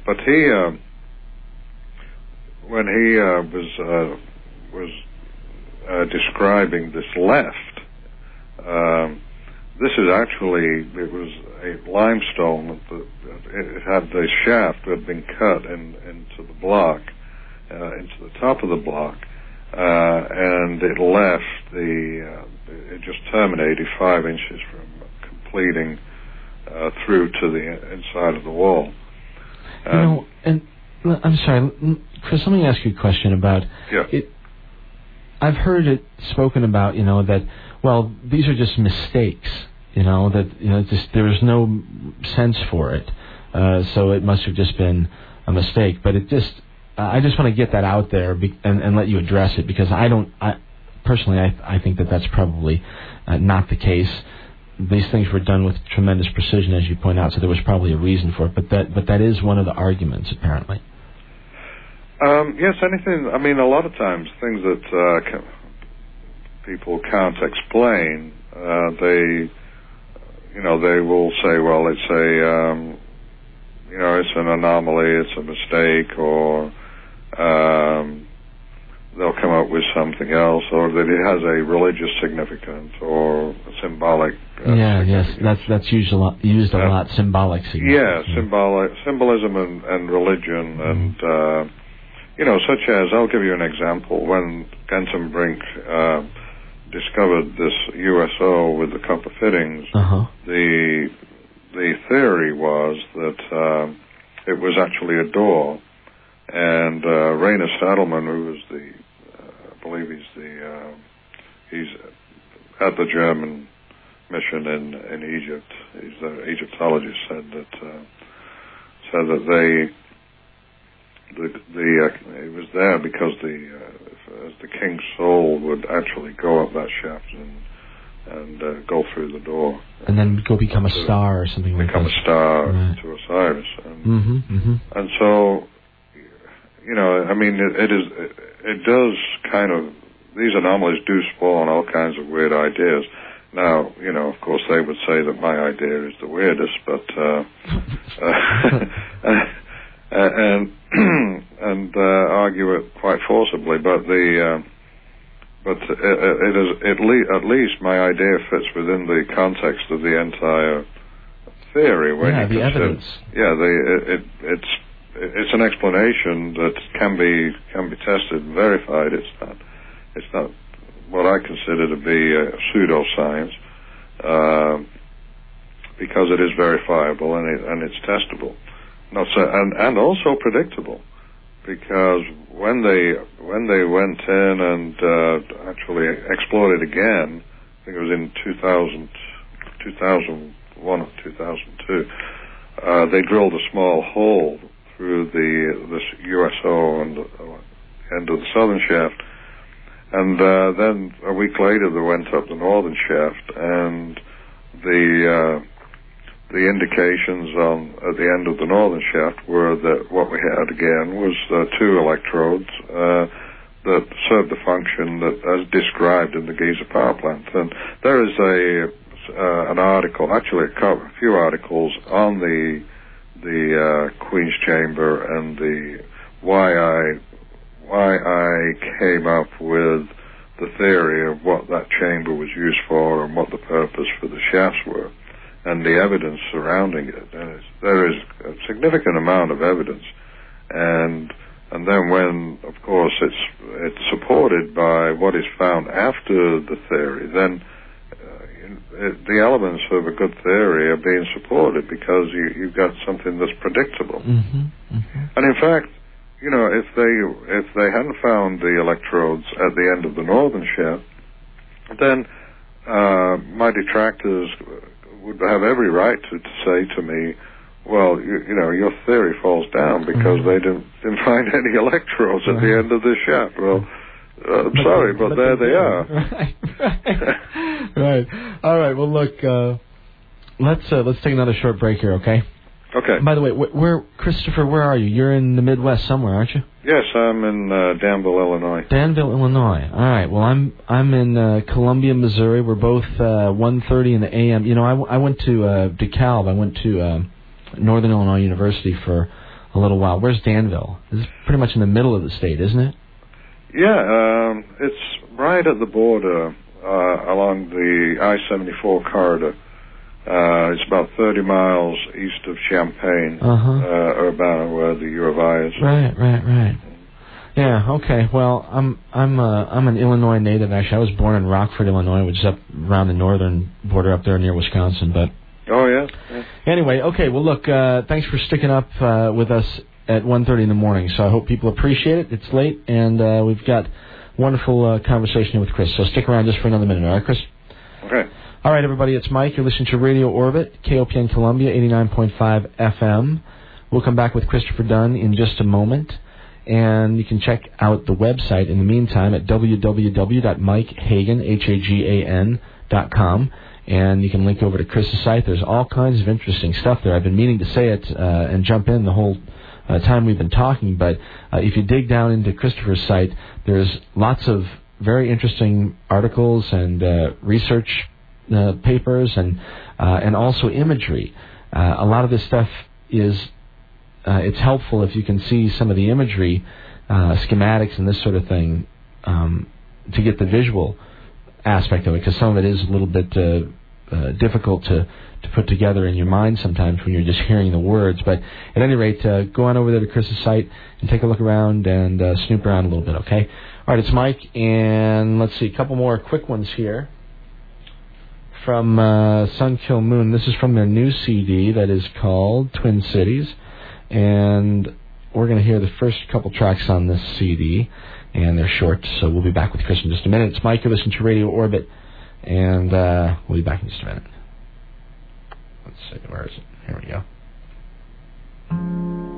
But he, um, when he uh, was uh, was uh, describing this left, um, this is actually it was a limestone. That it had the shaft that had been cut in, into the block, uh, into the top of the block, uh, and it left the. Uh, it just terminated five inches from completing uh, through to the inside of the wall. You know, and l- I'm sorry, Chris. Let me ask you a question about yeah. it. I've heard it spoken about, you know, that well, these are just mistakes. You know that you know just there was no sense for it, uh, so it must have just been a mistake. But it just, I just want to get that out there be, and, and let you address it because I don't, I personally, I I think that that's probably uh, not the case. These things were done with tremendous precision, as you point out, so there was probably a reason for it. But that, but that is one of the arguments, apparently. Um, yes, anything. I mean, a lot of times things that uh, ca people can't explain, uh, they, you know, they will say, well, it's a, um, you know, it's an anomaly, it's a mistake, or um, they'll come up with something else, or that it has a religious significance or a symbolic. Uh, yeah, yes, that's that's used a lot. Used a Uh, lot. Symbolic Yeah, symbolic symbolism and, and religion, and uh, you know, such as I'll give you an example. When Genton uh, discovered this USO with the copper fittings, Uh huh. the the theory was that um, it was actually a door, and uh, Rainer Stadelmann, who was the, uh, I believe he's the, uh, he's at the German mission in in Egypt. He's the Egyptologist said that uh, said that they the the uh, it was there because the uh, as the king's soul would actually go up that shaft and and uh, go through the door And then go become a star or something like become a star Right. to Osiris. And, Mm-hmm. Mm-hmm. and so, you know, I mean, it, it is, it, it does kind of, these anomalies do spawn all kinds of weird ideas. Now, you know, of course, they would say that my idea is the weirdest, but, uh, uh, and, and, uh, argue it quite forcibly, but the, uh, but it, it is at, le- at least my idea fits within the context of the entire theory. When Yeah, you the consider- evidence. Yeah, the, it, it, it's it's an explanation that can be can be tested and verified. It's not it's not what I consider to be a pseudoscience uh, because it is verifiable and it, and it's testable. Not so, and and also predictable because when they when they went in and uh, actually explored it again, I think it was in 2000, 2001 or 2002, uh, they drilled a small hole through the this USO and uh, end of the southern shaft, and uh, then a week later they went up the northern shaft, and the uh, the indications on at the end of the northern shaft were that what we had again was uh, two electrodes uh, that served the function that as described in the Giza power plant. And there is a uh, an article, actually a few articles on the the uh, Queen's Chamber and the why I why I came up with the theory of what that chamber was used for and what the purpose for the shafts were and the evidence surrounding it. And it's, there is a significant amount of evidence, and and then when, of course, it's it's supported by what is found after the theory, then uh, it, the elements of a good theory are being supported because you you've got something that's predictable. Mm-hmm. Mm-hmm. And in fact, you know, if they if they hadn't found the electrodes at the end of the northern shaft, then uh, my detractors would have every right to, to say to me, "Well, you, you know, your theory falls down because Mhm. they didn't didn't find any electrodes at the end of this shaft." Well, uh, I'm sorry, but, there they are. Right, right, right. All right. Well, look. Uh, let's uh, let's take another short break here, okay? Okay. By the way, wh- where Christopher? Where are you? You're in the Midwest somewhere, aren't you? Yes, I'm in uh, Danville, Illinois. Danville, Illinois. All right. Well, I'm I'm in uh, Columbia, Missouri. We're both uh, 1:30 in the a.m. You know, I, w- I went to uh, DeKalb. I went to um, Northern Illinois University for a little while. Where's Danville? This is pretty much in the middle of the state, isn't it? Yeah, um, it's right at the border uh, along the I-74 corridor. Uh, it's about 30 miles east of Champaign, Uh-huh. uh, Urbana, where the U of I is. Right, right, right. Yeah. Okay. Well, I'm I'm uh, I'm an Illinois native. Actually, I was born in Rockford, Illinois, which is up around the northern border up there near Wisconsin. But Oh, yeah? yeah. anyway, okay. Well, look. Uh, thanks for sticking up uh, with us at 1:30 in the morning. So I hope people appreciate it. It's late, and uh, we've got wonderful uh, conversation with Chris. So stick around just for another minute, all right, Chris? Okay. All right, everybody, it's Mike. You're listening to Radio Orbit, KOPN Columbia, 89.5 FM. We'll come back with Christopher Dunn in just a moment. And you can check out the website in the meantime at www.mikehagan, H-A-G-A-N, dot com. And you can link over to Chris's site. There's all kinds of interesting stuff there. I've been meaning to say it uh, and jump in the whole uh, time we've been talking, but uh, if you dig down into Christopher's site, there's lots of very interesting articles and uh, research uh, papers and uh, and also imagery. Uh, a lot of this stuff is uh, it's helpful if you can see some of the imagery, uh, schematics and this sort of thing, um, to get the visual aspect of it, because some of it is a little bit uh, difficult to to put together in your mind sometimes when you're just hearing the words. But at any rate, go on over there to Chris's site and take a look around and snoop around a little bit. Okay. All right, it's Mike, and let's see, a couple more quick ones here from uh, Sun Kil Moon. This is from their new CD that is called Twin Cities, and we're going to hear the first couple tracks on this CD, and they're short, so we'll be back with Chris in just a minute. It's Mike, you listen to Radio Orbit, and uh, we'll be back in just a minute. Let's see, where is it? Here we go.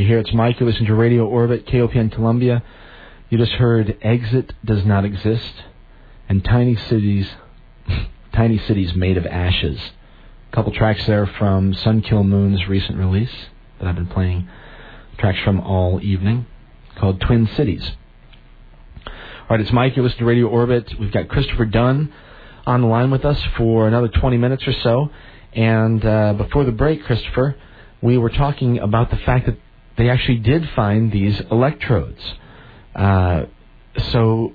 You here. It's Mike. You listen to Radio Orbit, KOPN Columbia. You just heard Exit Does Not Exist and Tiny Cities, Tiny Cities Made of Ashes. A couple tracks there from Sun Kil Moon's recent release that I've been playing tracks from all evening called Twin Cities. All right, it's Mike. You listen to Radio Orbit. We've got Christopher Dunn on the line with us for another 20 minutes or so. And uh, before the break, Christopher, we were talking about the fact that they actually did find these electrodes. Uh, so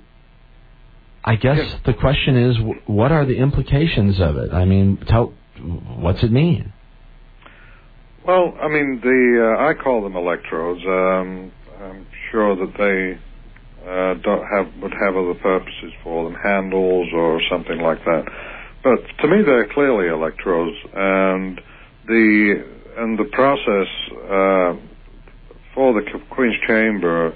I guess Yeah. the question is, what are the implications of it? I mean, tell, what's it mean? Well, I mean, the uh, I call them electrodes. Um, I'm sure that they uh, don't have would have other purposes for them, handles or something like that. But to me, they're clearly electrodes, and the and the process uh, for the Queen's Chamber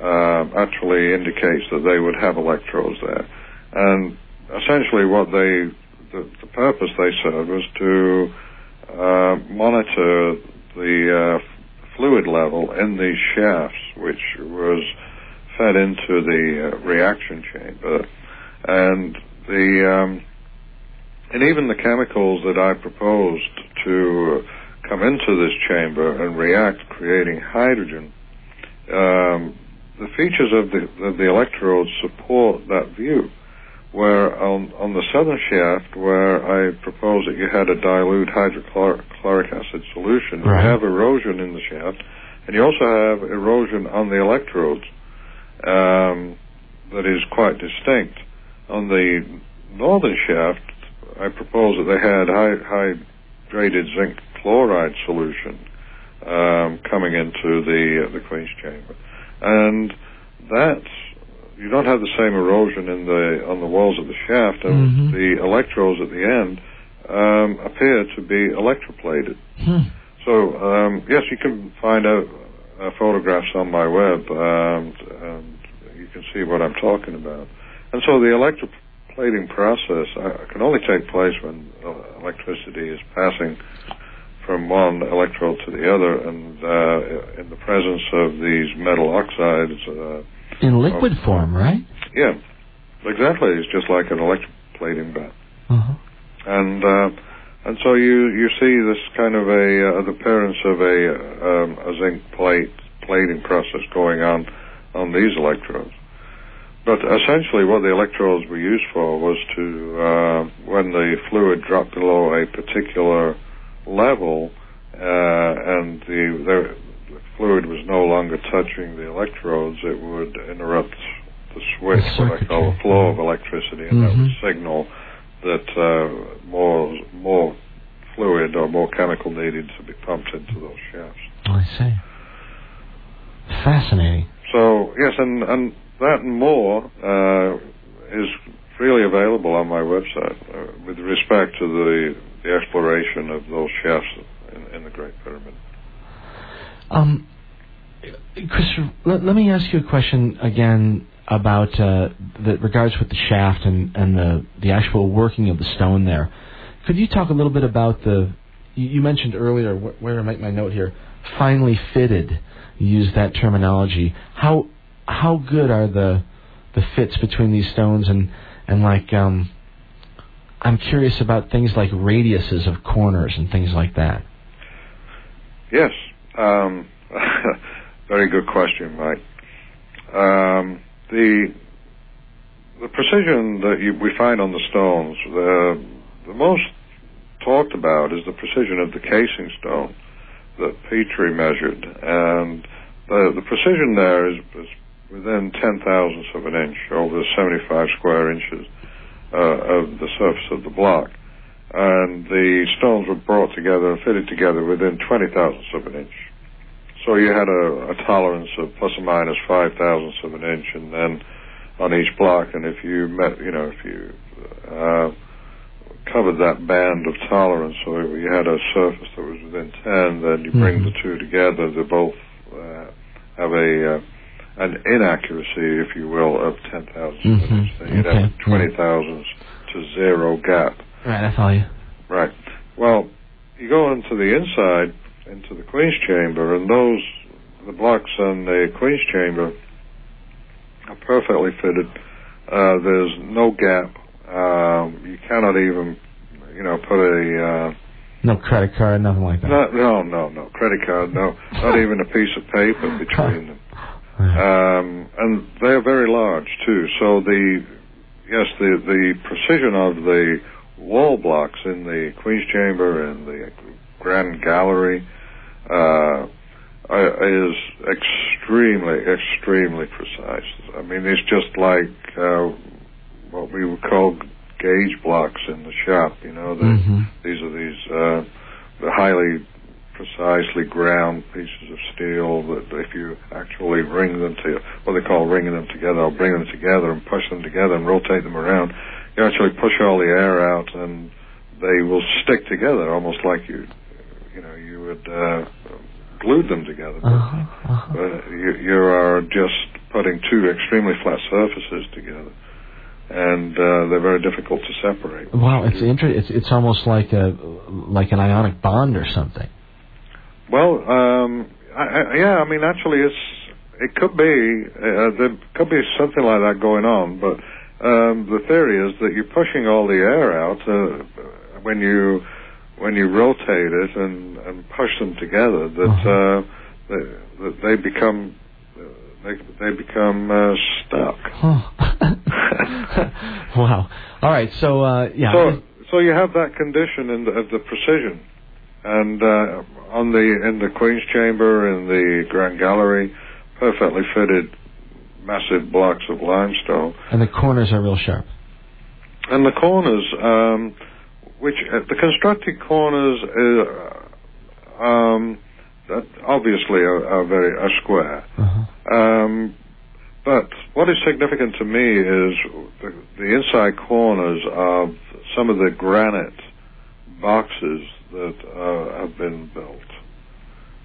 uh, actually indicates that they would have electrodes there, and essentially what they the, the purpose they served was to uh, monitor the uh, fluid level in these shafts, which was fed into the uh, reaction chamber, and the um, and even the chemicals that I proposed to come into this chamber and react, creating hydrogen. Um, the features of the of the electrodes support that view where on, on the southern shaft, where I proposed that you had a dilute hydrochloric acid solution, Right. you have erosion in the shaft, and you also have erosion on the electrodes um, that is quite distinct. On the northern shaft, I proposed that they had high, hydrated zinc chloride solution um, coming into the uh, the Queen's chamber, and that's you don't have the same erosion in the on the walls of the shaft, and Mhm. the electrodes at the end um, appear to be electroplated. Hmm. So um, yes, you can find out uh, photographs on my web, um, and you can see what I'm talking about. And so the electroplating process uh, can only take place when uh, electricity is passing from one electrode to the other, and uh, in the presence of these metal oxides. Uh, In liquid form, right? yeah, exactly. It's just like an electroplating bath Uh-huh. and uh, and so you you see this kind of a uh, the appearance of a um, a zinc plate plating process going on on these electrodes. But essentially, what the electrodes were used for was to uh, when the fluid dropped below a particular level uh, and the, the fluid was no longer touching the electrodes, it would interrupt the switch, The what I call the flow of electricity, and that would Mhm. signal that uh, more more fluid or more chemical needed to be pumped into those shafts. I see. Fascinating. So yes, and and that and more uh, is freely available on my website uh, with respect to the the exploration of those shafts in, in the Great Pyramid. Um, Christopher, let, let me ask you a question again about uh, that regards with the shaft and, and the the actual working of the stone there. Could you talk a little bit about the? You, mentioned earlier wh- where I make my note here. Finely fitted. Use that terminology. How how good are the the fits between these stones and and like um. I'm curious about things like radiuses of corners and things like that. Yes, um, very good question, Mike. Um, the the precision that you, we find on the stones, the the most talked about is the precision of the casing stone that Petrie measured, and the the precision there is, is within ten thousandths of an inch over 75 square inches of the surface of the block and the stones were brought together and fitted together within 20 thousandths of an inch. So you had a, a tolerance of plus or minus five thousandths of an inch, and then on each block, and if you met, you know, if you uh, covered that band of tolerance, so you had a surface that was within 10, then you bring Mhm. the two together, they both uh, have a uh, an inaccuracy, if you will, of 10 thousandths of an Mhm. inch. Then you'd Okay. have a 20 thousandths to zero gap. Right, I follow you. Right. Well, you go into the inside, into the Queen's chamber, and those the blocks in the Queen's chamber are perfectly fitted. Uh, there's no gap. Um, you cannot even, you know, put a uh, No credit card, nothing like that. no, no, no, no credit card, no, not even a piece of paper between them. Right. Um, and they're very large too. So the yes, the the precision of the wall blocks in the Queen's Chamber and the Grand Gallery uh, is extremely, extremely precise. I mean, it's just like uh, what we would call gauge blocks in the shop. You know, the, Mhm. these are these uh, the highly precisely ground pieces of steel that if you actually ring them to what they call ringing them together or bring them together and push them together and rotate them around, you actually push all the air out and they will stick together almost like you you know you would uh, glued them together. But, Uh-huh, uh-huh. but you, you are just putting two extremely flat surfaces together. And uh, they're very difficult to separate. Wow, it's inter- It's it's almost like a like an ionic bond or something. Well, um, I, I, yeah, I mean, actually, it's it could be uh, there could be something like that going on, but um, the theory is that you're pushing all the air out uh, when you when you rotate it and, and push them together. That Uh-huh. uh, they, that they become uh, they they become uh, stuck. Huh. wow. All right. So uh, yeah. So, so you have that condition in the, of the precision, and uh, on the in the Queen's Chamber in the Grand Gallery, perfectly fitted, massive blocks of limestone, and the corners are real sharp. and the corners, um, which uh, the constructed corners, uh, um, that obviously are, are very are square. Uh-huh. Um, but what is significant to me is the, the inside corners of some of the granite boxes that uh, have been built,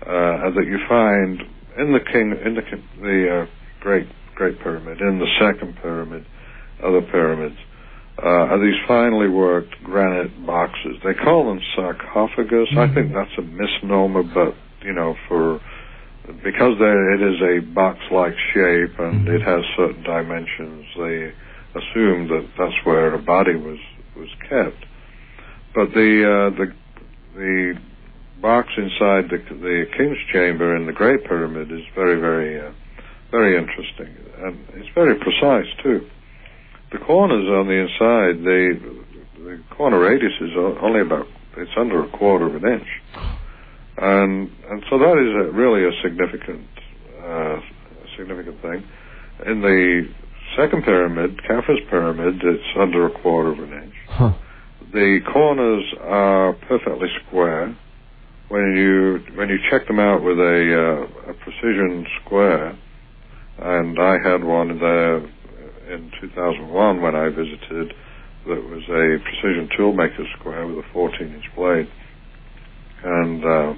uh, and that you find in the king in the the uh, great great pyramid, in the second pyramid, other pyramids, uh, are these finely worked granite boxes. They call them sarcophagus. I think that's a misnomer, but you know for because it is a box-like shape and it has certain dimensions, they assume that that's where a body was was kept. But the uh, the the box inside the the king's chamber in the Great Pyramid is very very uh, very interesting and it's very precise too. The corners on the inside, the the corner radius is only about it's under a quarter of an inch and and so that is a, really a significant uh, significant thing. In the second pyramid, Khafre's pyramid, it's under a quarter of an inch. Huh. The corners are perfectly square. When you when you check them out with a, uh, a precision square, and I had one there in 2001 when I visited, that was a precision toolmaker square with a 14 inch blade and uh,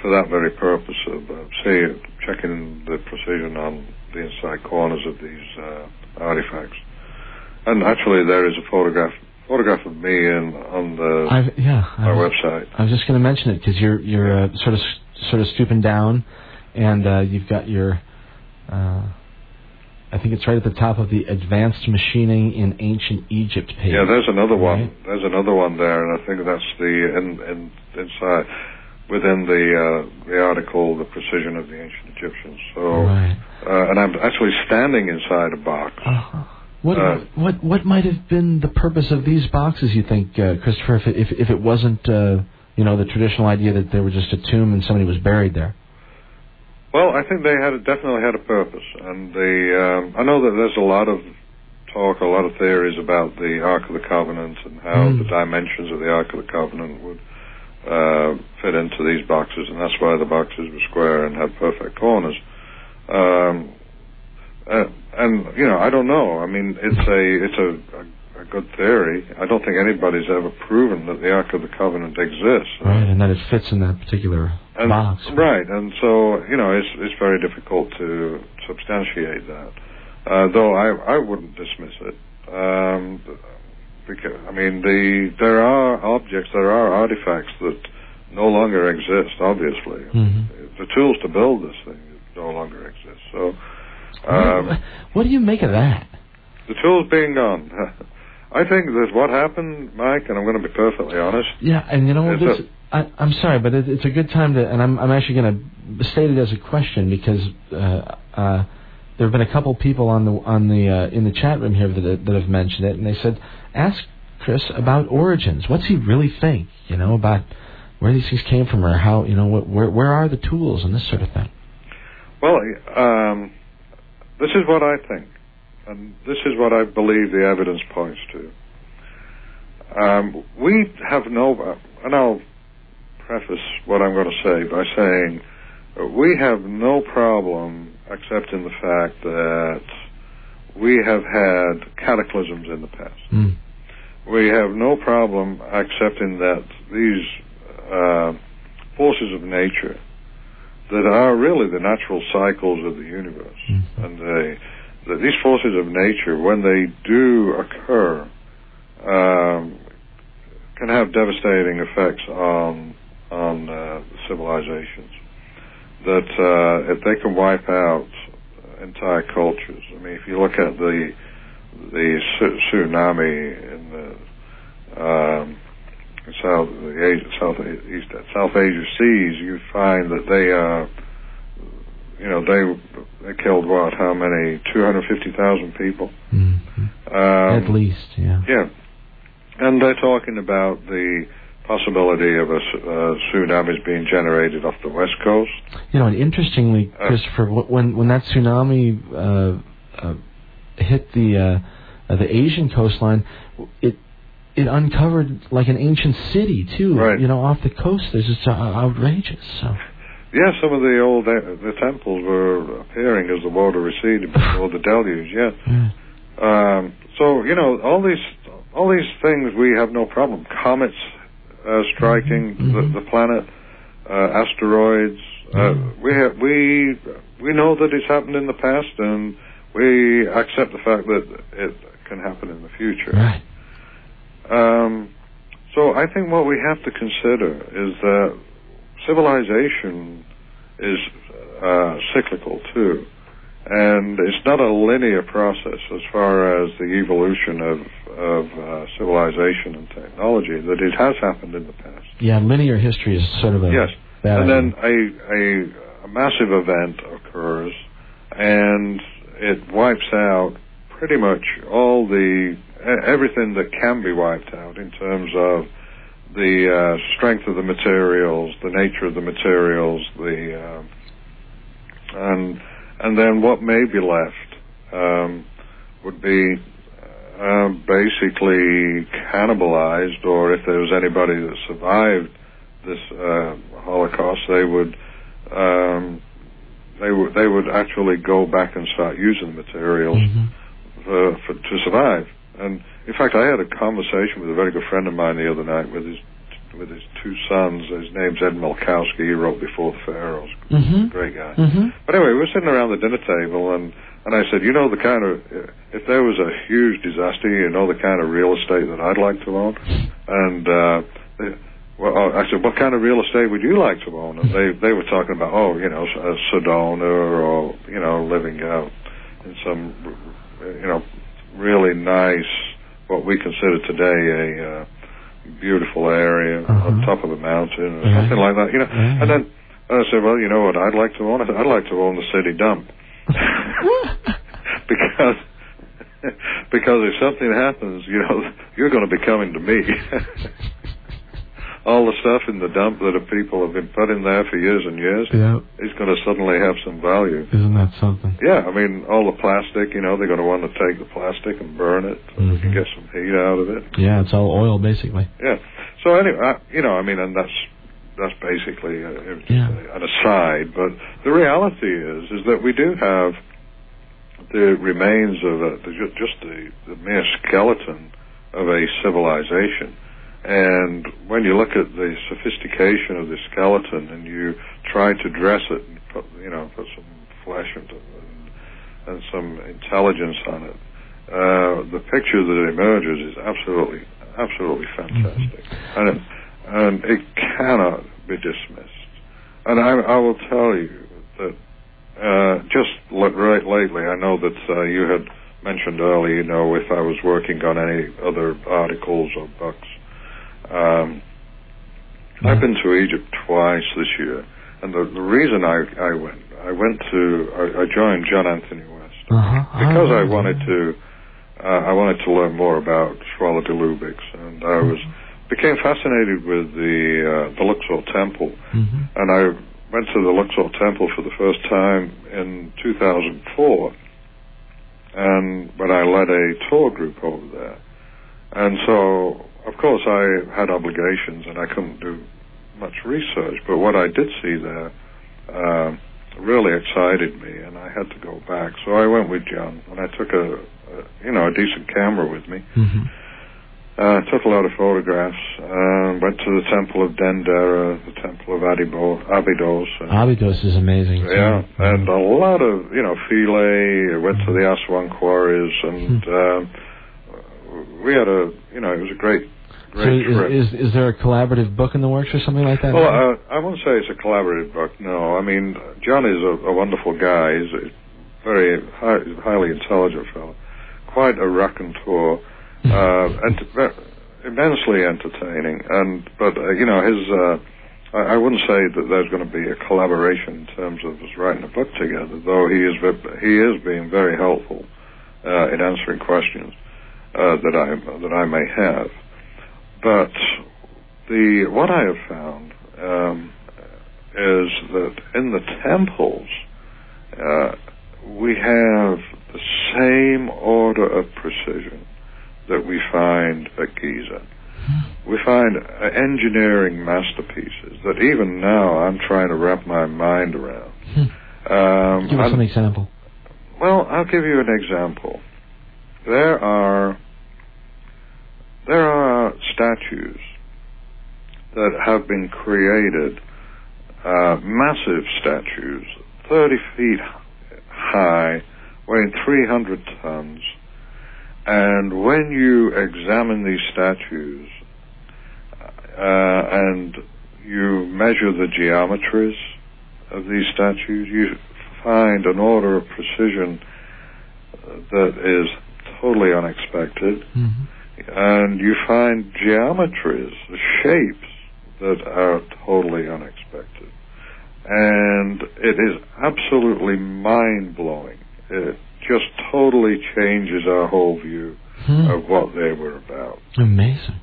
for that very purpose of uh, see checking the precision on the inside corners of these uh, artifacts. And actually, there is a photograph photograph of me in on the I've, yeah. I was, website. I was just going to mention it because you're you're uh, sort of sort of stooping down, and uh, you've got your. Uh, I think it's right at the top of the advanced machining in ancient Egypt page. Yeah, there's another one. Right. There's another one there, and I think that's the in, in inside within the uh, the article, the precision of the ancient Egyptians. So, Right. uh, and I'm actually standing inside a box. Uh-huh. What Uh, what what might have been the purpose of these boxes? You think, uh, Christopher? If it, if if it wasn't, uh, you know, the traditional idea that they were just a tomb and somebody was buried there. Well, I think they had definitely had a purpose, and the um, I know that there's a lot of talk, a lot of theories about the Ark of the Covenant and how Mm. the dimensions of the Ark of the Covenant would uh, fit into these boxes, and that's why the boxes were square and had perfect corners. Um, uh, and you know, I don't know. I mean, it's a it's a, a, a good theory. I don't think anybody's ever proven that the Ark of the Covenant exists. Right, and that it fits in that particular And, box. Right, and so you know it's it's very difficult to substantiate that. Uh, though I I wouldn't dismiss it. Um, because I mean the there are objects, there are artifacts that no longer exist. Obviously, Mhm. the tools to build this thing no longer exist. So, um, what do you make of that? the tools being gone. I think that what happened, Mike, and I'm going to be perfectly honest. Yeah, and you know this. I, I'm sorry, but it, it's a good time to, and I'm I'm actually going to state it as a question because uh, uh, there have been a couple people on the on the uh, in the chat room here that that have mentioned it, and they said, ask Chris about origins. What's he really think? You know about where these things came from, or how you know what, where where are the tools and this sort of thing. Well, um, this is what I think, and this is what I believe the evidence points to. Um, we have no, and I'll preface what I'm going to say by saying uh, we have no problem accepting the fact that we have had cataclysms in the past. Mm. We have no problem accepting that these uh, forces of nature that are really the natural cycles of the universe, Mhm. and they, that these forces of nature, when they do occur, um, can have devastating effects on on uh, civilizations. That uh, if they can wipe out entire cultures. I mean, if you look at the the tsunami in the um, South the Asia, South East South Asia seas, you find that they are, you know, they they killed what? How many? Two hundred fifty thousand people. Mhm. Um, At least, yeah. yeah, and they're talking about the possibility of a uh, tsunamis being generated off the west coast. You know, and interestingly, Uh, Christopher, wh- when when that tsunami uh, uh, hit the uh, uh, the Asian coastline, it it uncovered like an ancient city too. Right. You know, off the coast. There's just uh, outrageous. So Yeah, some of the old uh, the temples were appearing as the water receded before the deluge. Yeah. yeah. Um, so you know all these all these things we have no problem. Comets uh, striking Mhm. the, the planet, uh, asteroids. Uh, Mhm. we have, we we know that it's happened in the past, and we accept the fact that it can happen in the future. right. Um, so I think what we have to consider is that civilization is uh, cyclical too, and it's not a linear process as far as the evolution of of uh, civilization and technology. That it has happened in the past. Yeah, linear history is sort of a Yes, and then a, a a massive event occurs, and it wipes out pretty much all the everything that can be wiped out in terms of the uh, strength of the materials, the nature of the materials, the uh, and and then what may be left um, would be uh, basically cannibalized, or if there was anybody that survived this uh, Holocaust, they would um, they would they would actually go back and start using the materials Mhm. for, for, to survive. And in fact, I had a conversation with a very good friend of mine the other night with his with his two sons. His name's Ed Malkowski. He wrote Before the Pharaohs. Mhm. Great guy. Mhm. But anyway, we were sitting around the dinner table, and and I said, you know, the kind of if there was a huge disaster, you know, the kind of real estate that I'd like to own, and. uh they, well, uh, I said, what kind of real estate would you like to own? And they they were talking about, oh, you know, a Sedona or you know, living out in some, you know, really nice, what we consider today a uh, beautiful area Uh-huh. on top of a mountain or Yeah. something like that, you know. Yeah. And then and I said, well, you know what I'd like to own? I'd like to own the city dump because because if something happens, you know, you're going to be coming to me. All the stuff in the dump that the people have been putting there for years and years Yeah. is going to suddenly have some value. Isn't that something? Yeah, I mean, all the plastic, you know, they're going to want to take the plastic and burn it so Mhm. can get some heat out of it. Yeah, it's all oil basically. Yeah. So anyway, I, you know, I mean, and that's that's basically uh, was just Yeah. an aside. But the reality is, is that we do have the remains of a, the, just the, the mere skeleton of a civilization. And when you look at the sophistication of the skeleton and you try to dress it and put, you know, put some flesh and, and, and some intelligence on it, uh, the picture that emerges is absolutely, absolutely fantastic. And, it, and it cannot be dismissed. And I, I will tell you that uh, just right lately, I know that uh, you had mentioned earlier, you know, if I was working on any other articles or books. Um, I've been to Egypt twice this year, and the, the reason I, I went, I went to, I, I joined John Anthony West Uh-huh. because I Ah. wanted to, uh, I wanted to learn more about Schwaller de Lubicz, and I was became fascinated with the uh, the Luxor Temple, Mhm. and I went to the Luxor Temple for the first time in 2004, and when I led a tour group over there, and so of course I had obligations and I couldn't do much research, but what I did see there um really excited me, and I had to go back. So I went with John, and I took a, a you know a decent camera with me. Mhm. Uh, took a lot of photographs. Uh, went to the temple of Dendera, the temple of Adibo, Abydos. And, Abydos is amazing. too. yeah, and a lot of you know Philae. Went to the Aswan quarries, and um, we had a you know it was a great great trip. is, is is there a collaborative book in the works or something like that? Well, uh, I won't say it's a collaborative book. No, I mean John is a, a wonderful guy. He's a very high, highly intelligent fellow, quite a raconteur, uh, and immensely entertaining. And but uh, you know his. Uh, I, I wouldn't say that there's going to be a collaboration in terms of us writing a book together, though he is he is being very helpful uh, in answering questions uh, that I that I may have. But the what I have found um, is that in the temples uh, we have the same order of precision that we find at Giza. We find uh, engineering masterpieces that even now I'm trying to wrap my mind around. Um, Give us an example. well, I'll give you an example. There are there are statues that have been created, uh, massive statues, 30 feet high, weighing 300 tons. And when you examine these statues uh, and you measure the geometries of these statues, you find an order of precision that is totally unexpected, Mhm. And you find geometries, shapes that are totally unexpected. And it is absolutely mind blowing. It just totally changes our whole view Hmm. of what they were about. Amazing.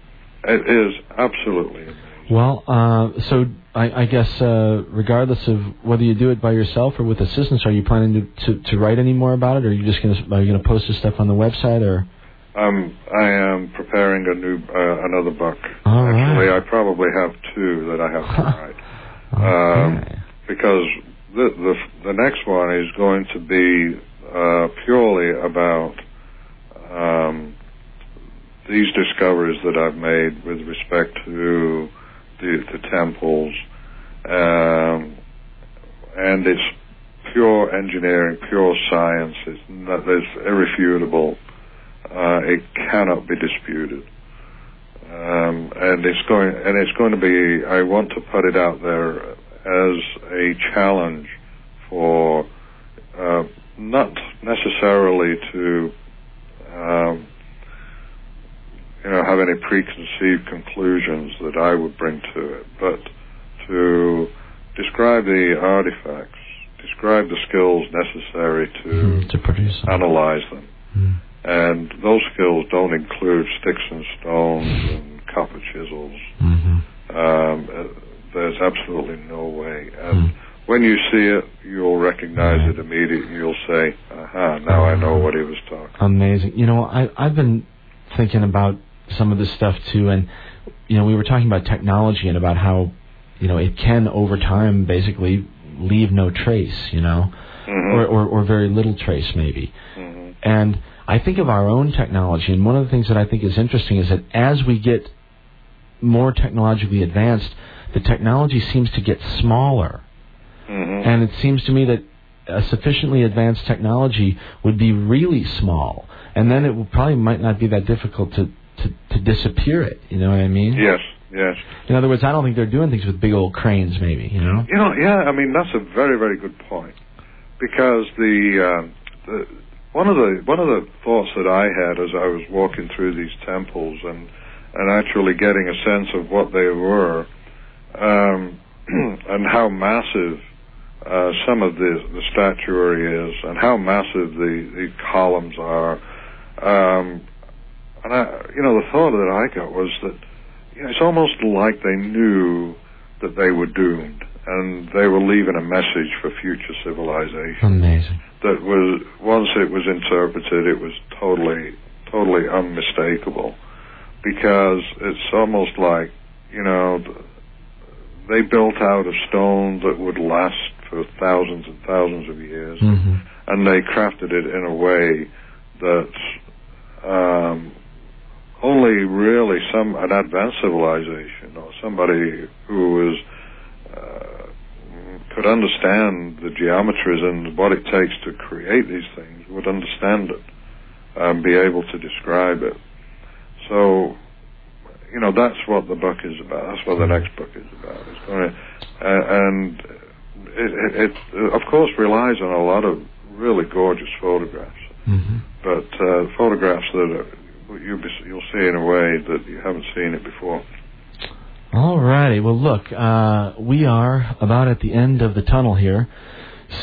It is absolutely amazing. Well, uh, so I, I guess uh, regardless of whether you do it by yourself or with assistance, are you planning to, to, to write any more about it, or are you just going to are you going to post this stuff on the website, or? Um, I am preparing a new uh, another book. All right. Actually, I probably have two that I have to write. Um, because the, the the next one is going to be uh, purely about um, these discoveries that I've made with respect to the, the temples, um, and it's pure engineering, pure science. It's, not, it's irrefutable. Uh, it cannot be disputed. Um, and it's going and it's going to be. I want to put it out there as a challenge for uh, not necessarily to um, you know have any preconceived conclusions that I would bring to it, but to describe the artifacts, describe the skills necessary to Mhm, to produce. them. analyze them. Mm. And those skills don't include sticks and stones and copper chisels. Mhm. Um, uh, there's absolutely no way. And Hmm. when you see it, you'll recognize it immediately. You'll say, "Aha! Now I know what he was talking." Amazing. You know, I I've been thinking about some of this stuff too, and you know, we were talking about technology and about how you know it can over time basically leave no trace. You know, Mhm. or, or or very little trace maybe. Mhm. And I think of our own technology, and one of the things that I think is interesting is that as we get more technologically advanced, the technology seems to get smaller. Mhm. And it seems to me that a sufficiently advanced technology would be really small, and then it would probably might not be that difficult to, to, to disappear it. You know what I mean? yes, Yes. In other words, I don't think they're doing things with big old cranes. Maybe you know. You know, yeah. I mean, that's a very, very good point because the, um, the one of the one of the thoughts that I had as I was walking through these temples and and actually getting a sense of what they were um, and how massive uh, some of the the statuary is and how massive the the columns are. Um, and I, you know, the thought that I got was that you know, it's almost like they knew that they were doomed and they were leaving a message for future civilization Amazing. That was once it was interpreted, it was totally, totally unmistakable, because it's almost like you know they built out of stone that would last for thousands and thousands of years, hmm and they crafted it in a way that um, only really some an advanced civilization or somebody who was uh, could understand the geometries and what it takes to create these things would understand it and be able to describe it. So, you know, that's what the book is about. That's what the next book is about. It's going to, uh, and it, it, it, of course, relies on a lot of really gorgeous photographs, hmm but uh, photographs that are, you'll see in a way that you haven't seen it before. All righty. Well, look, uh, we are about at the end of the tunnel here,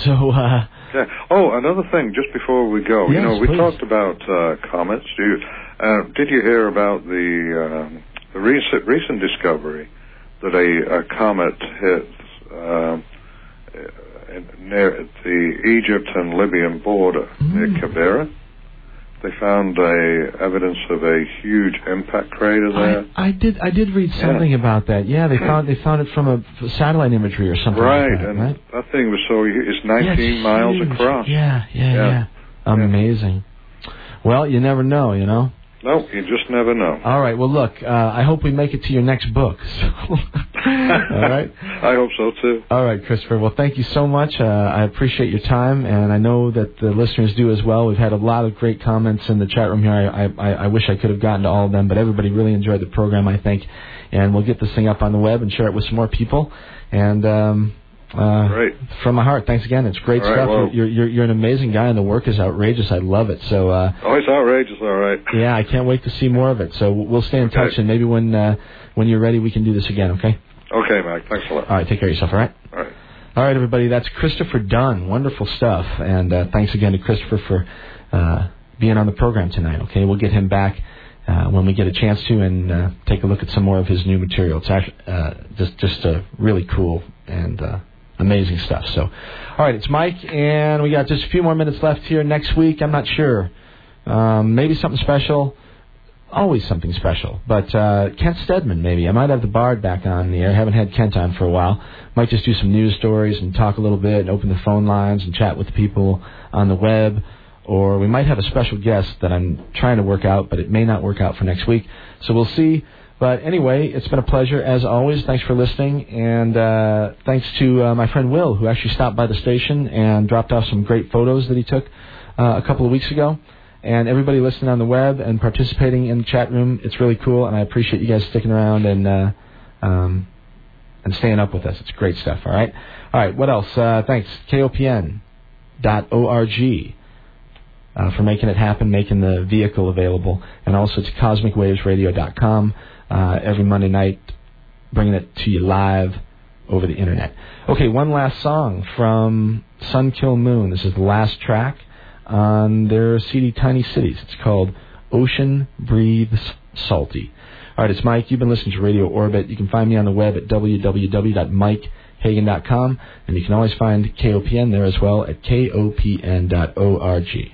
so uh, Yeah. Oh, another thing, just before we go, you know, we please. talked about uh, comets. Do you, uh, did you hear about the um, the recent recent discovery that a, a comet hit um, uh, near the Egypt and Libyan border near Mm. Kebira? They found a evidence of a huge impact crater there. I, I did I did read something about that. Yeah, they hmm. found they found it from a satellite imagery or something right, like that, and right? that thing was so it's 19 Yeah, miles huge. across. Yeah, yeah, Yeah. yeah, Amazing. Well, you never know, you know. No, you just never know. All right. Well, look. Uh, I hope we make it to your next book. So. All right. I hope so too. All right, Christopher. Well, thank you so much. Uh, I appreciate your time, and I know that the listeners do as well. We've had a lot of great comments in the chat room here. I, I, I wish I could have gotten to all of them, but everybody really enjoyed the program, I think. And we'll get this thing up on the web and share it with some more people. And um, uh, Great. from my heart, thanks again. It's great All right, stuff. well- you're, you're you're an amazing guy, and the work is outrageous. I love it. So. Uh, Oh, it's outrageous, all right. yeah, I can't wait to see more of it. So we'll stay in Okay. touch, and maybe when uh, when you're ready, we can do this again. Okay. Okay, Mike. Thanks a lot. All right. Take care of yourself. All right. All right. All right, everybody. That's Christopher Dunn. Wonderful stuff. And uh, thanks again to Christopher for uh, being on the program tonight. Okay, we'll get him back uh, when we get a chance to and uh, take a look at some more of his new material. It's actually uh, just just uh, really cool and uh, amazing stuff. So, all right, it's Mike, and we got just a few more minutes left here. Next week, I'm not sure. Um, maybe something special. Always something special. But uh, Kent Stedman, maybe. I might have the Bard back on the air. haven't had Kent on for a while. Might just do some news stories and talk a little bit and open the phone lines and chat with people on the web. Or we might have a special guest that I'm trying to work out, but it may not work out for next week. So we'll see. But anyway, it's been a pleasure as always. Thanks for listening, and uh, thanks to uh, my friend Will, who actually stopped by the station and dropped off some great photos that he took uh, a couple of weeks ago. And everybody listening on the web and participating in the chat room, it's really cool, and I appreciate you guys sticking around and uh, um, and staying up with us. It's great stuff. All right, all right. What else? Uh, thanks, kopn.org uh, for making it happen, making the vehicle available, and also to CosmicWavesRadio.com uh, every Monday night, bringing it to you live over the internet. Okay, one last song from Sun Kil Moon. This is the last track on their CD Tiny Cities. It's called Ocean Breathes Salty. All right, it's Mike. You've been listening to Radio Orbit. You can find me on the web at www.mikehagan.com, and you can always find KOPN there as well at kopn.org.